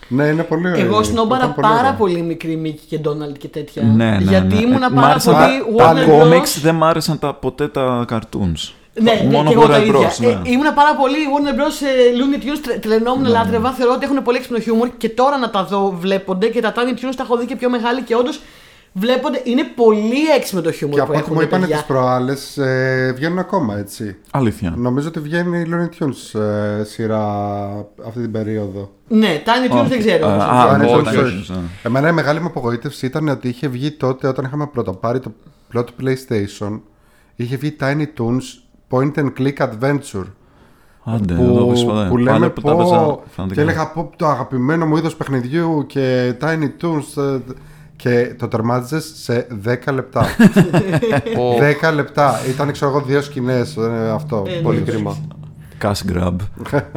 Speaker 2: Ναι, είναι πολύ ωραίο.
Speaker 1: Εγώ σνόμπαρα
Speaker 2: Ήταν πολύ
Speaker 1: πάρα
Speaker 2: ωραίο.
Speaker 1: πολύ μικρή Μίκη και Ντόναλτ και τέτοια.
Speaker 4: Ναι, ναι,
Speaker 1: γιατί
Speaker 4: ναι.
Speaker 1: ήμουνα
Speaker 4: Μ'
Speaker 1: πάρα
Speaker 4: άρεσαν
Speaker 1: πολύ
Speaker 4: τα, τα
Speaker 1: Warner Bros.
Speaker 4: comics, δεν μ' άρεσαν τα, ποτέ τα cartoons.
Speaker 1: Ναι, ναι,
Speaker 4: Μόνο
Speaker 1: και εγώ τα
Speaker 4: Warner
Speaker 1: ίδια.
Speaker 4: Bros, ναι.
Speaker 1: Ε, ήμουνα πάρα πολύ Warner Bros. ε, Looney Tunes, τρε- τρελαινόμουν,
Speaker 4: Ναι.
Speaker 1: λάτρευα. Θεωρώ ότι έχουν πολύ έξυπνο χιούμορ και τώρα να τα δω βλέπονται και τα Tiny Tunes τα έχω δει και πιο μεγάλη και όντως βλέπονται. Είναι πολύ έξυπνο το χιούμορ
Speaker 2: Και
Speaker 1: που
Speaker 2: από ό,τι
Speaker 1: έχουν
Speaker 2: μου είπαν
Speaker 1: παιδιά.
Speaker 2: τις προάλλες, ε, βγαίνουν ακόμα έτσι.
Speaker 4: Αλήθεια.
Speaker 2: Νομίζω ότι βγαίνει η Looney Tunes ε, σειρά αυτή την περίοδο.
Speaker 1: Ναι, Tiny Tunes δεν ξέρω.
Speaker 4: Α,
Speaker 1: όμως.
Speaker 4: α,
Speaker 2: Tiny
Speaker 3: όχι,
Speaker 2: Toons,
Speaker 3: όχι.
Speaker 2: όχι. Εμένα η μεγάλη μου απογοήτευση ήταν ότι είχε βγει τότε όταν είχαμε πρωτοπάρει το πρώτο PlayStation. Είχε βγει Tiny Toons Point and Click Adventure.
Speaker 4: Άντε, δεν το έχω
Speaker 2: που,
Speaker 4: ποτέ.
Speaker 2: που λέμε
Speaker 4: Πάντα που τα έπαιζα
Speaker 2: πω,
Speaker 4: φανατικά.
Speaker 2: και έλεγα πω το αγαπημένο μου είδος παιχνιδιού και Tiny Toons ε, και το τερμάτιζε σε 10 λεπτά. (laughs) 10 λεπτά. Ήταν ξέρω εγώ δύο σκηνές ε, αυτό.
Speaker 1: Ε,
Speaker 3: Πολύ
Speaker 1: ναι.
Speaker 3: κρίμα.
Speaker 4: Cash grab.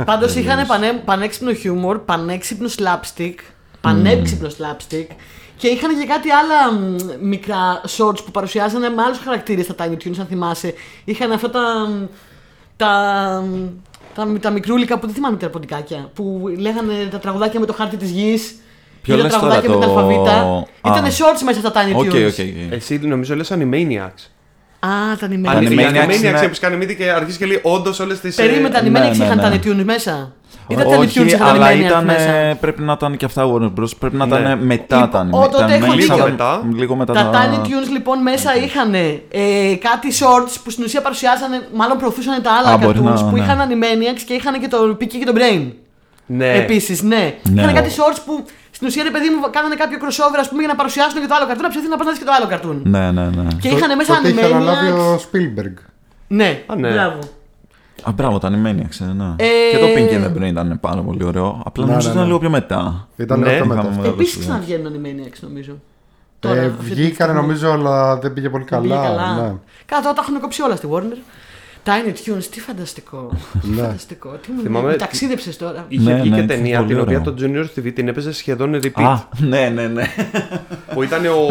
Speaker 1: Πάντως είχαν πανέ, πανέξυπνο χιούμορ, πανέξυπνος slapstick. Πανέξυπνος slapstick. Και είχαν και κάτι άλλα μ, μικρά shorts που παρουσιάζανε με άλλους χαρακτήρες στα Tiny Tunes, αν θυμάσαι. Είχαν αυτά τα. τα τα, τα μικρούλικα που δεν θυμάμαι τι ποντικάκια. Που λέγανε τα τραγουδάκια με το χάρτη της γης.
Speaker 4: Ποιο
Speaker 1: Ή τα
Speaker 4: λες τώρα,
Speaker 1: τραγουδάκια με την
Speaker 4: το-
Speaker 1: αλφαβήτα.
Speaker 4: Α.
Speaker 1: Ήταν shorts μέσα στα Tiny
Speaker 4: Οκ,
Speaker 1: Tunes.
Speaker 4: οκ, οκ.
Speaker 3: Εσύ νομίζω λες Animaniacs.
Speaker 1: Α, τα
Speaker 3: Αν
Speaker 1: animaniacs.
Speaker 3: είναι
Speaker 4: Animaniacs
Speaker 3: Animaniacs
Speaker 4: είναι-
Speaker 3: έπεισε κάνει μύτη και αρχίζει και λέει όντως όλες τις.
Speaker 1: Περίμενε τα
Speaker 4: ναι,
Speaker 1: animaniacs
Speaker 4: ναι,
Speaker 1: είχαν
Speaker 4: ναι.
Speaker 1: Tiny Tunes μέσα. Ή τα Tiny
Speaker 4: Όχι,
Speaker 1: Tunes είχαν
Speaker 4: αλλά
Speaker 1: animaniacs
Speaker 4: ήταν,
Speaker 1: μέσα.
Speaker 4: πρέπει να ήταν και αυτά Warner Bros. Πρέπει να
Speaker 3: Ναι.
Speaker 4: ήταν μετά τα
Speaker 1: Λοιπόν,
Speaker 4: anime.
Speaker 1: ο, τότε
Speaker 4: Τα
Speaker 1: έχω
Speaker 4: animaniacs
Speaker 1: δίκιο.
Speaker 4: ήταν
Speaker 3: Μετά.
Speaker 4: Λίγο μετά
Speaker 1: Τα Tiny Tunes λοιπόν μέσα είχαν ε, κάτι shorts που στην ουσία παρουσιάζανε, μάλλον προωθούσαν τα άλλα
Speaker 4: Α, μπορεί
Speaker 1: cartoons
Speaker 4: να,
Speaker 1: που
Speaker 4: ναι.
Speaker 1: είχαν Animaniacs και είχαν και το Picky και το Brain.
Speaker 3: Ναι.
Speaker 1: Επίσης, ναι.
Speaker 4: Ναι.
Speaker 1: Είχαν κάτι shorts που στην ουσία ρε παιδί μου κάνανε κάποιο crossover ας πούμε, για να παρουσιάσουν και το άλλο cartoon, να ψηθεί να πας να δεις και το άλλο cartoon.
Speaker 4: Ναι, ναι, ναι.
Speaker 1: Και είχαν μέσα
Speaker 2: Τότε είχε αναλάβει
Speaker 1: Animaniacs.
Speaker 2: ο Spielberg.
Speaker 1: Ναι,
Speaker 3: Α, ναι.
Speaker 1: μπράβο.
Speaker 4: Α, μπράβο, τα Animaniacs, ε, ναι.
Speaker 1: Ε,
Speaker 4: Και το Pink and the Brain ήταν πάρα πολύ ωραίο. Απλά
Speaker 2: Ναι,
Speaker 4: νομίζω
Speaker 2: ναι,
Speaker 4: ότι ήταν
Speaker 2: ναι.
Speaker 4: λίγο πιο μετά.
Speaker 2: Ήταν
Speaker 3: Ναι,
Speaker 2: αυτό μετά.
Speaker 4: είχαμε-
Speaker 1: Επίσης
Speaker 4: ναι.
Speaker 1: ξαναβγαίνουν Animaniacs νομίζω.
Speaker 2: Ε,
Speaker 1: Τώρα, αυτή τη
Speaker 2: βγήκανε
Speaker 1: στιγμή.
Speaker 2: νομίζω, αλλά δεν πήγε πολύ
Speaker 1: Δεν πήγε
Speaker 2: καλά.
Speaker 1: καλά.
Speaker 2: Ναι.
Speaker 1: Καλά, τώρα τα έχουν κόψει όλα στη Warner. Tiny Tunes, τι φανταστικό. Τι
Speaker 2: Ναι.
Speaker 1: φανταστικό. Τι μου
Speaker 3: Θυμάμαι-
Speaker 1: μου ταξίδεψες τώρα.
Speaker 3: Είχε
Speaker 4: Ναι,
Speaker 3: βγει
Speaker 4: ναι,
Speaker 3: και
Speaker 4: ήταν
Speaker 3: ταινία
Speaker 4: πολύ
Speaker 3: την οποία
Speaker 4: ωραίο.
Speaker 3: το Junior TV την έπαιζε σχεδόν repeat.
Speaker 4: Α, ναι, ναι, ναι.
Speaker 3: Που ήταν ο.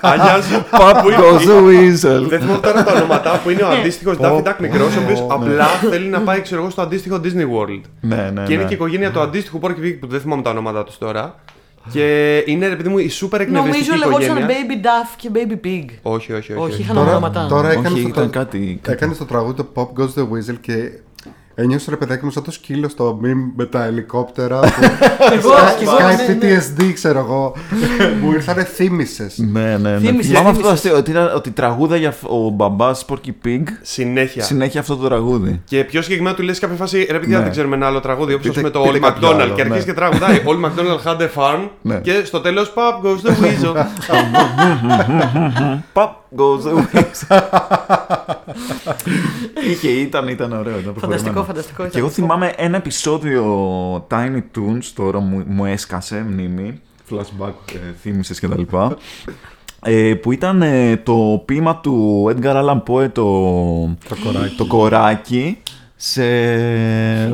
Speaker 3: Άγιας
Speaker 4: Pop goes the weasel.
Speaker 3: Δεν θυμάμαι τώρα τα ονόματα που είναι ο αντίστοιχος Daffy Duck μικρός, ο οποίος
Speaker 2: ναι.
Speaker 3: απλά θέλει να πάει ξέρω εγώ, στο αντίστοιχο Disney World.
Speaker 4: Ναι, ναι,
Speaker 3: Και είναι
Speaker 4: ναι.
Speaker 3: και η οικογένεια του αντίστοιχου Porky Pig που δεν θυμάμαι τα ονόματά τους τώρα. Και είναι ρε παιδί μου η σούπερ εκνευριστική
Speaker 1: Νομίζω λεγόταν
Speaker 3: οικογένεια.
Speaker 1: Baby Duff και Baby Pig.
Speaker 3: Όχι, όχι, όχι.
Speaker 1: Όχι,
Speaker 3: όχι.
Speaker 1: είχαν
Speaker 2: Τώρα,
Speaker 1: ονόματα.
Speaker 2: τώρα έκανε
Speaker 4: Όχι,
Speaker 2: το,
Speaker 4: ήταν κάτι...
Speaker 2: έκανες το τραγούδι το Pop Goes the Weasel και ένιωσε ρε παιδάκι μου σαν το σκύλο στο meme με τα ελικόπτερα. που (laughs)
Speaker 1: Εγώ, κι εγώ,
Speaker 2: Sky
Speaker 1: ναι, ναι.
Speaker 2: PTSD ξέρω εγώ. (laughs) Μου ήρθανε θύμησες.
Speaker 4: Ναι, ναι, ναι.
Speaker 1: Θύμισες,
Speaker 4: Θυμάμαι αυτό το
Speaker 1: θύμισες.
Speaker 4: αστείο, ότι, ήταν, ότι τραγούδαγε ο μπαμπάς Porky Pig
Speaker 3: Συνέχεια.
Speaker 4: συνέχεια αυτό το τραγούδι.
Speaker 3: Και πιο συγκεκριμένα του λες σε κάποια φάση ρε παιδιά
Speaker 4: Ναι.
Speaker 3: δεν ξέρουμε ένα άλλο τραγούδι. Όπως
Speaker 2: Πείτε-
Speaker 3: με το
Speaker 2: πείτε
Speaker 3: All
Speaker 2: κάποιο
Speaker 3: McDonald.
Speaker 2: άλλο,
Speaker 3: Και αρχίζει
Speaker 2: ναι.
Speaker 3: και τραγουδάει. All McDonald had a farm.
Speaker 4: Ναι.
Speaker 3: Και στο τέλος Pop goes the weasel. (laughs)
Speaker 4: Pop goes the (laughs) wind. Είχε, ήταν, ήταν ωραίο. Ήταν
Speaker 1: Φανταστικό,
Speaker 4: προχωρημένο.
Speaker 1: φανταστικό.
Speaker 4: Και εγώ θυμάμαι ένα επεισόδιο Tiny Toons, τώρα μου, μου έσκασε μνήμη, flashback, ε, θύμισες και τα λοιπά, ε, που ήταν ε, το ποίημα του Edgar Allan Poe, το,
Speaker 2: Το κοράκι.
Speaker 4: το κοράκι, σε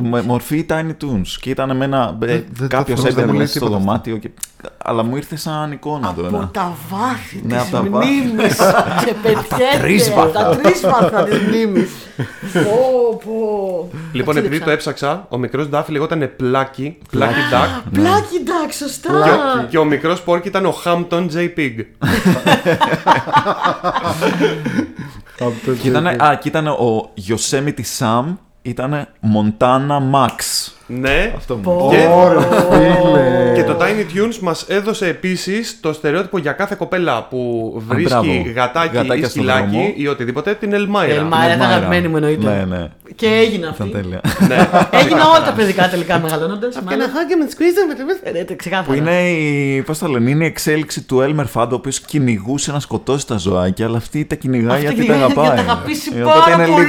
Speaker 4: με μορφή Tiny Toons. Και ήταν με ένα. Ε,
Speaker 2: Δεν- δεν το
Speaker 4: Κάποιος
Speaker 2: θυμάμαι, δεν μου
Speaker 4: έδερνε
Speaker 2: λέει
Speaker 4: στο
Speaker 2: τίποτα αυτό.
Speaker 4: δωμάτιο. Και... Αλλά μου ήρθε σαν εικόνα
Speaker 1: Από
Speaker 4: τώρα.
Speaker 1: τα βάθη
Speaker 4: Ναι,
Speaker 1: της
Speaker 4: από τα βάθη.
Speaker 1: μνήμης (laughs) και πετιέται.
Speaker 4: τρίσβαθα.
Speaker 1: Τα τρίσβαθα της μνήμης. Πω, πω.
Speaker 3: Λοιπόν, επειδή το έψαξα, ο μικρός Ντάφι λεγόταν Πλάκι, Πλάκι Duck.
Speaker 1: Πλάκι, εντάξει, σωστά.
Speaker 3: Και, και ο μικρός Πόρκι ήταν ο Hampton J. Pig.
Speaker 2: Αυτό
Speaker 4: Και ήταν, α, και ήταν ο Yosemite Sam, ήταν Montana Max.
Speaker 3: Ναι.
Speaker 4: Αυτό μου
Speaker 1: Πω.
Speaker 3: Και-
Speaker 2: Ωραία, φίλε.
Speaker 3: Και το Tiny Tunes μας έδωσε επίσης το στερεότυπο για κάθε κοπέλα που βρίσκει
Speaker 4: μπράβο.
Speaker 3: γατάκι
Speaker 4: Γατάκια
Speaker 3: ή
Speaker 4: στον
Speaker 3: σκυλάκι
Speaker 4: δρόμο.
Speaker 3: ή οτιδήποτε, την Ελμάιρα.
Speaker 1: Ελμάιρα. Άρα ήταν
Speaker 4: Μάιρα.
Speaker 1: αγαπημένη μου, εννοείται.
Speaker 4: Ναι, ναι.
Speaker 1: Και έγινε αυτή.
Speaker 4: Ήταν τέλεια.
Speaker 3: ναι.
Speaker 1: Έγιναν όλα τα παιδικά τελικά μεγαλώνοντας.
Speaker 3: Και ένα χάκι με τι
Speaker 1: Ε, Ξεκάθαρα.
Speaker 4: Που είναι η, πώς το λένε, είναι η εξέλιξη του Έλμερ Φάντο, ο οποίος κυνηγούσε να σκοτώσει τα ζωάκια, αλλά αυτή τα κυνηγάει
Speaker 1: Αυτή
Speaker 4: γιατί
Speaker 1: τα
Speaker 4: τα
Speaker 1: κυνηγάει
Speaker 4: αγαπάει.
Speaker 1: γιατί τα αγαπήσει
Speaker 4: Ε, οπότε
Speaker 1: πάρα
Speaker 4: είναι λίγο,
Speaker 1: πολύ.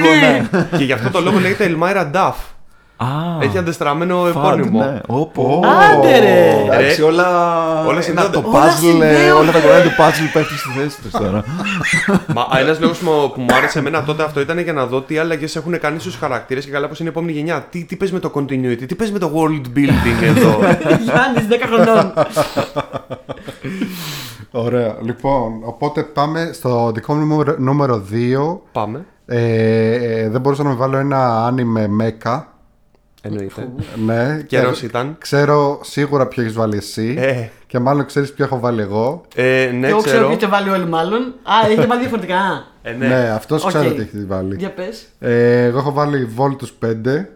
Speaker 4: ναι.
Speaker 3: Και γι' αυτό το λόγο λέγεται Ελμάιρα Duff.
Speaker 4: Α,
Speaker 3: Έχει αντεστραμμένο
Speaker 4: Fad,
Speaker 3: επώνυμο.
Speaker 4: ναι. Όπο.
Speaker 1: Άντε ρε.
Speaker 4: Εντάξει,
Speaker 3: Ρε.
Speaker 4: όλα,
Speaker 3: Όλα
Speaker 4: ένα,
Speaker 3: συνδέονται.
Speaker 4: το
Speaker 1: Όλα
Speaker 4: puzzle, ε,
Speaker 1: συνδέονται.
Speaker 4: όλα τα κομμάτια του puzzle πέφτουν στη θέση τους τώρα.
Speaker 3: Μα ένας λόγος που μου άρεσε εμένα τότε αυτό ήταν για να δω τι αλλαγές έχουν κάνει στους χαρακτήρες και καλά πώ είναι η επόμενη γενιά. Τι, τι παίζει με το continuity, τι παίζει με το world building (laughs) εδώ.
Speaker 1: Γιάννης 10 χρονών.
Speaker 2: Ωραία. Λοιπόν, οπότε πάμε στο δικό μου νούμερο- νούμερο 2.
Speaker 3: Πάμε.
Speaker 2: Ε, ε, δεν μπορούσα να με βάλω ένα άνιμε μέκα.
Speaker 3: Εννοείται.
Speaker 2: Ναι.
Speaker 3: Καιρός
Speaker 2: Και
Speaker 3: ήταν.
Speaker 2: Ξέρω σίγουρα ποιο έχεις βάλει εσύ.
Speaker 3: Ε,
Speaker 2: Και μάλλον ξέρεις ποιο έχω βάλει εγώ.
Speaker 3: ε, ναι,
Speaker 1: Εγώ ξέρω
Speaker 3: ξέρω.
Speaker 1: ποιο έχετε βάλει όλοι μάλλον. Α, έχετε (laughs) βάλει διαφορετικά.
Speaker 3: Ε,
Speaker 2: Ναι,
Speaker 3: ναι.
Speaker 2: αυτός
Speaker 1: Οκ.
Speaker 2: ξέρω τι έχει βάλει.
Speaker 1: Για πες.
Speaker 2: Ε, εγώ έχω βάλει Voltus 5.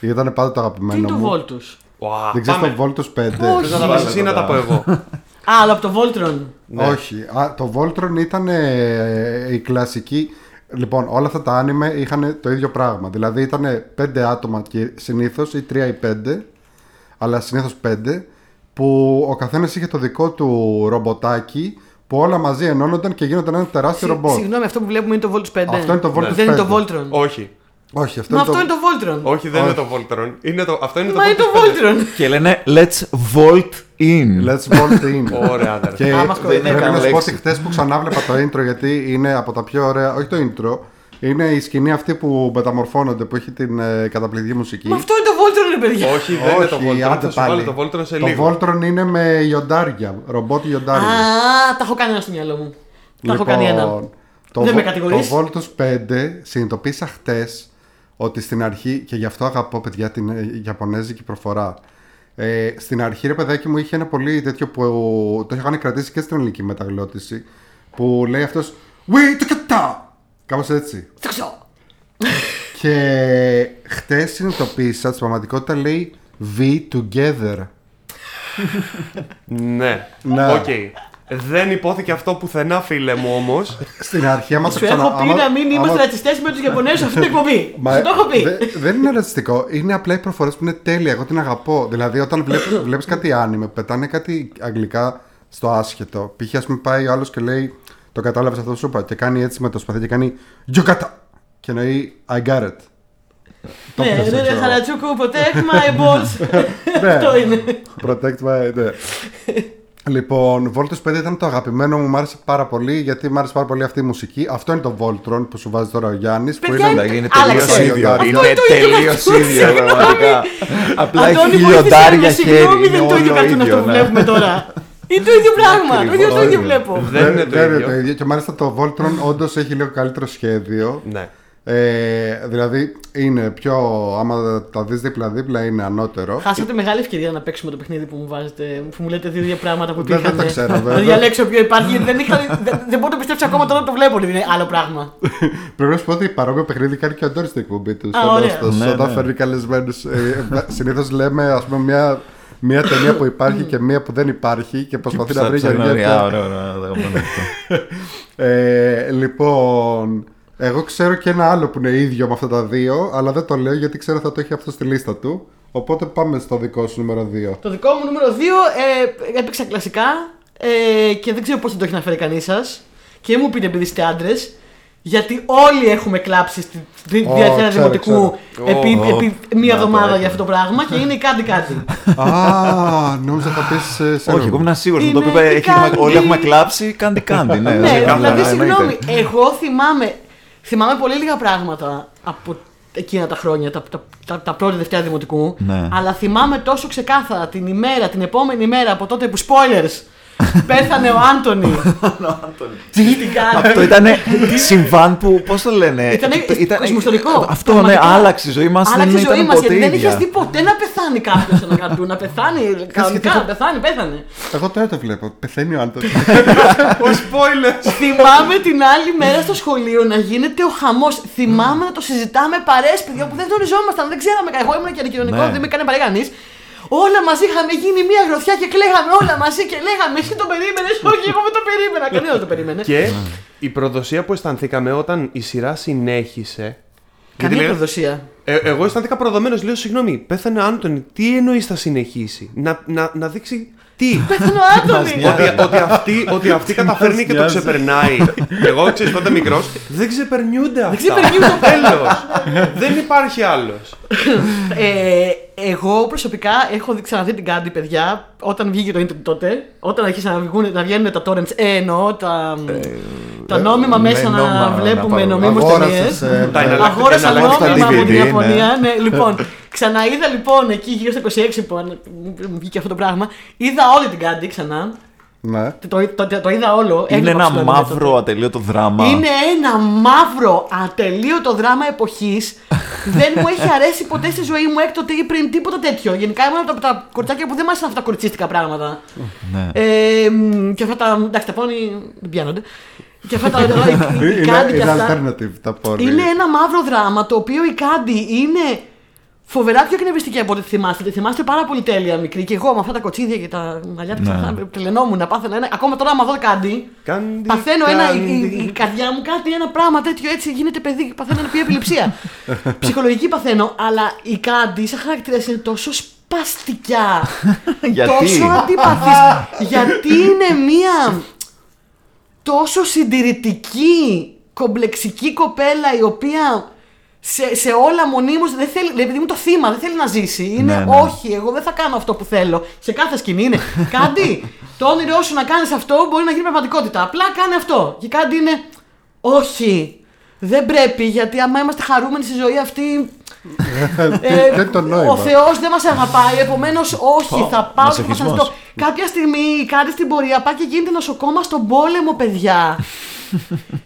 Speaker 2: Ήταν πάντα το
Speaker 1: Τι
Speaker 2: αγαπημένο
Speaker 1: είναι το
Speaker 2: μου.
Speaker 1: Voltus;
Speaker 3: Ουα,
Speaker 2: Δεν ξέρεις
Speaker 3: πάμε.
Speaker 2: το Voltus 5.
Speaker 3: Θες να τα βάλεις εσύ ή να τα πω εγώ. (laughs)
Speaker 1: Α, αλλά από το Voltron.
Speaker 3: Ναι.
Speaker 2: Όχι. Α, το Voltron ήταν ε, η κλασική. Λοιπόν, όλα αυτά τα άνιμε είχαν το ίδιο πράγμα. Δηλαδή ήταν πέντε άτομα και συνήθως ή τρία ή πέντε, αλλά συνήθως πέντε, που ο καθένας είχε το δικό του ρομποτάκι που όλα μαζί ενώνονταν και γίνονταν ένα τεράστιο
Speaker 1: Συ-
Speaker 2: ρομπότ.
Speaker 1: Συγγνώμη, αυτό που βλέπουμε είναι το Voltus 5.
Speaker 2: Αυτό είναι το Voltus
Speaker 1: Δεν είναι το
Speaker 2: 5.
Speaker 1: Voltron.
Speaker 3: Όχι.
Speaker 2: Όχι, αυτό
Speaker 1: Μα
Speaker 2: είναι
Speaker 1: αυτό
Speaker 2: το.
Speaker 1: είναι το Voltron.
Speaker 3: Όχι, δεν είναι το Voltron. Είναι το, αυτό είναι το
Speaker 1: Μα είναι το
Speaker 3: Voltron.
Speaker 1: Voltron.
Speaker 4: Και λένε Let's Volt In.
Speaker 2: Let's Volt In. (laughs)
Speaker 3: Ωραία, αδερφέ.
Speaker 2: Και
Speaker 1: Α, μας κοροϊδεύει.
Speaker 2: πρέπει
Speaker 4: Καν
Speaker 2: να σου πω
Speaker 4: λέξη.
Speaker 2: ότι χθες που ξανάβλεπα το intro, γιατί είναι από τα πιο ωραία. Όχι το intro, είναι η σκηνή αυτή που μεταμορφώνονται, που έχει την ε, καταπληκτική μουσική.
Speaker 1: Μα αυτό είναι το Voltron, ρε παιδιά.
Speaker 3: Όχι, δεν είναι το
Speaker 2: Όχι,
Speaker 3: Voltron.
Speaker 2: άντε
Speaker 3: Θα σου βάλω το Voltron σε
Speaker 2: Το
Speaker 3: λίγο.
Speaker 2: Voltron είναι με ιοντάρια, ρομπότ ιοντάρια.
Speaker 1: Α, τα έχω κάνει ένα στο μυαλό μου. Τα έχω κάνει ένα.
Speaker 2: Λοιπόν, το,
Speaker 1: Δεν με
Speaker 2: Vo-
Speaker 1: κατηγορείς.
Speaker 2: Το Voltus 5 συνειδητοποίησα χτες ότι στην αρχή, και γι' αυτό αγαπώ παιδιά την ε, Ιαπωνέζικη προφορά. Ε, στην αρχή, ρε παιδάκι μου, είχε ένα πολύ τέτοιο που το είχαν κρατήσει και στην ελληνική μεταγλώτηση. Που λέει αυτός We took it Κάπως έτσι.
Speaker 1: Το ξέρω.
Speaker 2: Και χτες συνειδητοποίησα στην πραγματικότητα λέει We together.
Speaker 3: Ναι.
Speaker 2: Ναι.
Speaker 3: Οκ. Δεν υπόθηκε αυτό πουθενά, φίλε μου όμως.
Speaker 2: Στην αρχή, άμα το
Speaker 1: Σου
Speaker 2: ξανα-
Speaker 1: έχω πει
Speaker 2: άμα-
Speaker 1: να μην
Speaker 2: άμα-
Speaker 1: είμαστε ρατσιστές με τους Ιαπωνέζους σε αυτή την εκπομπή.
Speaker 2: Μα
Speaker 1: Σου το έχω πει.
Speaker 2: δε- δεν είναι ρατσιστικό. Είναι απλά οι προφορές που είναι τέλεια. Εγώ την αγαπώ. Δηλαδή, όταν βλέπεις, (coughs) βλέπεις κάτι άνιμε, πετάνε κάτι αγγλικά στο άσχετο. Π.χ. ας πούμε πάει ο άλλος και λέει Το κατάλαβες αυτό που σου είπα. Και κάνει έτσι με το σπαθί και κάνει Γιουκάτα. Και εννοεί I got it. Το
Speaker 1: Ναι,
Speaker 2: πιάσε,
Speaker 1: ναι, ναι,
Speaker 2: ξέρω.
Speaker 1: Χαρατσούκου, protect my balls. (laughs)
Speaker 2: Ναι.
Speaker 1: Αυτό είναι.
Speaker 2: Protect my. (laughs) Ναι. Λοιπόν, Voltus 5 ήταν το αγαπημένο μου, μου άρεσε πάρα πολύ γιατί μου άρεσε πάρα πολύ αυτή η μουσική. Αυτό είναι το Voltron που σου βάζει τώρα ο Γιάννης.
Speaker 1: Παιδιά, είναι-
Speaker 4: Είναι
Speaker 1: Άλλαξε.
Speaker 4: τελείως ίδιο.
Speaker 2: Αυτό
Speaker 4: Είναι
Speaker 1: είναι το ίδιο
Speaker 4: τελείως
Speaker 1: καθώς,
Speaker 4: ίδιο, πραγματικά. Απλά έχει
Speaker 1: Αντώνη, βοήθησε
Speaker 4: χιλιοντάρια
Speaker 1: με,
Speaker 4: χέρι.
Speaker 1: συγγνώμη,
Speaker 4: Είναι
Speaker 1: δεν είναι το ίδιο
Speaker 4: όλο
Speaker 1: καρτούν αυτό
Speaker 4: ίδιο.
Speaker 1: που
Speaker 4: ναι.
Speaker 1: βλέπουμε τώρα. Είναι το ίδιο πράγμα. Το ίδιο, το ίδιο
Speaker 2: Ακριβώς.
Speaker 1: βλέπω.
Speaker 3: Δεν είναι το ίδιο.
Speaker 2: Και μάλιστα το Voltron όντως έχει λίγο καλύτερο σχέδιο.
Speaker 3: Ναι.
Speaker 2: Ε, δηλαδή είναι πιο. Άμα τα δεις δίπλα-δίπλα είναι ανώτερο.
Speaker 1: Χάσατε μεγάλη ευκαιρία να παίξουμε το παιχνίδι που μου βάζετε, που μου λέτε δύο ίδια πράγματα που
Speaker 2: Δεν- δεν
Speaker 1: υπήρχαν.
Speaker 2: τα ξέρω, βέβαια.
Speaker 1: Να διαλέξω ποιο υπάρχει, γιατί δεν, είχα, δεν, δεν μπορώ να το πιστέψω ακόμα τώρα που το βλέπω, ότι είναι άλλο πράγμα. (laughs)
Speaker 2: Πρέπει να σου πω ότι παρόμοιο παιχνίδι κάνει και ο Αντώνη στην εκπομπή του.
Speaker 1: Α, ωραία.
Speaker 4: Ναι,
Speaker 2: Όταν
Speaker 4: ναι.
Speaker 2: φέρνει καλεσμένους. Συνήθως λέμε ας πούμε μια, μια ταινία που υπάρχει και μια που δεν υπάρχει και προσπαθεί να βρει για
Speaker 4: Ψάχνω,
Speaker 2: μια.
Speaker 4: ωραία, ωραία, ωραία, το αγαπημένο αυτό. (laughs)
Speaker 2: Ε, λοιπόν, εγώ ξέρω και ένα άλλο που είναι ίδιο με αυτά τα δύο, αλλά δεν το λέω γιατί ξέρω θα το έχει αυτό στη λίστα του. Οπότε πάμε στο δικό σου νούμερο 2.
Speaker 1: Το δικό μου νούμερο 2 ε, έπαιξα κλασικά ε, και δεν ξέρω πώς δεν το έχει αναφέρει κανείς σας. και μου πείτε επειδή είστε άντρες, γιατί όλοι έχουμε κλάψει στη στη
Speaker 2: Ω,
Speaker 1: διαθέα
Speaker 2: ξέρω,
Speaker 1: δημοτικού
Speaker 3: ξέρω.
Speaker 1: επί,
Speaker 4: Ω,
Speaker 1: επί μία
Speaker 4: να το
Speaker 1: εβδομάδα
Speaker 4: έκανα.
Speaker 1: για αυτό το πράγμα και είναι η κάτι κάτι.
Speaker 2: Α, νόμιζα θα πεις σε
Speaker 4: Όχι, εγώ ήμουν σίγουρος. Το
Speaker 1: Είναι
Speaker 4: είπε,
Speaker 1: η
Speaker 4: έχετε-
Speaker 1: Candy.
Speaker 4: όλοι έχουμε κλάψει, κάντι κάντι. Ναι,
Speaker 1: ναι,
Speaker 4: ναι, καλά,
Speaker 1: δηλαδή
Speaker 4: ναι,
Speaker 1: συγγνώμη,
Speaker 4: εννοείται.
Speaker 1: εγώ θυμάμαι, θυμάμαι πολύ λίγα πράγματα από εκείνα τα χρόνια, τα, τα, τα, τα πρώτη Δευτέρα Δημοτικού.
Speaker 4: Ναι.
Speaker 1: Αλλά θυμάμαι τόσο ξεκάθαρα την ημέρα, την επόμενη μέρα από τότε που spoilers πέθανε ο Άντωνη. (laughs) Στην Κάντι.
Speaker 4: Αυτό ήταν συμβάν που, πώς το λένε;
Speaker 1: Ήτανε
Speaker 4: ήταν-
Speaker 1: κοσμοστορικό.
Speaker 4: Αυτό, ναι,
Speaker 1: Πραγματικά.
Speaker 4: άλλαξε η ζωή μας.
Speaker 1: Άλλαξε
Speaker 4: Δεν
Speaker 1: η ζωή
Speaker 4: ήταν
Speaker 1: μας
Speaker 4: ποτέ
Speaker 1: γιατί δεν είχε
Speaker 4: ίδια.
Speaker 1: δει ποτέ να πεθάνει κάποιος σε ένα καρτούν. Να πεθάνει κανονικά, να πεθάνει, πέθανε.
Speaker 2: Εγώ τώρα το βλέπω. Πεθαίνει ο Άντων.
Speaker 3: Ο (laughs) spoiler!
Speaker 1: Θυμάμαι την άλλη μέρα στο σχολείο να γίνεται ο χαμός. Θυμάμαι να το συζητάμε παρέ, παιδιά που δεν γνωριζόμασταν, δεν ξέραμε. Εγώ ήμουν και αντικοινωνικό,
Speaker 4: Ναι.
Speaker 1: δεν με έκανε παρέ κανείς. Όλα μαζί είχαμε γίνει μια γροθιά και κλαίγαμε όλα μαζί και λέγαμε Εσύ το περίμενες, (laughs) Όχι, εγώ δεν το περίμενα. Κανένα δεν το περίμενε.
Speaker 3: Και η προδοσία που αισθανθήκαμε όταν η σειρά συνέχισε. γιατί
Speaker 1: Καμία
Speaker 3: λέγα-
Speaker 1: προδοσία.
Speaker 3: Ε, εγώ αισθάνθηκα προδομένος. Λέω, συγγνώμη, πέθανε ο Άντωνη. Τι εννοείς θα συνεχίσει; Να, να, να δείξει τι;
Speaker 1: Πέθανε ο Άντωνη.
Speaker 3: ότι, ότι, αυτή, ότι αυτή καταφέρνει και το
Speaker 4: νοιάζει.
Speaker 3: ξεπερνάει. Εγώ ξέρεις τότε μικρός. Δεν ξεπερνιούνται αυτά.
Speaker 1: ξεπερνιούνται.
Speaker 3: Τέλος. Δεν υπάρχει άλλος.
Speaker 1: Ε, εγώ προσωπικά έχω δει- ξαναδεί την Κάντι, παιδιά, όταν βγήκε το ίντερνετ τότε. Όταν αρχίσαν να, βγουν, να βγαίνουν τα torrents. Ε, εννοώ τα, τα νόμιμα
Speaker 4: ναι,
Speaker 1: μέσα να
Speaker 4: νόμιμα, να
Speaker 1: βλέπουμε
Speaker 4: πάρω.
Speaker 1: νομίμως
Speaker 2: Αγόρασες,
Speaker 1: ταινίες.
Speaker 2: ε,
Speaker 3: Τα
Speaker 2: ναι.
Speaker 3: εναλλακτικά-
Speaker 1: Αγόρασα
Speaker 3: εναλλακτικά
Speaker 1: νόμιμα από την
Speaker 4: DVD,
Speaker 1: Ιαπωνία. Ναι. λοιπόν, ξαναείδα λοιπόν εκεί γύρω στα 26 που αν- μου βγήκε αυτό το πράγμα. Είδα όλη την Κάντι ξανά.
Speaker 2: Ναι.
Speaker 1: Το, το, το, το είδα όλο.
Speaker 4: Είναι
Speaker 1: έβλεπα
Speaker 4: ένα
Speaker 1: ψηλό ίντερνετ τότε.
Speaker 4: μαύρο ατελείωτο δράμα.
Speaker 1: Είναι ένα μαύρο ατελείωτο δράμα εποχής. (laughs) δεν μου έχει αρέσει ποτέ στη ζωή μου έκτοτε ή πριν τίποτα τέτοιο. Γενικά ήμουν από τα, τα κοριτσάκια που δεν μ' άρεσαν αυτά τα κοριτσίστικα πράγματα.
Speaker 4: Ναι.
Speaker 1: Ε, μ, και αυτά τα. Εντάξει, τα πόνι δεν πιάνονται. Και αυτά τα. η- η- η
Speaker 2: Είναι,
Speaker 1: Κάντι και
Speaker 2: είναι
Speaker 1: αυτά.
Speaker 2: alternative τα πόρνη.
Speaker 1: Είναι ένα μαύρο δράμα το οποίο η Κάντι είναι φοβερά πιο εκνευριστική από ό,τι θυμάστε. Τη θυμάστε πάρα πολύ τέλεια μικρή. Και εγώ με αυτά τα κοτσίδια και τα μαλλιά του
Speaker 4: Ναι.
Speaker 1: τρελαινόμουν να πάθαινα ένα. Ακόμα τώρα, άμα δω Κάντι,
Speaker 3: Κάντι,
Speaker 1: Παθαίνω ένα, η,
Speaker 3: κάντι.
Speaker 1: η- η καρδιά μου κάτι, ένα πράγμα τέτοιο έτσι γίνεται παιδί. Παθαίνω ένα επιληψία. (laughs) Ψυχολογική παθαίνω, αλλά η Κάντι σαν χαρακτήρας είναι τόσο σπαστικιά. (laughs)
Speaker 4: Γιατί;
Speaker 1: τόσο αντίπαθης. (laughs) γιατί είναι μία τόσο συντηρητική, κομπλεξική κοπέλα η οποία σε, σε όλα μονίμως δεν θέλει, δηλαδή είναι το θύμα, δεν θέλει να ζήσει. Είναι
Speaker 4: Ναι, ναι.
Speaker 1: όχι, εγώ δεν θα κάνω αυτό που θέλω. Σε κάθε σκηνή είναι (laughs) κάτι. το όνειρό σου να κάνεις αυτό μπορεί να γίνει πραγματικότητα. Απλά κάνε αυτό. Και κάτι είναι όχι. Δεν πρέπει γιατί άμα είμαστε χαρούμενοι στη ζωή αυτή. (laughs) ε,
Speaker 2: Δεν το νόημα.
Speaker 1: ο Θεός δεν μας αγαπάει, επομένως όχι,
Speaker 4: Ω,
Speaker 1: θα πάω στο
Speaker 4: μασοχισμός.
Speaker 1: βασανιστώ. Κάποια στιγμή κάτι στην πορεία πάει και γίνεται νοσοκόμα στον πόλεμο, παιδιά.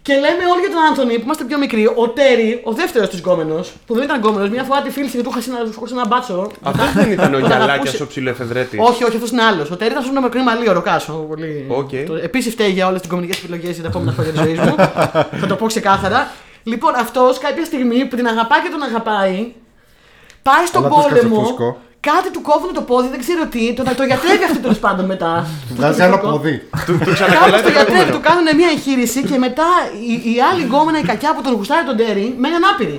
Speaker 1: Και λέμε όλοι για τον Άντωνη που είμαστε πιο μικροί. Ο Τέρι, ο δεύτερος της γκόμενος, που δεν ήταν γκόμενος, μια φορά τη φίλησε και του είχα ένα, του είχα ένα μπάτσο.
Speaker 3: Αυτός δεν ήταν ο (laughs)
Speaker 1: Όταν
Speaker 3: Γιαλάκια
Speaker 1: ακούσει-
Speaker 3: ο ψιλοεφεδρέτη.
Speaker 1: όχι, όχι, αυτός είναι άλλος. Ο Τέρι ήταν αυτό με μικρή μαλλί, ο Ροκάσο. Πολύ...
Speaker 3: Οκ.
Speaker 1: Επίσης φταίει για όλες τις κομμουνικέ επιλογές για τα επόμενα χρόνια της ζωής μου. (laughs) Θα το πω ξεκάθαρα. Λοιπόν, αυτός κάποια στιγμή που την αγαπάει και τον αγαπάει, πάει στον
Speaker 2: Αλλά τους
Speaker 1: πόλεμο.
Speaker 2: Κατσεφούσκω.
Speaker 1: Κάτι του κόβουν το πόδι, δεν ξέρω τι. Το, το γιατρεύει αυτό τέλος πάντων μετά. (laughs)
Speaker 2: Βγάζει άλλο ποδί.
Speaker 3: Του, του
Speaker 1: Κάπου
Speaker 3: ξανακολλάει
Speaker 1: στο
Speaker 3: το
Speaker 1: γιατρεύει,
Speaker 3: προηγούμενο.
Speaker 1: του κάνουν μια εγχείρηση και μετά η, η άλλη γκόμενα, η κακιά που τον γουστάρει τον Τέρι, μένει ανάπηρη.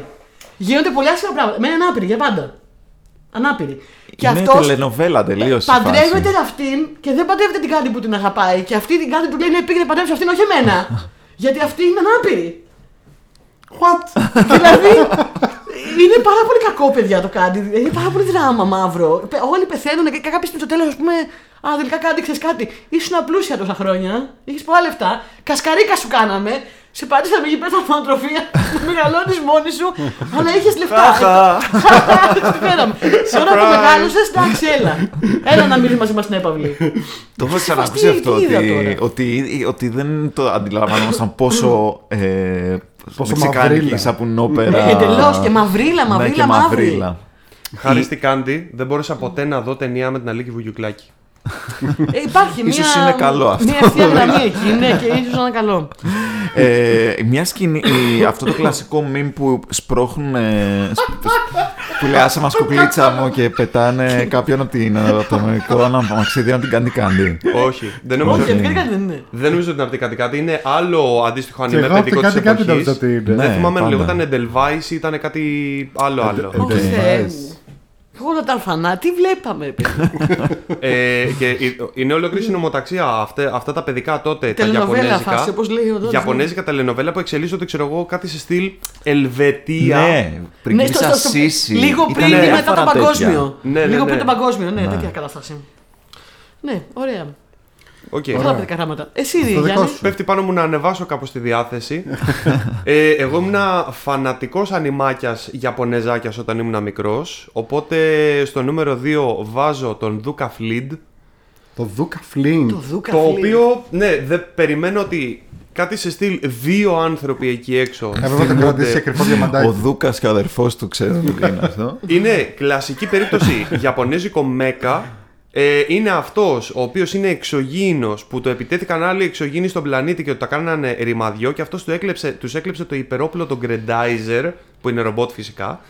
Speaker 1: Γίνονται πολύ άσχημα πράγματα. Μένει ανάπηρη για πάντα. Ανάπηρη. Και
Speaker 4: Είναι
Speaker 1: αυτός
Speaker 4: τελενοβέλα τελείως.
Speaker 1: παντρεύεται αυτήν και δεν παντρεύεται την κάτι που την αγαπάει. Και αυτή την κάτι του λέει: Ναι, πήγαινε παντρεύσει αυτήν, όχι εμένα. (laughs) Γιατί αυτή είναι ανάπηρη.
Speaker 2: What? (laughs)
Speaker 1: δηλαδή είναι πάρα πολύ κακό, παιδιά το κάτι. Είναι πάρα πολύ δράμα μαύρο. Πε- Όλοι πεθαίνουν και κάποια στιγμή στο τέλος, ας πούμε, Α, τελικά κάτι, ξέρεις κάτι. Ήσουν απλούσια τόσα χρόνια. Είχες πολλά λεφτά. Κασκαρίκα σου κάναμε. Σε πατήσαμε εκεί πέρα από ανατροφία. (laughs) Μεγαλώνεις μόνη σου. Αλλά είχες λεφτά. Τι φέραμε. Τώρα που μεγάλωσες, εντάξει, έλα. Έλα να μείνει μαζί μας στην έπαυλη.
Speaker 4: Το έχω ξανακούσει
Speaker 1: τι-
Speaker 4: αυτό.
Speaker 1: τι είδα
Speaker 4: Ότι,
Speaker 1: τώρα.
Speaker 4: ότι, ότι δεν το αντιλαμβανόμασταν πόσο. Ε,
Speaker 2: Πόσο
Speaker 4: μεξικάνικη
Speaker 2: μαυρίλα.
Speaker 4: σαπουνόπερα.
Speaker 1: Εντελώς και μαυρίλα,
Speaker 4: Ναι,
Speaker 1: μαυρίλα,
Speaker 4: και
Speaker 1: μαύρη.
Speaker 4: μαυρίλα.
Speaker 3: Χάρη στην Κάντι, δεν μπόρεσα ποτέ να δω ταινία με την Αλίκη Βουγιουκλάκη.
Speaker 1: Ε, υπάρχει μια.
Speaker 4: Ίσως είναι καλό αυτό.
Speaker 1: Μια ευθεία γραμμή εκεί, ναι, και ίσως να είναι καλό.
Speaker 4: Ε, μια σκηνή, η- αυτό το κλασικό meme που σπρώχνουν. ε, σπ- που λέει άσε μας κουκλίτσα μου και πετάνε κάποιον από, την, από το μικρό αμαξίδι να την κάνει κάντι.
Speaker 3: Όχι, δεν νομίζω,
Speaker 1: Όχι,
Speaker 3: ότι,
Speaker 1: γιατί κάτι δεν είναι.
Speaker 3: δεν νομίζω ότι είναι από την κάτι κάτι. Είναι άλλο αντίστοιχο
Speaker 2: Και
Speaker 3: ανime
Speaker 2: εγώ από
Speaker 3: παιδικό
Speaker 2: την
Speaker 3: της
Speaker 2: κάτι κάτι νόμιζα
Speaker 3: εποχή.
Speaker 2: ότι είναι.
Speaker 4: Ναι.
Speaker 3: Δεν θυμάμαι αν
Speaker 4: πάντα.
Speaker 3: λεγόταν Edelweiss ή ήταν κάτι άλλο άλλο.
Speaker 2: Ε,
Speaker 1: Όχι,
Speaker 2: Edelweiss.
Speaker 1: Θεέ μου. Εγώ τα ορφανά, τι βλέπαμε, παιδιά.
Speaker 3: ε, και η- είναι ολόκληρη συνομοταξία αυτά, αυτά τα παιδικά τότε. τα
Speaker 1: Τελενοβέλα
Speaker 3: Ιαπωνέζικα.
Speaker 1: φάση, όπως λέει ο Δόνης,
Speaker 3: Ιαπωνέζικα τελενοβέλα που εξελίσσονται, ξέρω εγώ, κάτι σε στυλ Ελβετία.
Speaker 4: Ναι,
Speaker 1: Ναι,
Speaker 4: πριγκίσα
Speaker 1: στο- στο-
Speaker 4: Σύση.
Speaker 1: Λίγο
Speaker 4: Ήταν
Speaker 1: πριν ή μετά
Speaker 4: διάφορα
Speaker 1: το
Speaker 4: τέτοια.
Speaker 1: παγκόσμιο.
Speaker 3: Ναι, ναι,
Speaker 1: Λίγο
Speaker 3: ναι.
Speaker 1: πριν το παγκόσμιο, ναι, τέτοια κατάσταση. Ναι, ωραία.
Speaker 3: Οκ.
Speaker 1: Αυτά τα παιδικά γράμματα. Εσύ,
Speaker 2: Στο δικό
Speaker 1: Γιάννη.
Speaker 2: σου.
Speaker 3: Πέφτει πάνω μου να ανεβάσω κάπως τη διάθεση. (laughs) ε, εγώ ήμουν φανατικός ανημάκιας Ιαπωνεζάκιας όταν ήμουν μικρός. Οπότε στο νούμερο 2 βάζω τον Δούκα Φλιντ.
Speaker 2: Το Δούκα Φλίν.
Speaker 1: Το Δούκα
Speaker 3: Το
Speaker 1: Φλίν.
Speaker 3: οποίο, ναι, δεν περιμένω ότι κάτι σε στυλ δύο άνθρωποι εκεί έξω.
Speaker 2: Έπρεπε να τον
Speaker 3: θυμούνται.
Speaker 2: κρατήσει κρυφό
Speaker 4: Ο
Speaker 2: διαμαντάκι.
Speaker 4: Δούκας και ο αδερφός του ξέρουν τι είναι αυτό.
Speaker 3: Είναι κλασική περίπτωση (laughs) Ιαπωνέζικο μέκα. Ε, είναι αυτός ο οποίος είναι εξωγήινος που το επιτέθηκαν άλλοι εξωγήινοι στον πλανήτη και το τα κάνανε ρημαδιό και αυτός του έκλεψε, τους έκλεψε το υπερόπλο τον Grendizer, που είναι ρομπότ φυσικά,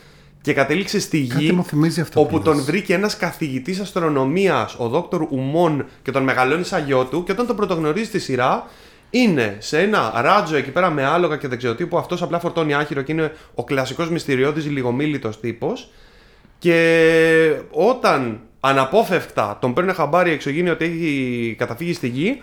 Speaker 3: και κατέληξε στη
Speaker 2: Κάτι
Speaker 3: γη.
Speaker 2: μου θυμίζει αυτό.
Speaker 3: Όπου
Speaker 2: που
Speaker 3: τον
Speaker 2: λες.
Speaker 3: βρήκε ένας καθηγητής αστρονομίας, ο Δόκτωρ Ουμόν, και τον μεγαλώνει σαν γιο του. Και όταν τον πρωτογνωρίζει στη σειρά, είναι σε ένα ράτζο εκεί πέρα με άλογα και δεν ξέρω τι, που αυτός απλά φορτώνει άχυρο και είναι ο κλασικός μυστηριώδης λιγομίλητος τύπος. Και όταν αναπόφευκτα τον παίρνει χαμπάρι εξωγήινη ότι έχει καταφύγει στη γη,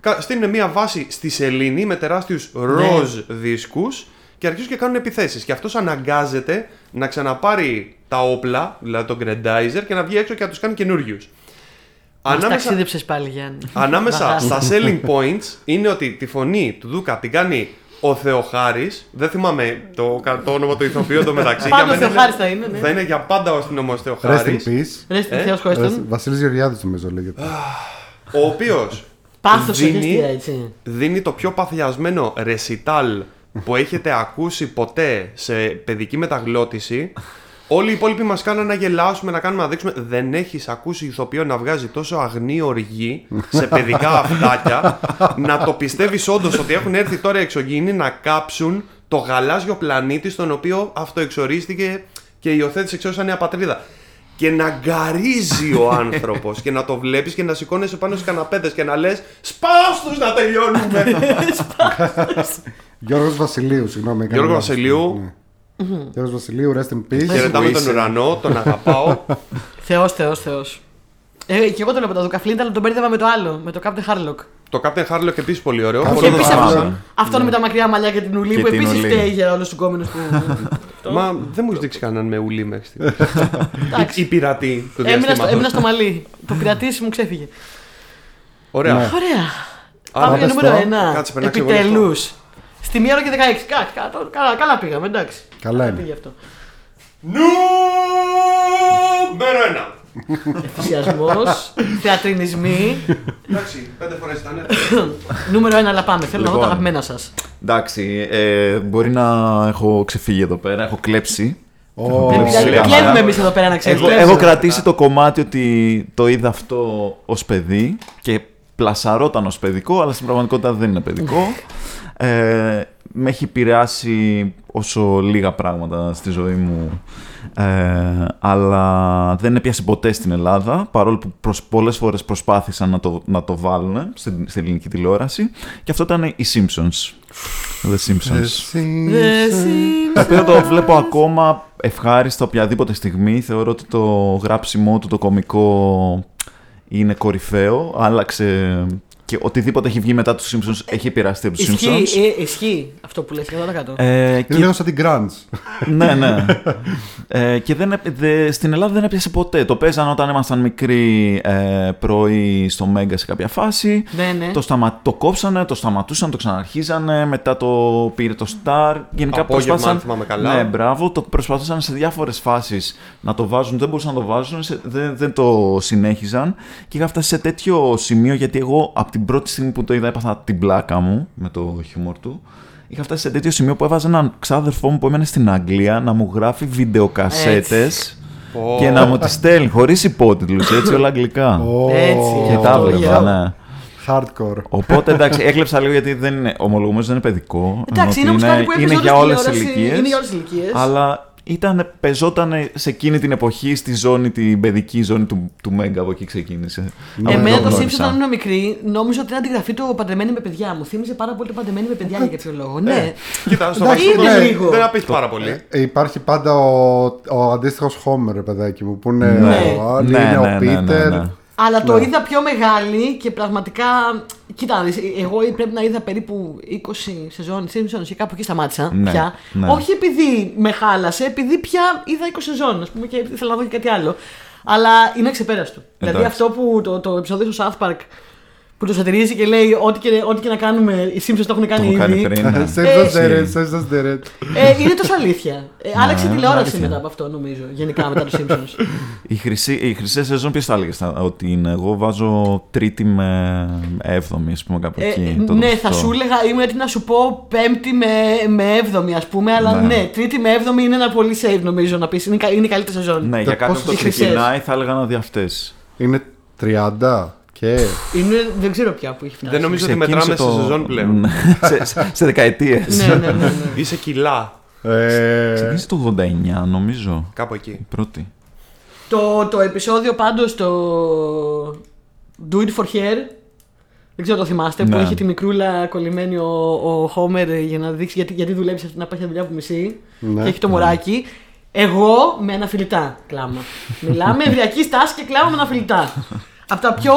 Speaker 3: κα- στείλουν μια βάση στη σελήνη με τεράστιους ροζ δίσκους και αρχίζουν και κάνουν επιθέσεις. Και αυτός αναγκάζεται να ξαναπάρει τα όπλα, δηλαδή τον Grendizer, και να βγει έξω και να τους κάνει καινούριους.
Speaker 1: Μας
Speaker 3: Ανάμεσα,
Speaker 1: ταξίδεψες πάλι, Γιάννη.
Speaker 3: ανάμεσα
Speaker 1: Βαγάς.
Speaker 3: στα selling points είναι ότι τη φωνή του Δούκα την κάνει ο Θεοχάρης. Δεν θυμάμαι το, το όνομα του ηθοποιού το μεταξύ.
Speaker 1: Πάντα
Speaker 3: Για
Speaker 1: ο
Speaker 3: μένα
Speaker 1: Θεοχάρης θα είναι, ναι.
Speaker 3: Θα είναι για πάντα ο αστυνομός
Speaker 2: Rest in
Speaker 3: Θεοχάρης.
Speaker 2: peace.
Speaker 1: Ρε στη
Speaker 3: Ε,
Speaker 1: Θεός Χώστον.
Speaker 2: Βασίλης Γεωργιάδης νομίζω λέγεται.
Speaker 3: Ο οποίος
Speaker 1: Πάθος
Speaker 3: δίνει-
Speaker 1: οχέστια, έτσι.
Speaker 3: δίνει το πιο παθιασμένο ρεσιτάλ που έχετε ακούσει ποτέ σε παιδική μεταγλώτηση. Όλοι οι υπόλοιποι μας κάνουν να γελάσουμε, να κάνουμε να δείξουμε. Δεν έχεις ακούσει ηθοποιό να βγάζει τόσο αγνή οργή σε παιδικά αυτάκια, να το πιστεύεις όντως ότι έχουν έρθει τώρα εξωγήινοι να κάψουν το γαλάζιο πλανήτη στον οποίο αυτοεξορίστηκε και υιοθέτησε ξέρω σαν νέα πατρίδα. Και να γκαρίζει ο άνθρωπος και να το βλέπεις και να σηκώνεσαι πάνω στις καναπέδες και να λες: Σπάω τους να τελειώνουμε. (laughs)
Speaker 2: Γιώργος Βασιλείου, συγγνώμη. έκανα
Speaker 3: Γιώργος
Speaker 2: λάθος.
Speaker 3: Βασιλείου.
Speaker 2: Ναι. Γιώργος Βασιλείου, rest in peace.
Speaker 3: Χαιρετάμε τον ουρανό, τον αγαπάω. (laughs)
Speaker 1: Θεός, Θεός, Θεός. Ε, και εγώ το λέω με το Δουκαφλίντ, αλλά τον μπέρδευα με το άλλο, με το Captain Harlock.
Speaker 3: το Captain Harlock επίσης πολύ ωραίο.
Speaker 2: Captain
Speaker 1: Και
Speaker 3: Πολύ
Speaker 2: το
Speaker 1: επίσης
Speaker 2: θυμάμαι.
Speaker 1: αυτό,
Speaker 3: θυμάμαι.
Speaker 1: αυτόν με τα μακριά μαλλιά και την ουλή
Speaker 4: Και
Speaker 1: που
Speaker 4: την
Speaker 1: επίσης
Speaker 4: ουλή.
Speaker 1: φταίει για όλους τους κόμενους που. (laughs)
Speaker 3: Μα δεν μου έχει δείξει κανέναν με ουλή μέχρι στιγμής. (laughs)
Speaker 1: Εντάξει.
Speaker 3: Η πειρατή του
Speaker 1: Έμεινα στο,
Speaker 3: διαστήματος.
Speaker 1: έμεινα στο μαλλί. Το πειρατής μου ξέφυγε.
Speaker 3: Ωραία.
Speaker 2: Ναι.
Speaker 1: Ωραία.
Speaker 3: Άρα,
Speaker 1: Πάμε για
Speaker 2: πες
Speaker 1: νούμερο
Speaker 2: το.
Speaker 1: 1.
Speaker 3: Κάτσε, περνάξε εγώ
Speaker 1: Επιτελού. Στη 1 ώρα και 16. Κα- κα- Καλά, καλά πήγαμε, εντάξει.
Speaker 2: Καλά είναι.
Speaker 1: Πήγε αυτό.
Speaker 3: Νούμερο 1.
Speaker 1: Ενθουσιασμός, (laughs) θεατρινισμοί.
Speaker 3: Εντάξει, πέντε φορές ήταν. (laughs)
Speaker 1: Νούμερο 1, αλλά πάμε. Θέλω να δω τα
Speaker 4: Λοιπόν.
Speaker 1: αγαπημένα σας.
Speaker 4: Εντάξει, ε, μπορεί να έχω ξεφύγει εδώ πέρα, έχω κλέψει.
Speaker 2: Ω,
Speaker 4: Ε,
Speaker 1: Δηλαδή,
Speaker 4: σιγά,
Speaker 1: κλέβουμε
Speaker 4: σιγά.
Speaker 1: εμείς εδώ πέρα να ξέρει.
Speaker 4: Έχω, έχω κρατήσει το κομμάτι ότι το είδα αυτό ως παιδί και πλασαρώταν ως παιδικό, αλλά στην πραγματικότητα δεν είναι παιδικό. Ε, με έχει επηρεάσει όσο λίγα πράγματα στη ζωή μου, ε, αλλά δεν έπιασε ποτέ στην Ελλάδα, παρόλο που προς, πολλές φορές προσπάθησαν να το, να το βάλουν στην, στην ελληνική τηλεόραση. Και αυτό ήταν οι Simpsons. The Simpsons.
Speaker 2: Εσύ.
Speaker 4: Το οποίο το βλέπω ακόμα ευχάριστα οποιαδήποτε στιγμή. Θεωρώ ότι το γράψιμό του, το κωμικό είναι κορυφαίο. Άλλαξε και οτιδήποτε έχει βγει μετά τους Simpsons έχει επηρεαστεί από τους
Speaker 1: Ισχύει,
Speaker 4: Simpsons.
Speaker 1: ε, ισχύει αυτό που λες 100%.
Speaker 4: Ε,
Speaker 2: Είναι
Speaker 4: και,
Speaker 2: λίγο σαν την Grunge.
Speaker 4: ναι, ναι. Ε, και δεν, έπ- δε- στην Ελλάδα δεν έπιασε ποτέ. Το παίζαν όταν ήμασταν μικροί ε, πρωί στο Μέγκα σε κάποια φάση.
Speaker 1: Ναι, ναι.
Speaker 4: Το, σταμα... το κόψανε, το σταματούσαν, το ξαναρχίζανε, μετά το πήρε το Star. Γενικά
Speaker 3: Απόγευμα,
Speaker 4: προσπάθησαν.
Speaker 3: αν θυμάμαι καλά.
Speaker 4: Ναι, μπράβο. Το προσπαθούσαν σε διάφορες φάσεις να το βάζουν. Δεν μπορούσαν να το βάζουν, σε- δεν, δεν το συνέχιζαν. Και είχα φτάσει σε τέτοιο σημείο γιατί εγώ από την πρώτη στιγμή που το είδα έπαθα την πλάκα μου με το χιούμορ του. Είχα φτάσει σε τέτοιο σημείο που έβαζα έναν ξάδερφό μου που έμενε στην Αγγλία να μου γράφει βιντεοκασέτες
Speaker 3: Πω.
Speaker 4: και να μου τις στέλνει χωρίς υπότιτλους, έτσι όλα αγγλικά.
Speaker 2: Ω,
Speaker 1: Έτσι,
Speaker 4: Και
Speaker 1: αυτό,
Speaker 4: τα έβλεπα,
Speaker 1: γερό.
Speaker 4: ναι.
Speaker 2: Hardcore.
Speaker 4: Οπότε εντάξει, (laughs) έκλεψα λίγο γιατί δεν είναι, ομολογουμένως δεν είναι παιδικό.
Speaker 1: Εντάξει, είναι
Speaker 4: ενώ
Speaker 1: όμως
Speaker 4: ότι
Speaker 1: κάτι που έπαιζε
Speaker 4: είναι
Speaker 1: όντως
Speaker 4: για όλες τις
Speaker 1: τηλεόρασης,
Speaker 4: ηλικίες.
Speaker 1: Είναι για όλες τις ηλικίες.
Speaker 4: Αλλά ήταν, πεζόταν σε εκείνη την εποχή στη ζώνη, την παιδική ζώνη του, του Μέγκα, από εκεί ξεκίνησε.
Speaker 2: Ναι,
Speaker 1: Εμένα
Speaker 2: το
Speaker 1: το
Speaker 4: γνώρισα.
Speaker 1: Simpsons όταν ήμουν μικρή, νόμιζα ότι είναι αντιγραφή του παντρεμένη με παιδιά. Μου θύμιζε πάρα πολύ το παντρεμένη με παιδιά για κάποιο λόγο. Ναι.
Speaker 3: Κοίτα, στο
Speaker 2: Εντάξει,
Speaker 3: βασικό
Speaker 2: είναι
Speaker 3: δεν-
Speaker 1: λίγο.
Speaker 3: δεν απέχει πάρα πολύ.
Speaker 2: Ε, υπάρχει πάντα ο, ο αντίστοιχος Homer, ρε παιδάκι μου, που είναι
Speaker 1: Ναι.
Speaker 2: ο Άλλη,
Speaker 4: Ναι,
Speaker 2: είναι
Speaker 4: ναι,
Speaker 2: ο
Speaker 4: ναι, ναι,
Speaker 2: Πίτερ.
Speaker 4: Ναι.
Speaker 1: Αλλά το
Speaker 2: Ναι.
Speaker 1: είδα πιο μεγάλη και πραγματικά. Κοίτα, να δεις, εγώ πρέπει να είδα περίπου 20 σεζόν Simpsons και κάπου εκεί σταμάτησα
Speaker 4: Ναι,
Speaker 1: πια.
Speaker 4: ναι.
Speaker 1: Όχι επειδή με χάλασε, επειδή πια είδα 20 σεζόν, ας πούμε, και ήθελα να δω και κάτι άλλο. Αλλά είναι ξεπέραστο. Δηλαδή
Speaker 4: Εντάξει.
Speaker 1: αυτό που το, το επεισόδιο στο South Park που το σατυρίζει και λέει ό,τι και, ό,τι και να κάνουμε, οι Simpsons το έχουν
Speaker 4: Το
Speaker 1: κάνει
Speaker 4: έχω κάνει
Speaker 1: ήδη.
Speaker 4: πριν. ναι.
Speaker 2: Simpsons
Speaker 1: Ε,
Speaker 2: the Red, Simpsons the Red.
Speaker 1: Ε, είναι τόσο αλήθεια. Ε, άλλαξε
Speaker 4: Ναι,
Speaker 1: τηλεόραση
Speaker 4: αλήθεια.
Speaker 1: μετά από αυτό, νομίζω. Γενικά μετά το Simpsons.
Speaker 4: Η χρυσή, η χρυσή σεζόν ποιος θα έλεγες θα- ότι είναι; Εγώ βάζω τρίτη με έβδομη, ας πούμε, κάπου
Speaker 1: Ε,
Speaker 4: εκεί. το
Speaker 1: ναι,
Speaker 4: δώσω
Speaker 1: θα
Speaker 4: αυτό.
Speaker 1: σου έλεγα, ήμουν έτοιμη να σου πω πέμπτη με, με έβδομη, ας πούμε, αλλά ναι.
Speaker 4: Ναι.
Speaker 1: τρίτη με έβδομη είναι ένα πολύ save νομίζω να πεις. Είναι, κα- είναι η καλύτερη σεζόν.
Speaker 4: Ναι, για κάτι
Speaker 2: πόσες
Speaker 4: που το
Speaker 1: οι χρυσές;
Speaker 4: ξεκινάει θα έλεγα να δει αυτές.
Speaker 2: Είναι 30 και.
Speaker 1: Είναι, δεν ξέρω πια που έχει φτάσει.
Speaker 3: Δεν νομίζω ότι
Speaker 4: Ξεκίνησε
Speaker 3: μετράμε σε σεζόν πλέον.
Speaker 4: Ναι, σε, σε, σε δεκαετίες.
Speaker 1: ναι, ναι, ναι, ναι.
Speaker 3: Είσαι κιλά.
Speaker 2: Ε,
Speaker 4: Ξεκίνησε το 89 νομίζω.
Speaker 3: Κάπου εκεί.
Speaker 4: Η πρώτη.
Speaker 1: το, το επεισόδιο πάντως το Do It For Her δεν ξέρω το θυμάστε που
Speaker 4: Ναι.
Speaker 1: έχει τη μικρούλα κολλημένη ο, ο Homer για να δείξει γιατί, γιατί δουλεύεις σε αυτή να πάει δουλειά που μισεί
Speaker 2: Ναι.
Speaker 1: και έχει το μωράκι. Εγώ με αναφιλητά κλάμα. (laughs) Μιλάμε ευριακή στάση και κλάμα με αναφιλητά. Από τα πιο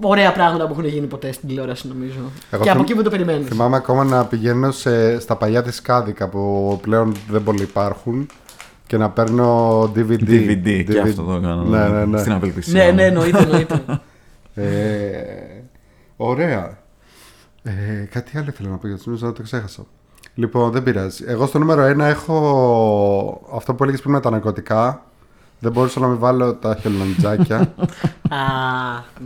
Speaker 1: ωραία πράγματα που έχουν γίνει ποτέ στην τηλεόραση νομίζω.
Speaker 2: Εγώ
Speaker 1: και από
Speaker 2: θυμ-
Speaker 1: εκεί που το περιμένεις.
Speaker 2: Θυμάμαι ακόμα να πηγαίνω σε, στα παλιά της κάδικα που πλέον δεν πολύ υπάρχουν και να παίρνω DVD.
Speaker 4: DVD, και αυτό το έκανα.
Speaker 2: Ναι, ναι, ναι.
Speaker 4: Στην απελπισία.
Speaker 1: Ναι,
Speaker 4: μου.
Speaker 1: ναι, εννοείται, εννοείται.
Speaker 2: Ε, ωραία. Ε, κάτι άλλο ήθελα να πω για τους νομίζω να το ξέχασα. Λοιπόν, δεν πειράζει. Εγώ στο νούμερο 1 έχω αυτό που έλεγες πριν με τα ναρκωτικά. Δεν μπορούσα να μην βάλω τα χελονιτζάκια. (laughs)
Speaker 1: Α,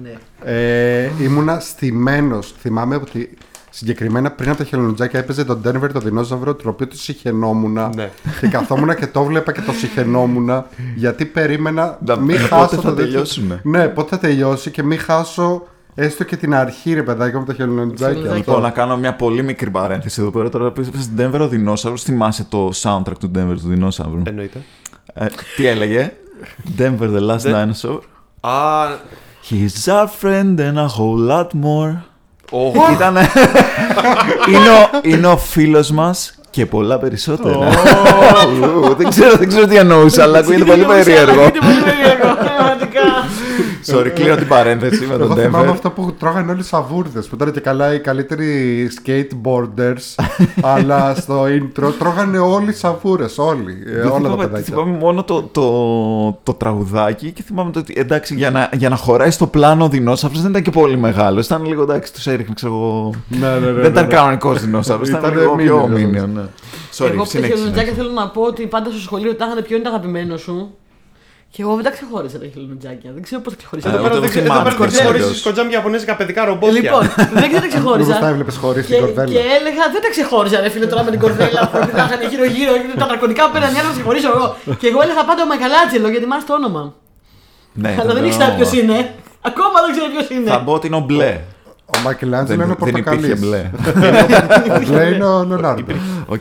Speaker 1: ναι.
Speaker 2: ε, ήμουνα στημένος. Θυμάμαι ότι συγκεκριμένα πριν από τα χελονιτζάκια έπαιζε τον Denver το δεινόσαυρο, το οποίο το συχαινόμουν.
Speaker 3: Ναι.
Speaker 2: Και καθόμουν και το βλέπα και το συχαινόμουν. Γιατί περίμενα
Speaker 4: Να-
Speaker 2: μην
Speaker 4: πότε
Speaker 2: χάσω
Speaker 4: θα
Speaker 2: το τέτοιο-
Speaker 4: τελειώσουνε.
Speaker 2: Ναι, πότε θα τελειώσει και μην χάσω έστω και την αρχή, ρε παιδάκι μου, με τα χελονιτζάκια.
Speaker 1: Χελονιτζάκια.
Speaker 4: Λοιπόν, να κάνω μια πολύ μικρή παρένθεση εδώ πέρα. Τώρα που είπες Denver ο δεινόσαυρος, θυμάσαι το soundtrack του Denver του δεινόσαυρου.
Speaker 3: Εννοείται.
Speaker 4: Ε, τι έλεγε, Denver the last
Speaker 3: Δεν-
Speaker 4: dinosaur.
Speaker 3: Α,
Speaker 4: He's our friend and a whole lot more.
Speaker 3: ο-
Speaker 4: Ήταν. είναι, ο, είναι ο φίλος μας και πολλά περισσότερα. Ου, δεν, ξέρω, δεν ξέρω τι εννοούσα, αλλά ακούγεται πολύ περίεργο.
Speaker 1: Είναι πολύ περίεργο, πραγματικά.
Speaker 4: Sorry, κλείνω την παρένθεση με
Speaker 2: Εγώ
Speaker 4: τον
Speaker 2: θυμάμαι
Speaker 4: Denver.
Speaker 2: αυτό που τρώγανε όλοι οι σαβούρδες που ήταν και καλά οι καλύτεροι skateboarders (laughs) αλλά στο intro τρώγανε όλοι οι σαβούρες όλοι, ε,
Speaker 4: Δεν
Speaker 2: όλα τα
Speaker 4: θυμάμαι,
Speaker 2: παιδάκια
Speaker 4: θυμάμαι μόνο το, το, το τραγουδάκι και θυμάμαι το ότι εντάξει για να, για να χωράει στο πλάνο ο δεινόσαυρος δεν ήταν και πολύ μεγάλος. Ήταν λίγο εντάξει, τους έριχνε, ξέρω εγώ.
Speaker 2: ναι, ναι, ναι,
Speaker 4: δεν ήταν
Speaker 2: ναι.
Speaker 4: κανονικός δεινόσαυρος, ήταν
Speaker 2: Ήτανε
Speaker 4: λίγο πιο
Speaker 2: minion,
Speaker 4: minion. Ναι. Sorry,
Speaker 1: Εγώ από τα
Speaker 4: συνέχισε,
Speaker 1: χελονιτζάκια
Speaker 4: συνέχισε.
Speaker 1: θέλω να πω ότι πάντα στο σχολείο τάχανε ποιο είναι το αγαπημένο σου. Και εγώ δεν τα ξεχώρισα τα χελονιτζάκια. Δεν ξέρω πώς τα ξεχώρισα.
Speaker 4: Ε,
Speaker 3: Εδώ πέρα
Speaker 4: ούτε
Speaker 3: δεν
Speaker 4: το
Speaker 3: ξε- εδώ
Speaker 4: θυμάμαι,
Speaker 3: πέρα δεν
Speaker 4: κορδέλιος.
Speaker 3: ξεχωρίζεις κοντζάμ Ιαπωνέζικα παιδικά ρομπότια.
Speaker 1: Λοιπόν, δεν ξέρω τα ξεχώρισα.
Speaker 2: Μήπως τα έβλεπες χωρίς την
Speaker 1: Και,
Speaker 2: κορδέλα.
Speaker 1: και έλεγα δεν τα ξεχώριζα, ρε φίλε, τώρα με την κορδέλα που τα είχαν γύρω-γύρω και τα ναρκωτικά που πέραν οι άλλοι να ξεχωρίσω εγώ. Και εγώ έλεγα πάντα ο Μακαλάτζελο γιατί μ' άρεσε το όνομα.
Speaker 4: Ναι,
Speaker 1: Αλλά
Speaker 4: ήταν
Speaker 1: δεν
Speaker 4: το
Speaker 1: ήξερα
Speaker 4: όνομα.
Speaker 1: ποιος είναι. Ακόμα δεν ξέρω ποιος είναι.
Speaker 4: Θα μπω ότι είναι ο μπλε.
Speaker 2: Ο Μακελάντζελο
Speaker 4: Δεν,
Speaker 2: είναι ο
Speaker 4: δεν υπήρχε
Speaker 2: πορτοκαλής
Speaker 4: μπλε.
Speaker 2: Ο μπλε είναι ο Λεωνάρντο
Speaker 4: Οκ.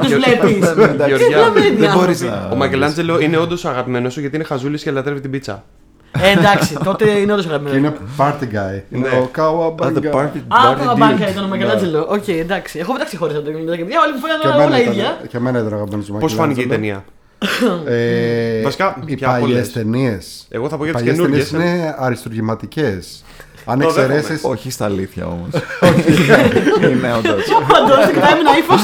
Speaker 1: Τους βλέπεις.
Speaker 3: Γεωργιά,
Speaker 4: Δεν μπορείς να...
Speaker 3: Ο Μακελάντζελο είναι όντως αγαπημένος σου γιατί είναι χαζούλης και λατρεύει την πίτσα.
Speaker 1: Ε, εντάξει, (laughs) τότε είναι όντως
Speaker 2: και
Speaker 1: αγαπημένο.
Speaker 2: είναι party guy είναι
Speaker 3: Ναι.
Speaker 2: ο
Speaker 4: Ah, the
Speaker 2: Kawabanga
Speaker 4: party,
Speaker 1: Α,
Speaker 4: party
Speaker 1: το μπάνκα
Speaker 4: dude.
Speaker 1: ήταν ο Μακελάτζελο. Οκ, εντάξει. Εγώ δεν τα ξεχώρισα το χελονιτζάκια. Όλοι μου
Speaker 2: και
Speaker 1: φαίνονταν όλα
Speaker 2: εμένα
Speaker 1: ίδια.
Speaker 2: ήταν- και εμένα ήταν αγαπημένος ο
Speaker 3: Πώς φάνηκε η
Speaker 2: Michelangelo.
Speaker 3: ταινία;
Speaker 2: Ε,
Speaker 3: Βασικά,
Speaker 2: οι
Speaker 3: ποια από
Speaker 2: παλιές
Speaker 3: όλες;
Speaker 2: ταινίες.
Speaker 3: Εγώ θα πω
Speaker 2: Οι
Speaker 3: για τις
Speaker 2: παλιές ταινίες
Speaker 3: καινούργιε.
Speaker 2: είναι αριστουργηματικές. Αν
Speaker 3: Το δέχομαι.
Speaker 2: εξαιρέσει.
Speaker 4: Όχι στα αλήθεια όμως. (laughs) (laughs) Είναι όντως.
Speaker 1: Παντό κοιτάει με ένα ύφος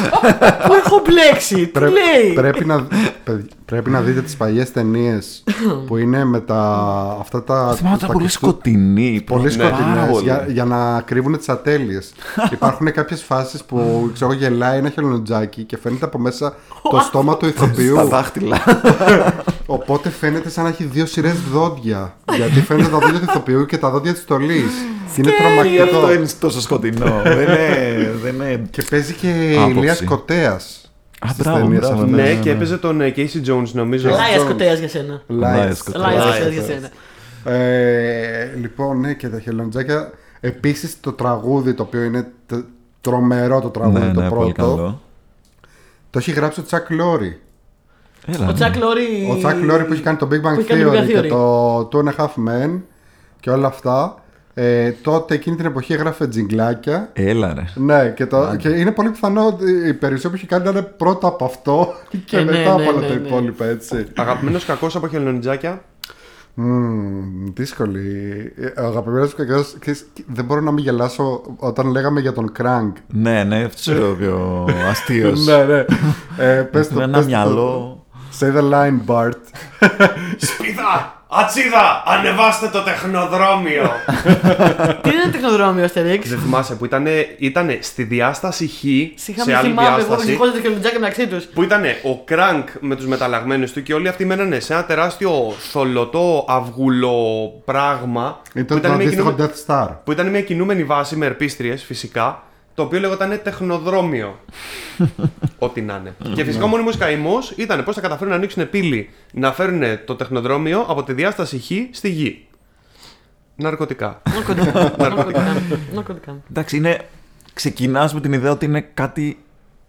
Speaker 1: που έχω μπλέξει; Τι λέει;
Speaker 2: πρέπει, να, παιδι- πρέπει να δείτε τις παλιές ταινίες (coughs) που είναι με τα, αυτά τα...
Speaker 4: Θυμάμαι
Speaker 2: τα
Speaker 4: ήταν πολύ
Speaker 2: κουστού-
Speaker 4: σκοτεινή.
Speaker 2: Πολύ
Speaker 4: Ναι, πάρα
Speaker 2: σκοτεινές
Speaker 4: πολύ.
Speaker 2: για, για να κρύβουν τις ατέλειες. (laughs) Υπάρχουν κάποιες φάσεις που ξέρω, γελάει ένα χελονοτζάκι και φαίνεται από μέσα το στόμα του ηθοποιού.
Speaker 4: Στα δάχτυλα.
Speaker 2: Οπότε φαίνεται σαν να έχει δύο σειρές δόντια. γιατί φαίνεται τα δόντια του ηθοποιού και τα δόντια της στολής. Είναι
Speaker 4: Γι'
Speaker 2: τρομακτικό.
Speaker 4: αυτό είναι τόσο σκοτεινό. Δεν είναι. δεν είναι-
Speaker 2: Και παίζει και
Speaker 4: Άποψη.
Speaker 2: Ηλίας Κοτέα.
Speaker 4: Α, μπράβο, μπράβο,
Speaker 3: Ναι,
Speaker 4: ναι,
Speaker 3: και
Speaker 4: ναι.
Speaker 3: έπαιζε τον ε, Casey Jones νομίζω.
Speaker 1: Λάια σκοτέας για σένα.
Speaker 4: Λάιας Κοτέας.
Speaker 1: Λάια
Speaker 3: Λάιας.
Speaker 1: σκοτέας για σένα.
Speaker 2: Ε, λοιπόν, ναι, και τα χελοντζάκια. Επίσης το τραγούδι, το οποίο είναι τε- τρομερό το τραγούδι,
Speaker 4: Ναι,
Speaker 2: το
Speaker 4: ναι, πολύ
Speaker 2: πρώτο.
Speaker 4: καλό.
Speaker 2: Το έχει γράψει ο Τσακ Λόρι.
Speaker 4: Έλα,
Speaker 1: Ο
Speaker 4: ναι.
Speaker 1: Τσακ Λόρι.
Speaker 2: Ο Τσακ Λόρι που έχει κάνει το Big
Speaker 1: που
Speaker 2: Bang
Speaker 1: έχει κάνει το Big
Speaker 2: Theory
Speaker 1: Bang
Speaker 2: και
Speaker 1: Theory.
Speaker 2: το Two and a Half Men και όλα αυτά. Ε, τότε εκείνη την εποχή έγραφε τζιγκλάκια.
Speaker 4: Έλα ρε.
Speaker 2: Ναι, και, το, και είναι πολύ πιθανό ότι η περισσότερη που έχει κάνει να είναι πρώτα από αυτό (laughs) και
Speaker 1: Ε, ναι,
Speaker 2: μετά
Speaker 1: ναι,
Speaker 2: από όλα
Speaker 1: ναι,
Speaker 2: τα
Speaker 1: ναι.
Speaker 2: υπόλοιπα, έτσι.
Speaker 3: Αγαπημένος κακός από χελονιτζάκια;
Speaker 2: Μμμ, δύσκολη. Ε, Ο αγαπημένος μου κακός, ξέρεις, δεν μπορώ να μην γελάσω όταν λέγαμε για τον Crank.
Speaker 4: Ναι, ναι, αυτό είναι ο πιο αστείος. (laughs)
Speaker 2: ναι, ναι. Ε, πες το,
Speaker 4: Με ένα
Speaker 2: πες το.
Speaker 4: μυαλό.
Speaker 2: Say the line, Bart.
Speaker 3: Σπίδα! Ατσίδα! Ανεβάστε το τεχνοδρόμιο! (laughs)
Speaker 1: Τι είναι το τεχνοδρόμιο, Αστερίξ;
Speaker 3: Δεν θυμάσαι που ήταν, ήτανε στη διάσταση Χ,
Speaker 1: Σιγά
Speaker 3: σε
Speaker 1: μην
Speaker 3: άλλη
Speaker 1: θυμάμαι, εγώ
Speaker 3: διάσταση,
Speaker 1: σηκώνονται και λουτζάκια μεταξύ τους.
Speaker 3: που ήταν ο Κρανκ με τους μεταλλαγμένους του και όλοι αυτοί μένανε σε ένα τεράστιο θολωτό αυγουλό πράγμα που
Speaker 2: Ήταν το
Speaker 3: ήταν, μια
Speaker 2: αντίστοιχο
Speaker 3: κινούμε-
Speaker 2: Death Star.
Speaker 3: που ήταν μια κινούμενη βάση με ερπίστριες φυσικά το οποίο λέγονταν τεχνοδρόμιο. (laughs) Ό,τι να είναι. και φυσικά ο μόνιμος καημός ήταν πώς θα καταφέρουν να ανοίξουν πύλη να φέρουν το τεχνοδρόμιο από τη διάσταση Χ στη Γη. Ναρκωτικά.
Speaker 1: Ναρκωτικά. Ναρκωτικά. Ναρκωτικά.
Speaker 4: Εντάξει, είναι... ξεκινάς με την ιδέα ότι είναι κάτι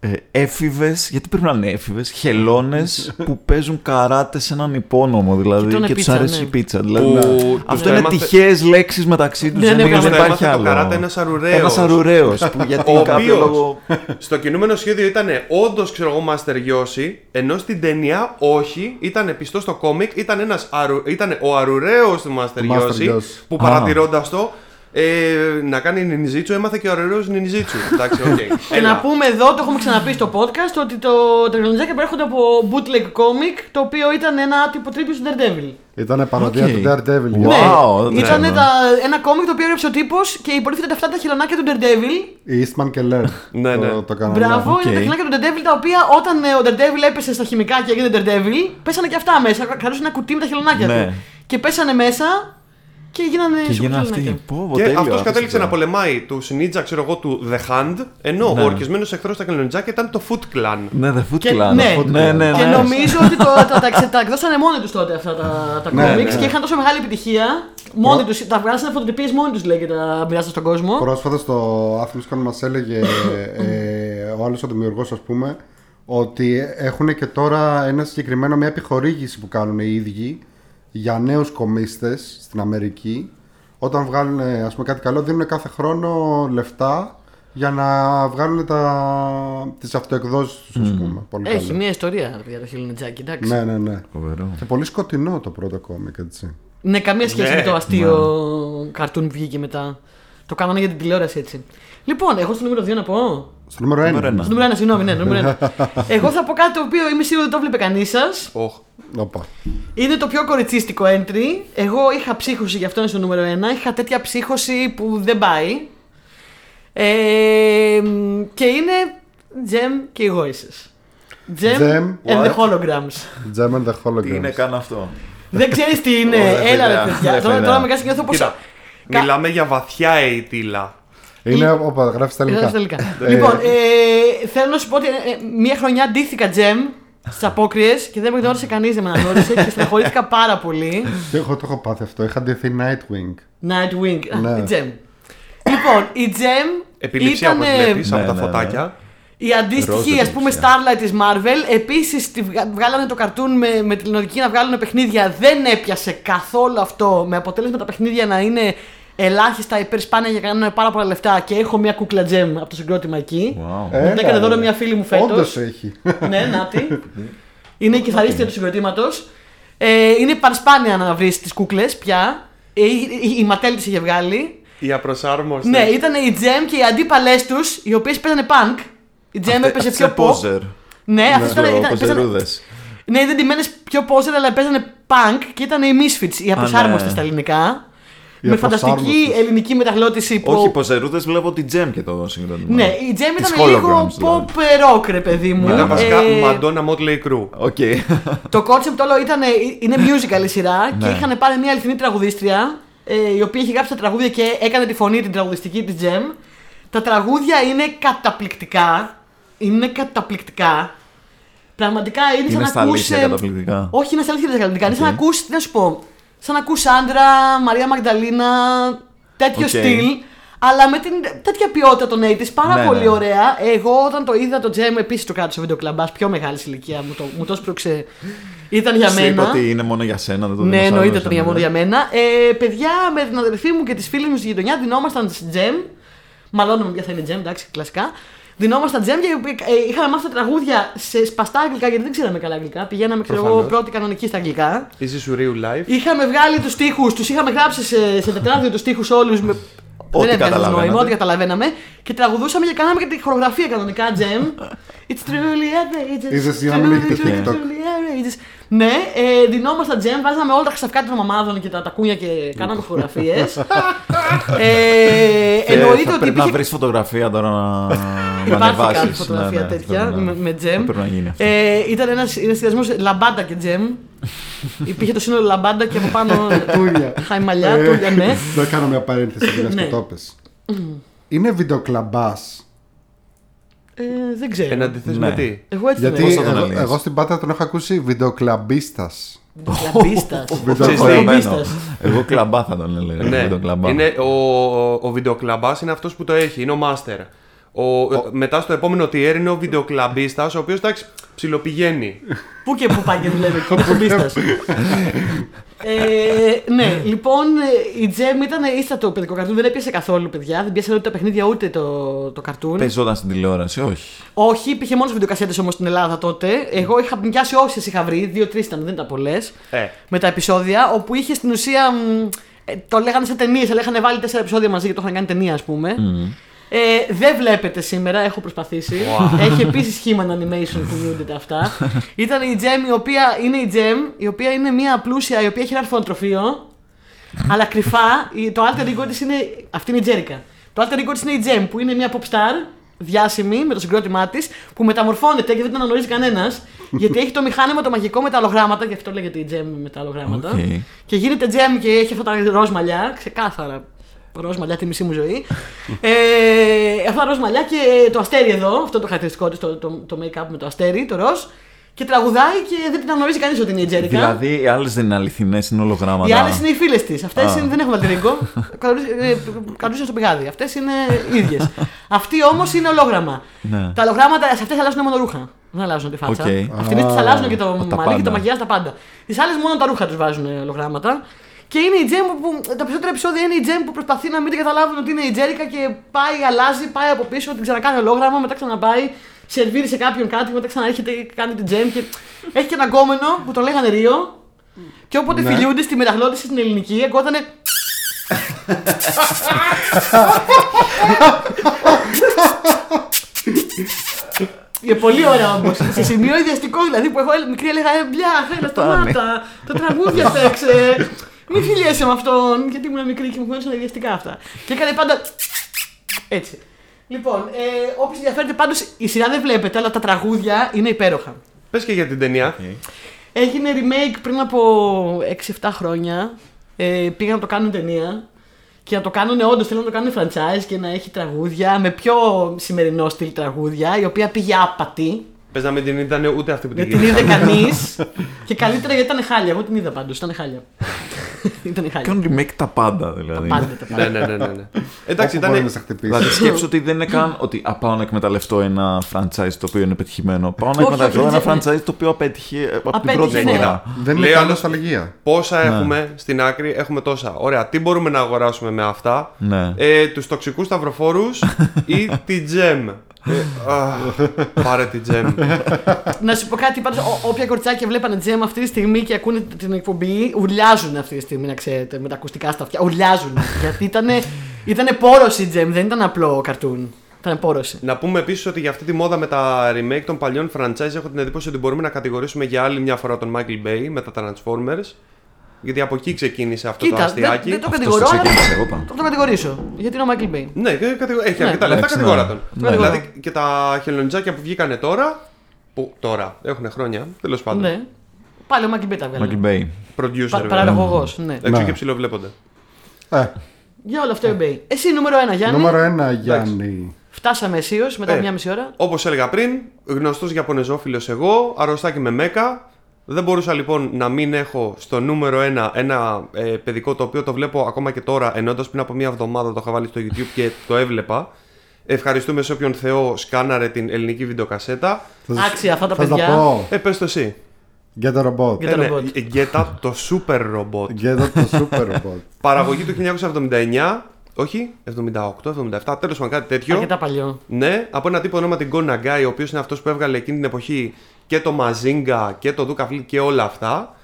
Speaker 4: ε, έφηβες, γιατί πρέπει να είναι έφηβες, χελώνες (laughs) που παίζουν καράτε σε έναν υπόνομο δηλαδή
Speaker 1: τρώνε
Speaker 4: και, τους
Speaker 1: πίτσα,
Speaker 4: αρέσει
Speaker 1: ναι.
Speaker 4: η πίτσα. Δηλαδή,
Speaker 3: Που
Speaker 4: αυτό
Speaker 3: τους
Speaker 4: είναι
Speaker 3: έμαθε-
Speaker 4: τυχαίες λέξεις μεταξύ τους.
Speaker 1: Ναι,
Speaker 4: δεν,
Speaker 1: ναι,
Speaker 4: είναι-
Speaker 1: πράγματι.
Speaker 4: δεν
Speaker 3: Τους
Speaker 4: υπάρχει
Speaker 3: έμαθε το
Speaker 4: άλλο.
Speaker 3: καράτε ένας αρουραίος.
Speaker 4: Ένας αρουραίος, που γιατί (laughs)
Speaker 3: Ο
Speaker 4: κάποιο
Speaker 3: οποίος
Speaker 4: λόγο.
Speaker 3: στο κινούμενο σχέδιο ήταν όντως, ξέρω εγώ, Master Yoshi, ενώ στην ταινία όχι, ήταν πιστό στο κόμικ, ήταν, ένας αρου, ήταν ο αρουραίος του Master,
Speaker 2: Master
Speaker 3: Yoshi,
Speaker 2: Yoshi.
Speaker 3: που
Speaker 4: Α.
Speaker 3: παρατηρώντας το ε, να κάνει νινιζίτσου, έμαθε και ο αρουραίο νινιζίτσου. (laughs) Εντάξει, οκ.
Speaker 1: Και να πούμε εδώ, το έχουμε ξαναπεί στο podcast, ότι το τεχνολογία προέρχονται από bootleg comic, το οποίο ήταν ένα άτυπο τρίπιο του Daredevil.
Speaker 2: Ήταν παροδία
Speaker 4: Οκ.
Speaker 2: του Daredevil.
Speaker 4: Wow.
Speaker 2: γιατί
Speaker 4: Wow, δεν
Speaker 1: ήταν
Speaker 4: ξέρω.
Speaker 1: τα, ένα κόμικ το οποίο έγραψε ο τύπος και υποτίθεται ότι αυτά τα χελωνάκια του Daredevil.
Speaker 2: Η Eastman και Laird
Speaker 3: Ναι, ναι.
Speaker 2: το, το κάνανε.
Speaker 1: Μπράβο,
Speaker 4: Οκ.
Speaker 1: είναι τα χελωνάκια του Daredevil τα οποία όταν ε, ο Daredevil έπεσε στα χημικά και έγινε Daredevil, πέσανε και αυτά μέσα. Κρατούσε ένα κουτί με τα χελωνάκια
Speaker 4: Ναι.
Speaker 1: του. Και πέσανε μέσα και γίνανε
Speaker 4: Και
Speaker 1: σούπερ
Speaker 4: γίνανε
Speaker 1: χελωνάκια.
Speaker 4: αυτοί. Πω, πω,
Speaker 3: Και
Speaker 4: τέλειο,
Speaker 3: αυτός
Speaker 4: αυτό
Speaker 3: κατέληξε να
Speaker 4: το-
Speaker 3: πολεμάει του Ninja, ξέρω εγώ, του The Hand, ενώ
Speaker 4: Ναι.
Speaker 3: ο ορκισμένος εχθρός στα Καλενιτζάκια ήταν το Foot Clan.
Speaker 4: Ναι, The Foot
Speaker 1: Και-
Speaker 4: Clan.
Speaker 1: ναι.
Speaker 4: ναι, ναι,
Speaker 1: Και
Speaker 4: ναι.
Speaker 1: νομίζω ότι το, τα, τα, ξε- τα εκδώσανε μόνοι τους τότε αυτά τα, τα
Speaker 2: Ναι,
Speaker 1: comics
Speaker 2: ναι.
Speaker 1: και είχαν τόσο μεγάλη επιτυχία. Μόνοι τους, τα βγάλανε σαν φωτοτυπίες μόνοι τους λέει και τα μοιράσαν στον κόσμο.
Speaker 2: Πρόσφατα στο Athens Con μας έλεγε ε, ο άλλος ο δημιουργός ας πούμε ότι έχουν και τώρα ένα συγκεκριμένο μια επιχορήγηση που κάνουν οι ίδιοι για νέους κομίστες στην Αμερική όταν βγάλουν ας πούμε κάτι καλό δίνουν κάθε χρόνο λεφτά για να βγάλουν τα, τις αυτοεκδόσεις τους ας πούμε. Πολύ
Speaker 1: Έχει
Speaker 2: καλό.
Speaker 1: μια ιστορία ρε, για το χελονιτζάκι, εντάξει.
Speaker 2: Ναι, ναι, ναι.
Speaker 4: Φοβερό.
Speaker 2: Και πολύ σκοτεινό το πρώτο κόμικ έτσι.
Speaker 1: Ναι, καμία σχέση
Speaker 3: Ναι.
Speaker 1: με το αστείο καρτούν που βγήκε μετά. Το κάνανε για την τηλεόραση έτσι. Λοιπόν, εγώ στο νούμερο 2 να πω.
Speaker 2: Στο νούμερο 1.
Speaker 4: Νούμερο ένα.
Speaker 1: Στο νούμερο 1, συγγνώμη, ναι, νούμερο 1. (laughs) εγώ θα πω κάτι το οποίο είμαι σίγουρο ότι το βλέπει κανείς σας.
Speaker 3: Οχ.
Speaker 2: Οπα.
Speaker 1: Είναι το πιο κοριτσίστικο entry. Εγώ είχα ψύχωση, γι' αυτό είναι στο νούμερο 1. Είχα τέτοια ψύχωση που δεν πάει. Ε, και είναι Gem και οι Voices. Gem,
Speaker 2: Gem,
Speaker 1: and the
Speaker 4: what?
Speaker 1: holograms.
Speaker 2: Gem and the Holograms.
Speaker 4: Τι είναι καν αυτό;
Speaker 1: δεν ξέρεις τι είναι.
Speaker 4: Ωραία,
Speaker 1: Έλα ρε
Speaker 4: παιδιά.
Speaker 1: παιδιά.
Speaker 4: Ναι,
Speaker 1: Τώρα,
Speaker 4: παιδιά.
Speaker 1: τώρα με κάνει και νιώθω πως...
Speaker 3: Κοίτα,
Speaker 1: Κα-
Speaker 3: μιλάμε για βαθιά αιτήλα.
Speaker 2: Είναι, όπα, γράφεις στα
Speaker 1: Έλα
Speaker 2: ελληνικά.
Speaker 1: στα ελληνικά. λοιπόν, ε, θέλω να σου πω ότι ε, ε, μία χρονιά ντύθηκα Gem στις απόκριες και δεν με γνώρισε κανείς, δεν με αναγνώρισε και στεναχωρήθηκα πάρα πολύ.
Speaker 2: Και εγώ το έχω πάθει αυτό. Είχα ντυθεί Nightwing.
Speaker 1: Nightwing.
Speaker 2: Ναι.
Speaker 1: Α, η Gem. Λοιπόν, η Gem
Speaker 3: Επιλήψια
Speaker 1: ήταν
Speaker 3: όπως βλέπεις
Speaker 4: Ναι,
Speaker 3: από τα
Speaker 4: ναι, ναι.
Speaker 3: φωτάκια.
Speaker 1: η αντίστοιχη
Speaker 4: Ροζ
Speaker 1: ας πούμε
Speaker 4: επιλήψια.
Speaker 1: Starlight της Marvel. Επίσης τη βγα- βγάλανε το καρτούν με, με τη λογική να βγάλουν παιχνίδια. Δεν έπιασε καθόλου αυτό με αποτέλεσμα τα παιχνίδια να είναι ελάχιστα υπερσπάνια για να κάνουν πάρα πολλά λεφτά και έχω μια κούκλα Gem από το συγκρότημα εκεί.
Speaker 4: Wow.
Speaker 1: Μου την έκανε δώρο μια φίλη μου φέτος.
Speaker 2: Όντως έχει.
Speaker 1: ναι, νάτι. (laughs) είναι η κιθαρίστρια του συγκροτήματος. Ε, είναι πανспάνια να βρεις τις κούκλες πια. Ε, η, η, η Ματέλ τι είχε βγάλει.
Speaker 3: Οι απροσάρμοστες.
Speaker 1: Ναι, ήταν η Τζεμ και οι αντίπαλές τους, οι οποίες παίζανε punk. Η Τζεμ έπαιζε πιο pop.
Speaker 4: Poser.
Speaker 1: Ναι, αυτές ήταν. ήταν παίζανε-
Speaker 4: Ποζερούδες.
Speaker 1: ναι, ήταν ντυμένες πιο poser, αλλά παίζανε punk και ήταν οι Misfits, οι απροσάρμοστες
Speaker 4: ναι.
Speaker 1: στα ελληνικά.
Speaker 2: Οι
Speaker 1: με φανταστική
Speaker 2: απροσάρμοστες.
Speaker 1: ελληνική μεταγλώττιση που.
Speaker 4: Όχι ποζερούδες, βλέπω την Τζέμ και το συγκρότημα.
Speaker 1: Ναι, η Τζεμ
Speaker 4: Τις
Speaker 1: ήταν λίγο
Speaker 4: holograms, δηλαδή.
Speaker 1: pop rock, ρε παιδί μου.
Speaker 3: Ήταν βασικά
Speaker 1: Ε,
Speaker 3: Madonna Motley Crue.
Speaker 4: OK.
Speaker 1: Το concept όλο ήταν, είναι musical η σειρά και
Speaker 4: Ναι.
Speaker 1: είχαν πάρει μια αληθινή τραγουδίστρια ε, η οποία είχε γράψει τα τραγούδια και έκανε τη φωνή την τραγουδιστική της Jem. Τα τραγούδια είναι καταπληκτικά. Είναι καταπληκτικά. Πραγματικά είναι, σαν
Speaker 4: Είναι
Speaker 1: να
Speaker 4: στα
Speaker 1: ακούς,
Speaker 4: αλήθεια
Speaker 1: ε,
Speaker 4: καταπληκτικά.
Speaker 1: Όχι, είναι στα αλήθεια καταπληκτικά. Είναι σαν να
Speaker 4: Οκ.
Speaker 1: ακούς, τι να σου πω, σαν να ακούς Sandra, Μαρία Μαγδαλίνα, τέτοιο
Speaker 4: Οκ.
Speaker 1: στυλ. Αλλά με την τέτοια ποιότητα των 80's, πάρα
Speaker 4: Ναι,
Speaker 1: πολύ
Speaker 4: ναι.
Speaker 1: ωραία. Εγώ όταν το είδα το Jem, επίσης το κράτησα βιντεοκλαμπάς, πιο μεγάλη ηλικία μου το, μου το σπρώξε. Ήταν για
Speaker 4: Σου είπα
Speaker 1: μένα.
Speaker 4: ότι είναι μόνο για σένα, δεν το
Speaker 1: Ναι,
Speaker 4: δίνω
Speaker 1: εννοείται
Speaker 4: άλλος,
Speaker 1: ήταν για
Speaker 4: ναι.
Speaker 1: μόνο για μένα. Ε, παιδιά, με την αδερφή μου και τις φίλες μου στη γειτονιά δινόμασταν τζεμ. Μαλώνουμε ποια θα είναι τζεμ, εντάξει, κλασικά. Δινόμασταν τζεμ και ε, είχαμε μάθει τα τραγούδια σε σπαστά αγγλικά γιατί δεν ξέραμε καλά αγγλικά. Πηγαίναμε, ξέρω εγώ,
Speaker 3: Προφανώς.
Speaker 1: πρώτη κανονική στα αγγλικά.
Speaker 3: Easy Surreal Live.
Speaker 1: Είχαμε βγάλει τους τοίχου, τους είχαμε γράψει σε, σε τετράδιο τους τοίχου όλους. Με...
Speaker 4: Ό,τι
Speaker 1: δεν έβγαζε
Speaker 4: καταλαβαίνατε.
Speaker 1: νόημα, ό,τι καταλαβαίναμε. Και τραγουδούσαμε και κάναμε και τη χορογραφία κανονικά τζεμ. It's truly outrageous.
Speaker 2: Είδες, η
Speaker 1: truly,
Speaker 2: Άννα έχει
Speaker 1: truly,
Speaker 2: TikTok.
Speaker 1: Truly outrageous. Ναι, ε, δινόμασταν τζεμ, βάζαμε όλα τα χρυσαφκά των ομάδων και τα τακούνια και κάναμε φωτογραφίες. (laughs) ε,
Speaker 4: Και
Speaker 1: εννοείται
Speaker 4: θα
Speaker 1: ότι
Speaker 4: πρέπει να
Speaker 1: υπήρχε
Speaker 4: βρεις φωτογραφία τώρα να, να
Speaker 1: Υπάρχει
Speaker 4: ανεβάσεις.
Speaker 1: κάποια φωτογραφία
Speaker 4: Ναι, ναι,
Speaker 1: τέτοια
Speaker 4: πρέπει να-
Speaker 1: με, με τζεμ.
Speaker 4: Πρέπει να γίνει αυτό.
Speaker 1: Ε, ήταν ένα συνδυασμό λαμπάντα και τζεμ. Υπήρχε το σύνολο λαμπάντα και από πάνω.
Speaker 2: Τούρια.
Speaker 1: Χαϊμαλιά,
Speaker 2: Ε,
Speaker 1: τούρια, ναι.
Speaker 2: Να κάνω μια παρένθεση (laughs) για
Speaker 1: Ναι.
Speaker 2: να το πες. Είναι βιντεοκλαμπάς.
Speaker 1: Ε, δεν ξέρω.
Speaker 3: Εν αντιθέσει
Speaker 4: Ναι.
Speaker 3: με τι.
Speaker 1: Εγώ έτσι
Speaker 2: Γιατί
Speaker 4: Πώς θα τον
Speaker 2: εγώ,
Speaker 4: αλύεις;
Speaker 2: εγώ στην Πάτα τον έχω ακούσει βιντεοκλαμπίστας.
Speaker 1: Κλαμπίστα.
Speaker 4: Καταλαβαίνω. Εγώ κλαμπά θα τον έλεγα.
Speaker 3: Ναι,
Speaker 4: με τον κλαμπά.
Speaker 3: είναι ο, ο βιντεοκλαμπάς είναι αυτός που το έχει, είναι ο master. Ο, Μετά στο επόμενο tier είναι ο βιντεοκλαμπίστας, ο οποίος εντάξει ψιλοπηγαίνει.
Speaker 1: Πού και πού πάει και δουλεύει ο κλαμπίστας. ε, ναι, λοιπόν, ε, η Τζέμ ήταν ίστατο το παιδικό καρτούν, δεν έπιασε καθόλου παιδιά. Δεν πιάσανε ούτε τα παιχνίδια ούτε το, το καρτούν.
Speaker 4: Παίζονταν στην τηλεόραση, όχι.
Speaker 1: Όχι, υπήρχε μόνος βιντεοκασέτες όμως στην Ελλάδα τότε. Εγώ είχα νοικιάσει όσες είχα βρει, δύο-τρεις ήταν, δεν ήταν πολλές.
Speaker 3: Ε,
Speaker 1: Με τα επεισόδια, όπου είχε στην ουσία. μ, ε, το λέγανε σε ταινίες, αλλά είχαν βάλει τέσσερα επεισόδια μαζί και το είχαν κάνει ταινία, ας πούμε. Ε, δεν βλέπετε σήμερα, έχω προσπαθήσει. Έχει επίσης Human Animation Community τα αυτά. Ήταν η Gem, η οποία είναι η Gem, η οποία είναι μια πλούσια, η οποία έχει ένα αρθρονοτροφείο. αλλά κρυφά, η- το alter ego της είναι. Αυτή είναι η Τζέρικα. Το alter ego της είναι η Jem, που είναι μια pop star διάσημη με το συγκρότημά της, που μεταμορφώνεται και δεν την αναγνωρίζει κανένας, γιατί έχει το μηχάνημα το μαγικό με τα ολογράμματα, γι' αυτό λέγεται η Jem με τα ολογράμματα.
Speaker 4: Οκ.
Speaker 1: Και γίνεται Jem και έχει αυτά τα ροζ μαλλιά, ξεκάθαρα. Ροζ μαλλιά τη μισή μου ζωή. ε, αυτά τα ροζ μαλλιά και το αστέρι εδώ, αυτό το χαρακτηριστικό της, το, το, το make-up με το αστέρι, το ροζ. Και τραγουδάει και δεν την αναγνωρίζει κανείς ότι είναι η Τζέρικα.
Speaker 4: Δηλαδή οι άλλες δεν είναι αληθινές, είναι ολογράμματα.
Speaker 1: Οι άλλες είναι οι φίλες της. Αυτές
Speaker 4: Α.
Speaker 1: δεν έχουν alter ego. (laughs) Καρούσαν στο πηγάδι. Αυτές είναι ίδιες. Αυτή όμως είναι ολόγραμμα.
Speaker 4: Ναι.
Speaker 1: Τα ολογράμματα σε αυτές αλλάζουν μόνο ρούχα. Δεν αλλάζουν τη φάτσα.
Speaker 4: Οκ.
Speaker 1: Αυτήν της αλλάζουν και το
Speaker 4: τα
Speaker 1: μαλλί και το
Speaker 4: πάντα.
Speaker 1: μακιγιάζ τα πάντα. Τις άλλες μόνο τα ρούχα τους βάζουν ολογράμματα. Και είναι η Τζέμ που. Τα περισσότερα επεισόδια είναι η Τζέμ που προσπαθεί να μην την καταλάβουν ότι είναι η Τζέρικα και πάει, αλλάζει, πάει από πίσω, την ξανακάνει ολόγραμμα, μετά ξαναπάει, σερβίρει σε κάποιον κάτι, μετά ξαναέρχεται και κάνει την Τζέμ. Και... Έχει και έναν κόμενο που τον λέγανε Ρίο. Και όποτε
Speaker 2: Ναι.
Speaker 1: φιλιούνται στη μεταγλώτηση στην ελληνική, ακότανε. Είναι πολύ ωραία όμως. Σε σημείο ιδιαστικό δηλαδή που εγώ μικρή έλεγα Ε, μπλιά, έλα σταμάτα. Τα τραγούδια παίξε. Μην φιλιέσαι με αυτόν. Γιατί ήμουν μικρή και μου φαίνονταν ιδιαστικά αυτά. Και έκανε πάντα. Έτσι. Λοιπόν, ε, όποιος ενδιαφέρεται πάντως η σειρά δεν βλέπετε, αλλά τα τραγούδια είναι υπέροχα.
Speaker 3: πες και για την ταινία.
Speaker 1: Έγινε remake πριν από 6-7 χρόνια. Ε, πήγαν να το κάνουν ταινία. Και να το κάνουν όντως, θέλουν να το κάνουν franchise και να έχει τραγούδια με πιο σημερινό στυλ τραγούδια, η οποία πήγε άπατη.
Speaker 3: Πες να μην την ήταν ούτε αυτή που την
Speaker 1: Δεν την
Speaker 3: γύρισε.
Speaker 1: είδε κανείς. (laughs) και καλύτερα γιατί ήταν χάλια. Εγώ την είδα πάντως, ήταν χάλια. (laughs) ήταν χάλια.
Speaker 4: Κάνουν remake τα πάντα δηλαδή.
Speaker 1: Πάντα τα
Speaker 3: Ναι,
Speaker 1: πάντα.
Speaker 3: ναι, ναι, ναι, ναι. Εντάξει,
Speaker 2: Όπου μπορείς να
Speaker 3: ήταν.
Speaker 2: σε χτυπήσεις.
Speaker 4: Δηλαδή (laughs) σκέψω ότι δεν είναι καν ότι α, πάω να εκμεταλλευτώ ένα franchise το οποίο είναι πετυχημένο. Πάω να
Speaker 1: Όχι,
Speaker 4: εκμεταλλευτώ
Speaker 1: όχι,
Speaker 4: ένα
Speaker 1: δεν-
Speaker 4: franchise το οποίο απέτυχε ε, από την
Speaker 1: Απέτυχε,
Speaker 4: πρώτη
Speaker 1: ναι.
Speaker 4: φορά.
Speaker 2: Δεν είναι
Speaker 3: Λέει
Speaker 2: καν
Speaker 3: άλλος-
Speaker 2: νοσταλγία.
Speaker 3: Πόσα έχουμε στην άκρη, έχουμε τόσα. Ωραία, τι μπορούμε να αγοράσουμε με αυτά;
Speaker 4: Ναι.
Speaker 3: Ε, τους τοξικούς σταυροφόρους ή τη τζεμ. Ε, α, πάρε τη τζεμ.
Speaker 1: Να σου πω κάτι, πάντως, ό- όποια κοριτσάκια βλέπανε τζέμ αυτή τη στιγμή και ακούνε την εκπομπή, ουρλιάζουν αυτή τη στιγμή, να ξέρετε, με τα ακουστικά στα αυτιά. Ουρλιάζουν. γιατί ήταν ήτανε πόρωση η τζέμ, δεν ήταν απλό καρτούν. Ήταν πόρωση.
Speaker 3: Να πούμε επίσης ότι για αυτή τη μόδα με τα remake των παλιών franchise έχω την εντύπωση ότι μπορούμε να κατηγορήσουμε για άλλη μια φορά τον Michael Bay με τα Transformers. Γιατί από εκεί ξεκίνησε αυτό το
Speaker 1: Κοίτα, δεν,
Speaker 3: αστιάκι.
Speaker 1: δεν το
Speaker 4: Αυτός
Speaker 1: κατηγορώ,
Speaker 4: το
Speaker 1: αλλά
Speaker 4: ξεκίνησε, εγώ είπα.
Speaker 1: θα το κατηγορήσω. Γιατί είναι ο Michael Bay.
Speaker 3: Ναι, και κατηγο- έχει
Speaker 1: Ναι.
Speaker 3: αρκετά λεφτά,
Speaker 4: Εντάξει,
Speaker 3: κατηγορά
Speaker 4: ναι.
Speaker 3: τον.
Speaker 1: Ναι.
Speaker 3: Δηλαδή και τα χελονιτζάκια που βγήκανε τώρα. Που τώρα έχουν χρόνια, τέλος πάντων.
Speaker 1: Ναι. Πάλι ο Michael Bay τα βγάλε.
Speaker 4: Michael Bay.
Speaker 3: Producer.
Speaker 1: Πα-
Speaker 3: βέβαια.
Speaker 1: Παραγωγός, ναι.
Speaker 3: Έξω
Speaker 2: Ναι.
Speaker 3: και ψηλοβλέπονται.
Speaker 2: Ε,
Speaker 1: Για όλο αυτό ο Bay. Εσύ νούμερο 1, Γιάννη.
Speaker 2: νούμερο ένα, Γιάννη.
Speaker 1: Φτάσαμε αισίως μετά
Speaker 3: Ε.
Speaker 1: από μια μισή ώρα.
Speaker 3: Όπως έλεγα πριν, γνωστός Ιαπωνεζόφιλο εγώ, αρρωστάκι με μέκα, Δεν μπορούσα λοιπόν να μην έχω στο νούμερο ένα ένα ε, παιδικό το οποίο το βλέπω ακόμα και τώρα, ενώ πριν από μία εβδομάδα το είχα βάλει στο YouTube και το έβλεπα. Ευχαριστούμε σε όποιον Θεό σκάναρε την ελληνική βιντεοκασέτα.
Speaker 2: Θα σας-
Speaker 1: Άξια αυτά τα
Speaker 2: θα
Speaker 1: παιδιά.
Speaker 2: τα πω.
Speaker 3: Ε, πες το εσύ.
Speaker 2: Get a robot.
Speaker 1: Get a
Speaker 3: Ε, ναι,
Speaker 1: robot.
Speaker 3: ε, Γκέτα, το super robot.
Speaker 2: Get a το super robot. (laughs)
Speaker 3: Παραγωγή του 1979, όχι, 78-77, τέλος πάντων κάτι τέτοιο.
Speaker 1: Αρκετά παλιό.
Speaker 3: Ναι, από ένα τύπο ονόματι Go Nagai, ο οποίος είναι αυτός που έβγαλε εκείνη την εποχή και το Mazinga και το Duka Flip και όλα αυτά.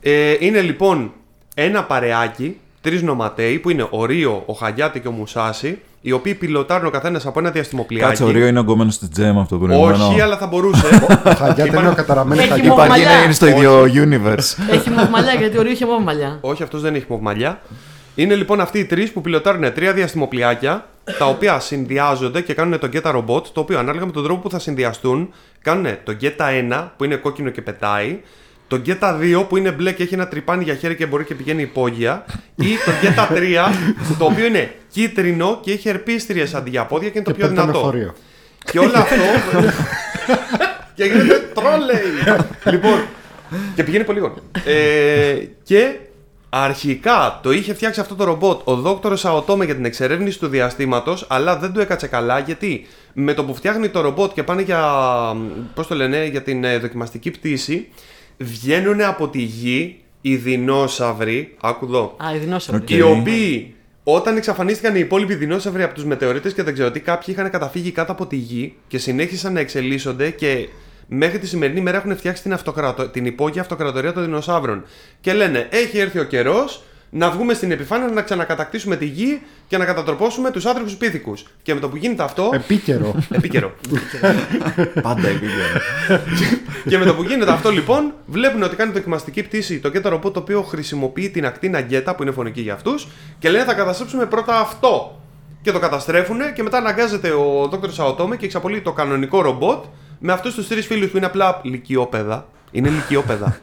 Speaker 3: Ε, είναι λοιπόν ένα παρεάκι, τρεις νοματέοι, που είναι ο Ρίο, ο Χαγιάτη και ο Μουσάση, οι οποίοι πιλωτάρουν ο καθένας από ένα διαστημοπλιάκι.
Speaker 4: Κάτσε, ο Ρίο είναι ογκωμένο στη τζέμ αυτό το προηγούμενο.
Speaker 3: Όχι, αλλά θα μπορούσε.
Speaker 2: Χαγιάτα είναι ο καταραμένος
Speaker 1: Έχει
Speaker 2: χαγιάτα.
Speaker 1: μόνο-
Speaker 4: Υπάρχει,
Speaker 1: μαλλιά.
Speaker 4: είναι, είναι στο ίδιο universe.
Speaker 1: Έχει μοβ μαλλιά γιατί ο Ρίο είχε μοβ μαλλιά.
Speaker 3: Όχι, αυτός δεν έχει μοβμαλιά. Είναι λοιπόν αυτοί οι τρεις που πιλωτάρουν τρία διαστημοπλιάκια, τα οποία συνδυάζονται και κάνουν το Geta Robot, το οποίο ανάλογα με τον τρόπο που θα συνδυαστούν, κάνουν το Geta 1 που είναι κόκκινο και πετάει, το Geta 2 που είναι μπλε και έχει ένα τρυπάνι για χέρι και μπορεί και πηγαίνει υπόγεια, ή το Geta 3 το οποίο είναι κίτρινο και έχει ερπίστριες αντί για πόδια και είναι το
Speaker 2: Και
Speaker 3: πιο
Speaker 2: πετάνε
Speaker 3: δυνατό.
Speaker 2: φορείο.
Speaker 3: Και όλο αυτό. και γίνεται τρόλεϊ. λοιπόν. Και πηγαίνει πολύ γρήγορα. Ε, και αρχικά το είχε φτιάξει αυτό το ρομπότ ο δόκτωρ Σαοτόμε για την εξερεύνηση του διαστήματος, αλλά δεν του έκατσε καλά γιατί; Με το που φτιάχνει το ρομπότ και πάνε για. Πώς το λένε, για την ε, δοκιμαστική πτήση, βγαίνουν από τη γη οι δεινόσαυροι. Άκου εδώ.
Speaker 1: Α, η δεινόσαυρη.
Speaker 4: Οκ.
Speaker 3: Οι οποίοι όταν εξαφανίστηκαν οι υπόλοιποι δεινόσαυροι από τους μετεωρίτες και δεν ξέρω τι, κάποιοι είχαν καταφύγει κάτω από τη γη και συνέχισαν να εξελίσσονται και μέχρι τη σημερινή μέρα έχουν φτιάξει την, αυτοκρατο... την υπόγεια αυτοκρατορία των δεινοσαύρων. Και λένε: Έχει έρθει ο καιρός να βγούμε στην επιφάνεια να ξανακατακτήσουμε τη γη και να κατατροπώσουμε τους άντρου πίθηκους. Και με το που γίνεται αυτό.
Speaker 2: Επίκαιρο. (laughs)
Speaker 3: Επίκαιρο. (laughs)
Speaker 4: Πάντα επίγεια. (laughs)
Speaker 3: και με το που γίνεται αυτό λοιπόν, βλέπουν ότι κάνει δοκιμαστική πτήση το Geta Robot το οποίο χρησιμοποιεί την ακτίνα Geta που είναι φωνική για αυτούς και λένε θα καταστρέψουμε πρώτα αυτό. Και το καταστρέφουν και μετά αναγκάζεται ο Dr. Σαοτόμε και εξαπολύει το κανονικό ρομπότ με αυτούς τους τρεις φίλους που είναι απλά λυκειόπαιδα. Είναι λυκειόπαιδα. (laughs)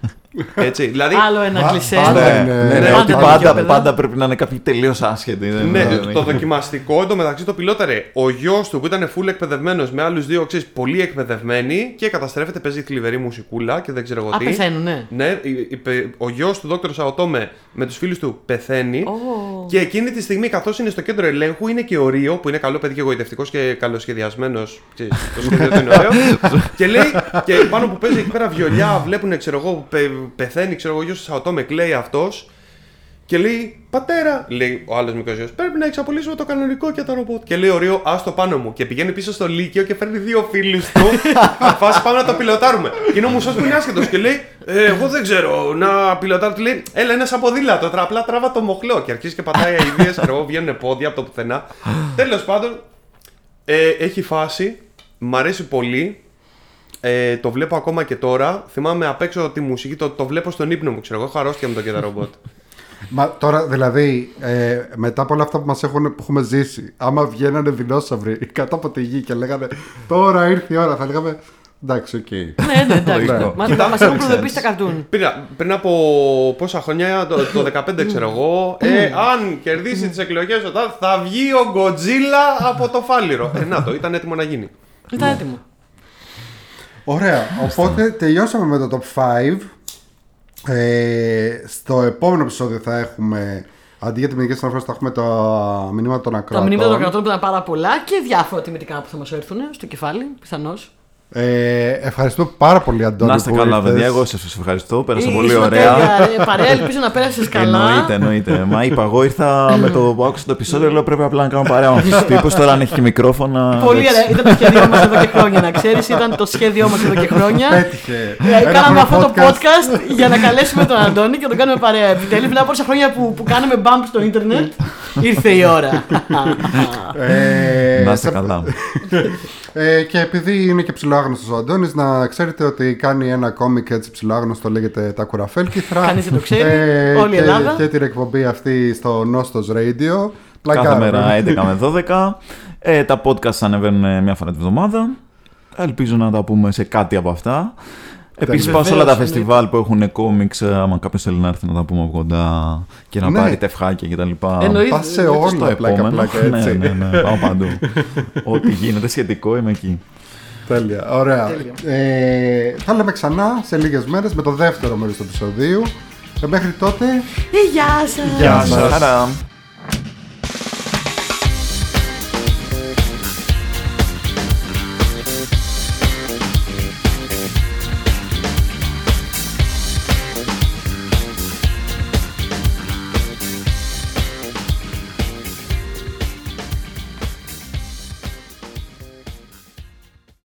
Speaker 3: Έτσι. Δηλαδή,
Speaker 1: Άλλο ένα
Speaker 2: Πα-
Speaker 1: κλισέ.
Speaker 2: πάντα
Speaker 4: Ναι,
Speaker 2: είναι-
Speaker 4: ναι, ναι,
Speaker 1: Πάντα
Speaker 4: ότι
Speaker 1: είναι
Speaker 4: πάντα,
Speaker 1: δικαιόπαιδα.
Speaker 4: πάντα πρέπει να είναι κάποιοι τελείως άσχετοι. δεν-
Speaker 3: Ναι,
Speaker 4: δεν-
Speaker 3: το δοκιμαστικό εντωμεταξύ το πιλόταρε ο γιος του που ήταν full εκπαιδευμένος με άλλους δύο ξέρεις, πολύ εκπαιδευμένοι και καταστρέφεται, παίζει θλιβερή μουσικούλα και δεν ξέρω εγώ
Speaker 1: Α,
Speaker 3: τι.
Speaker 1: πεθαίνουν, ναι.
Speaker 3: Ναι, η- η- πε- ο γιος του Δόκτωρ Σαοτόμε με τους φίλους του πεθαίνει.
Speaker 1: Ω.
Speaker 3: Και εκείνη τη στιγμή, καθώς είναι στο κέντρο ελέγχου, είναι και ο Ρίο, που είναι καλό παιδί και εγωιτευτικό και καλοσχεδιασμένος. Το (laughs) σχέδιο του είναι ωραίο. και λέει, και πάνω που παίζει εκεί πέρα βιολιά, βλέπουν, ξέρω εγώ, πε- πεθαίνει, ξέρω εγώ, ο γιος του Σαοτόμε, κλαίει αυτός. Και λέει, Πατέρα, λέει ο άλλος μικρός γιος, πρέπει να εξαπολύσουμε το κανονικό και το ρομπότ. Και λέει ο Ρίο, άστο πάνω μου. Και πηγαίνει πίσω στο Λύκειο και φέρνει δύο φίλους του. (laughs) Φάση πάμε να το πιλωτάρουμε. Και είναι ο μουσός που είναι άσχετος και λέει, ε, Εγώ δεν ξέρω να πιλωτάρω. Του λέει, Έλα, είναι σαν ποδήλατο. Τώρα απλά τράβα το μοχλό. Και αρχίζει και πατάει αειδίες, ξέρω εγώ, βγαίνουν πόδια από το πουθενά. (laughs) Τέλος πάντων, ε, έχει φάση. Μ' αρέσει πολύ. Ε, το βλέπω ακόμα και τώρα. Θυμάμαι απ' έξω τη μουσική, το, το βλέπω στον ύπνο μου, ξέρω εγώ. Χαρώστηκα με το και τα ρομπότ. (laughs)
Speaker 2: Μα τώρα δηλαδή, ε, μετά από όλα αυτά που μας έχουν, που έχουμε ζήσει, άμα βγαίνανε δεινόσαυροι (laughs) κάτω από τη γη και λέγανε Τώρα ήρθε η ώρα, θα λέγαμε Εντάξει, οκ.
Speaker 1: Ναι, ναι, εντάξει.
Speaker 2: Λογικό.
Speaker 1: Μα
Speaker 3: Κοίτα,
Speaker 1: μας έχουν προειδοποιήσει τα καρτούν.
Speaker 3: Πριν, πριν από πόσα χρόνια, το, το 15 ξέρω εγώ, ε, αν κερδίσει τις εκλογές όταν θα βγει ο Γκοτζίλα από το Φάληρο. Ε, να το, ήταν έτοιμο να γίνει.
Speaker 1: Ήταν έτοιμο.
Speaker 2: Ωραία, οπότε τελειώσαμε με το top 5. Ε, στο επόμενο επεισόδιο θα έχουμε αντί για τη μηνική συνεργασία θα έχουμε τα μηνύματα των
Speaker 1: Τα
Speaker 2: ακροατών.
Speaker 1: μηνύματα των κρατών που ήταν πάρα πολλά και διάφορα τιμητικά που θα μας έρθουν στο κεφάλι, πιθανώς.
Speaker 2: Ε, ευχαριστούμε πάρα πολύ, Αντώνη.
Speaker 4: Να είστε
Speaker 2: που
Speaker 4: καλά,
Speaker 2: ήρθες.
Speaker 4: παιδιά. Εγώ σας ευχαριστώ. Πέρασα πολύ
Speaker 1: Ήσουν
Speaker 4: ωραία.
Speaker 1: τέλεια, Παρέα, ελπίζω να πέρασες καλά.
Speaker 4: Εννοείται, εννοείται. Μα είπα, εγώ ήρθα με το που άκουσα το επεισόδιο, λέω πρέπει απλά να κάνω παρέα με αυτούς τους τύπους. Τώρα αν έχει και μικρόφωνα.
Speaker 1: Πολύ
Speaker 4: εντάξει.
Speaker 1: ωραία. Ήταν το σχέδιό μας εδώ και χρόνια, να ξέρεις. Ήταν το σχέδιό μας εδώ και χρόνια.
Speaker 2: Πέτυχε.
Speaker 1: Ε,
Speaker 2: Ένα
Speaker 1: Κάναμε
Speaker 2: πρώτο
Speaker 1: αυτό το podcast για να καλέσουμε τον Αντώνη και να τον κάνουμε παρέα. Επιτέλους, μετά από όσα χρόνια που, που κάναμε bump στο ίντερνετ, ήρθε η ώρα.
Speaker 2: Ε,
Speaker 4: Να είστε
Speaker 2: σε-
Speaker 4: καλά. (laughs)
Speaker 2: Ε, και επειδή είναι και ψηλοάγνωστος ο Αντώνης, να ξέρετε ότι κάνει ένα κόμικ έτσι ψηλοάγνωστο, λέγεται Τα Κουραφέλκυθρα.
Speaker 1: Κανείς δεν το ξέρει. Όλη η
Speaker 2: και,
Speaker 1: Ελλάδα.
Speaker 2: Και την εκπομπή αυτή στο Νόστος Radio.
Speaker 4: Κάθε
Speaker 2: Πλακάρουμε.
Speaker 4: μέρα 11 (laughs) με 12. Ε, τα podcast ανεβαίνουν μια φορά τη βδομάδα. Ελπίζω να τα πούμε σε κάτι από αυτά. Επίσης πάω σε όλα τα
Speaker 1: Βεβαίως,
Speaker 4: φεστιβάλ που έχουν κόμιξ. Άμα κάποιος θέλει να έρθει να τα πούμε από κοντά και να
Speaker 2: Ναι.
Speaker 4: πάρει τευχάκια κτλ.
Speaker 1: Εννοείται.
Speaker 2: Πας σε
Speaker 1: Στο
Speaker 2: όλα πλάκα, πλάκα,
Speaker 4: ναι,
Speaker 2: έτσι.
Speaker 4: ναι, ναι, πάω παντού. Ό,τι γίνεται σχετικό είμαι εκεί.
Speaker 2: Τέλεια, ωραία.
Speaker 1: Τέλεια.
Speaker 2: Ε, θα λέμε ξανά σε λίγες μέρες με το δεύτερο μέρος του επεισοδίου. Ε, μέχρι τότε,
Speaker 1: Ε, γεια σας.
Speaker 2: Γεια σας.
Speaker 4: Χαρά.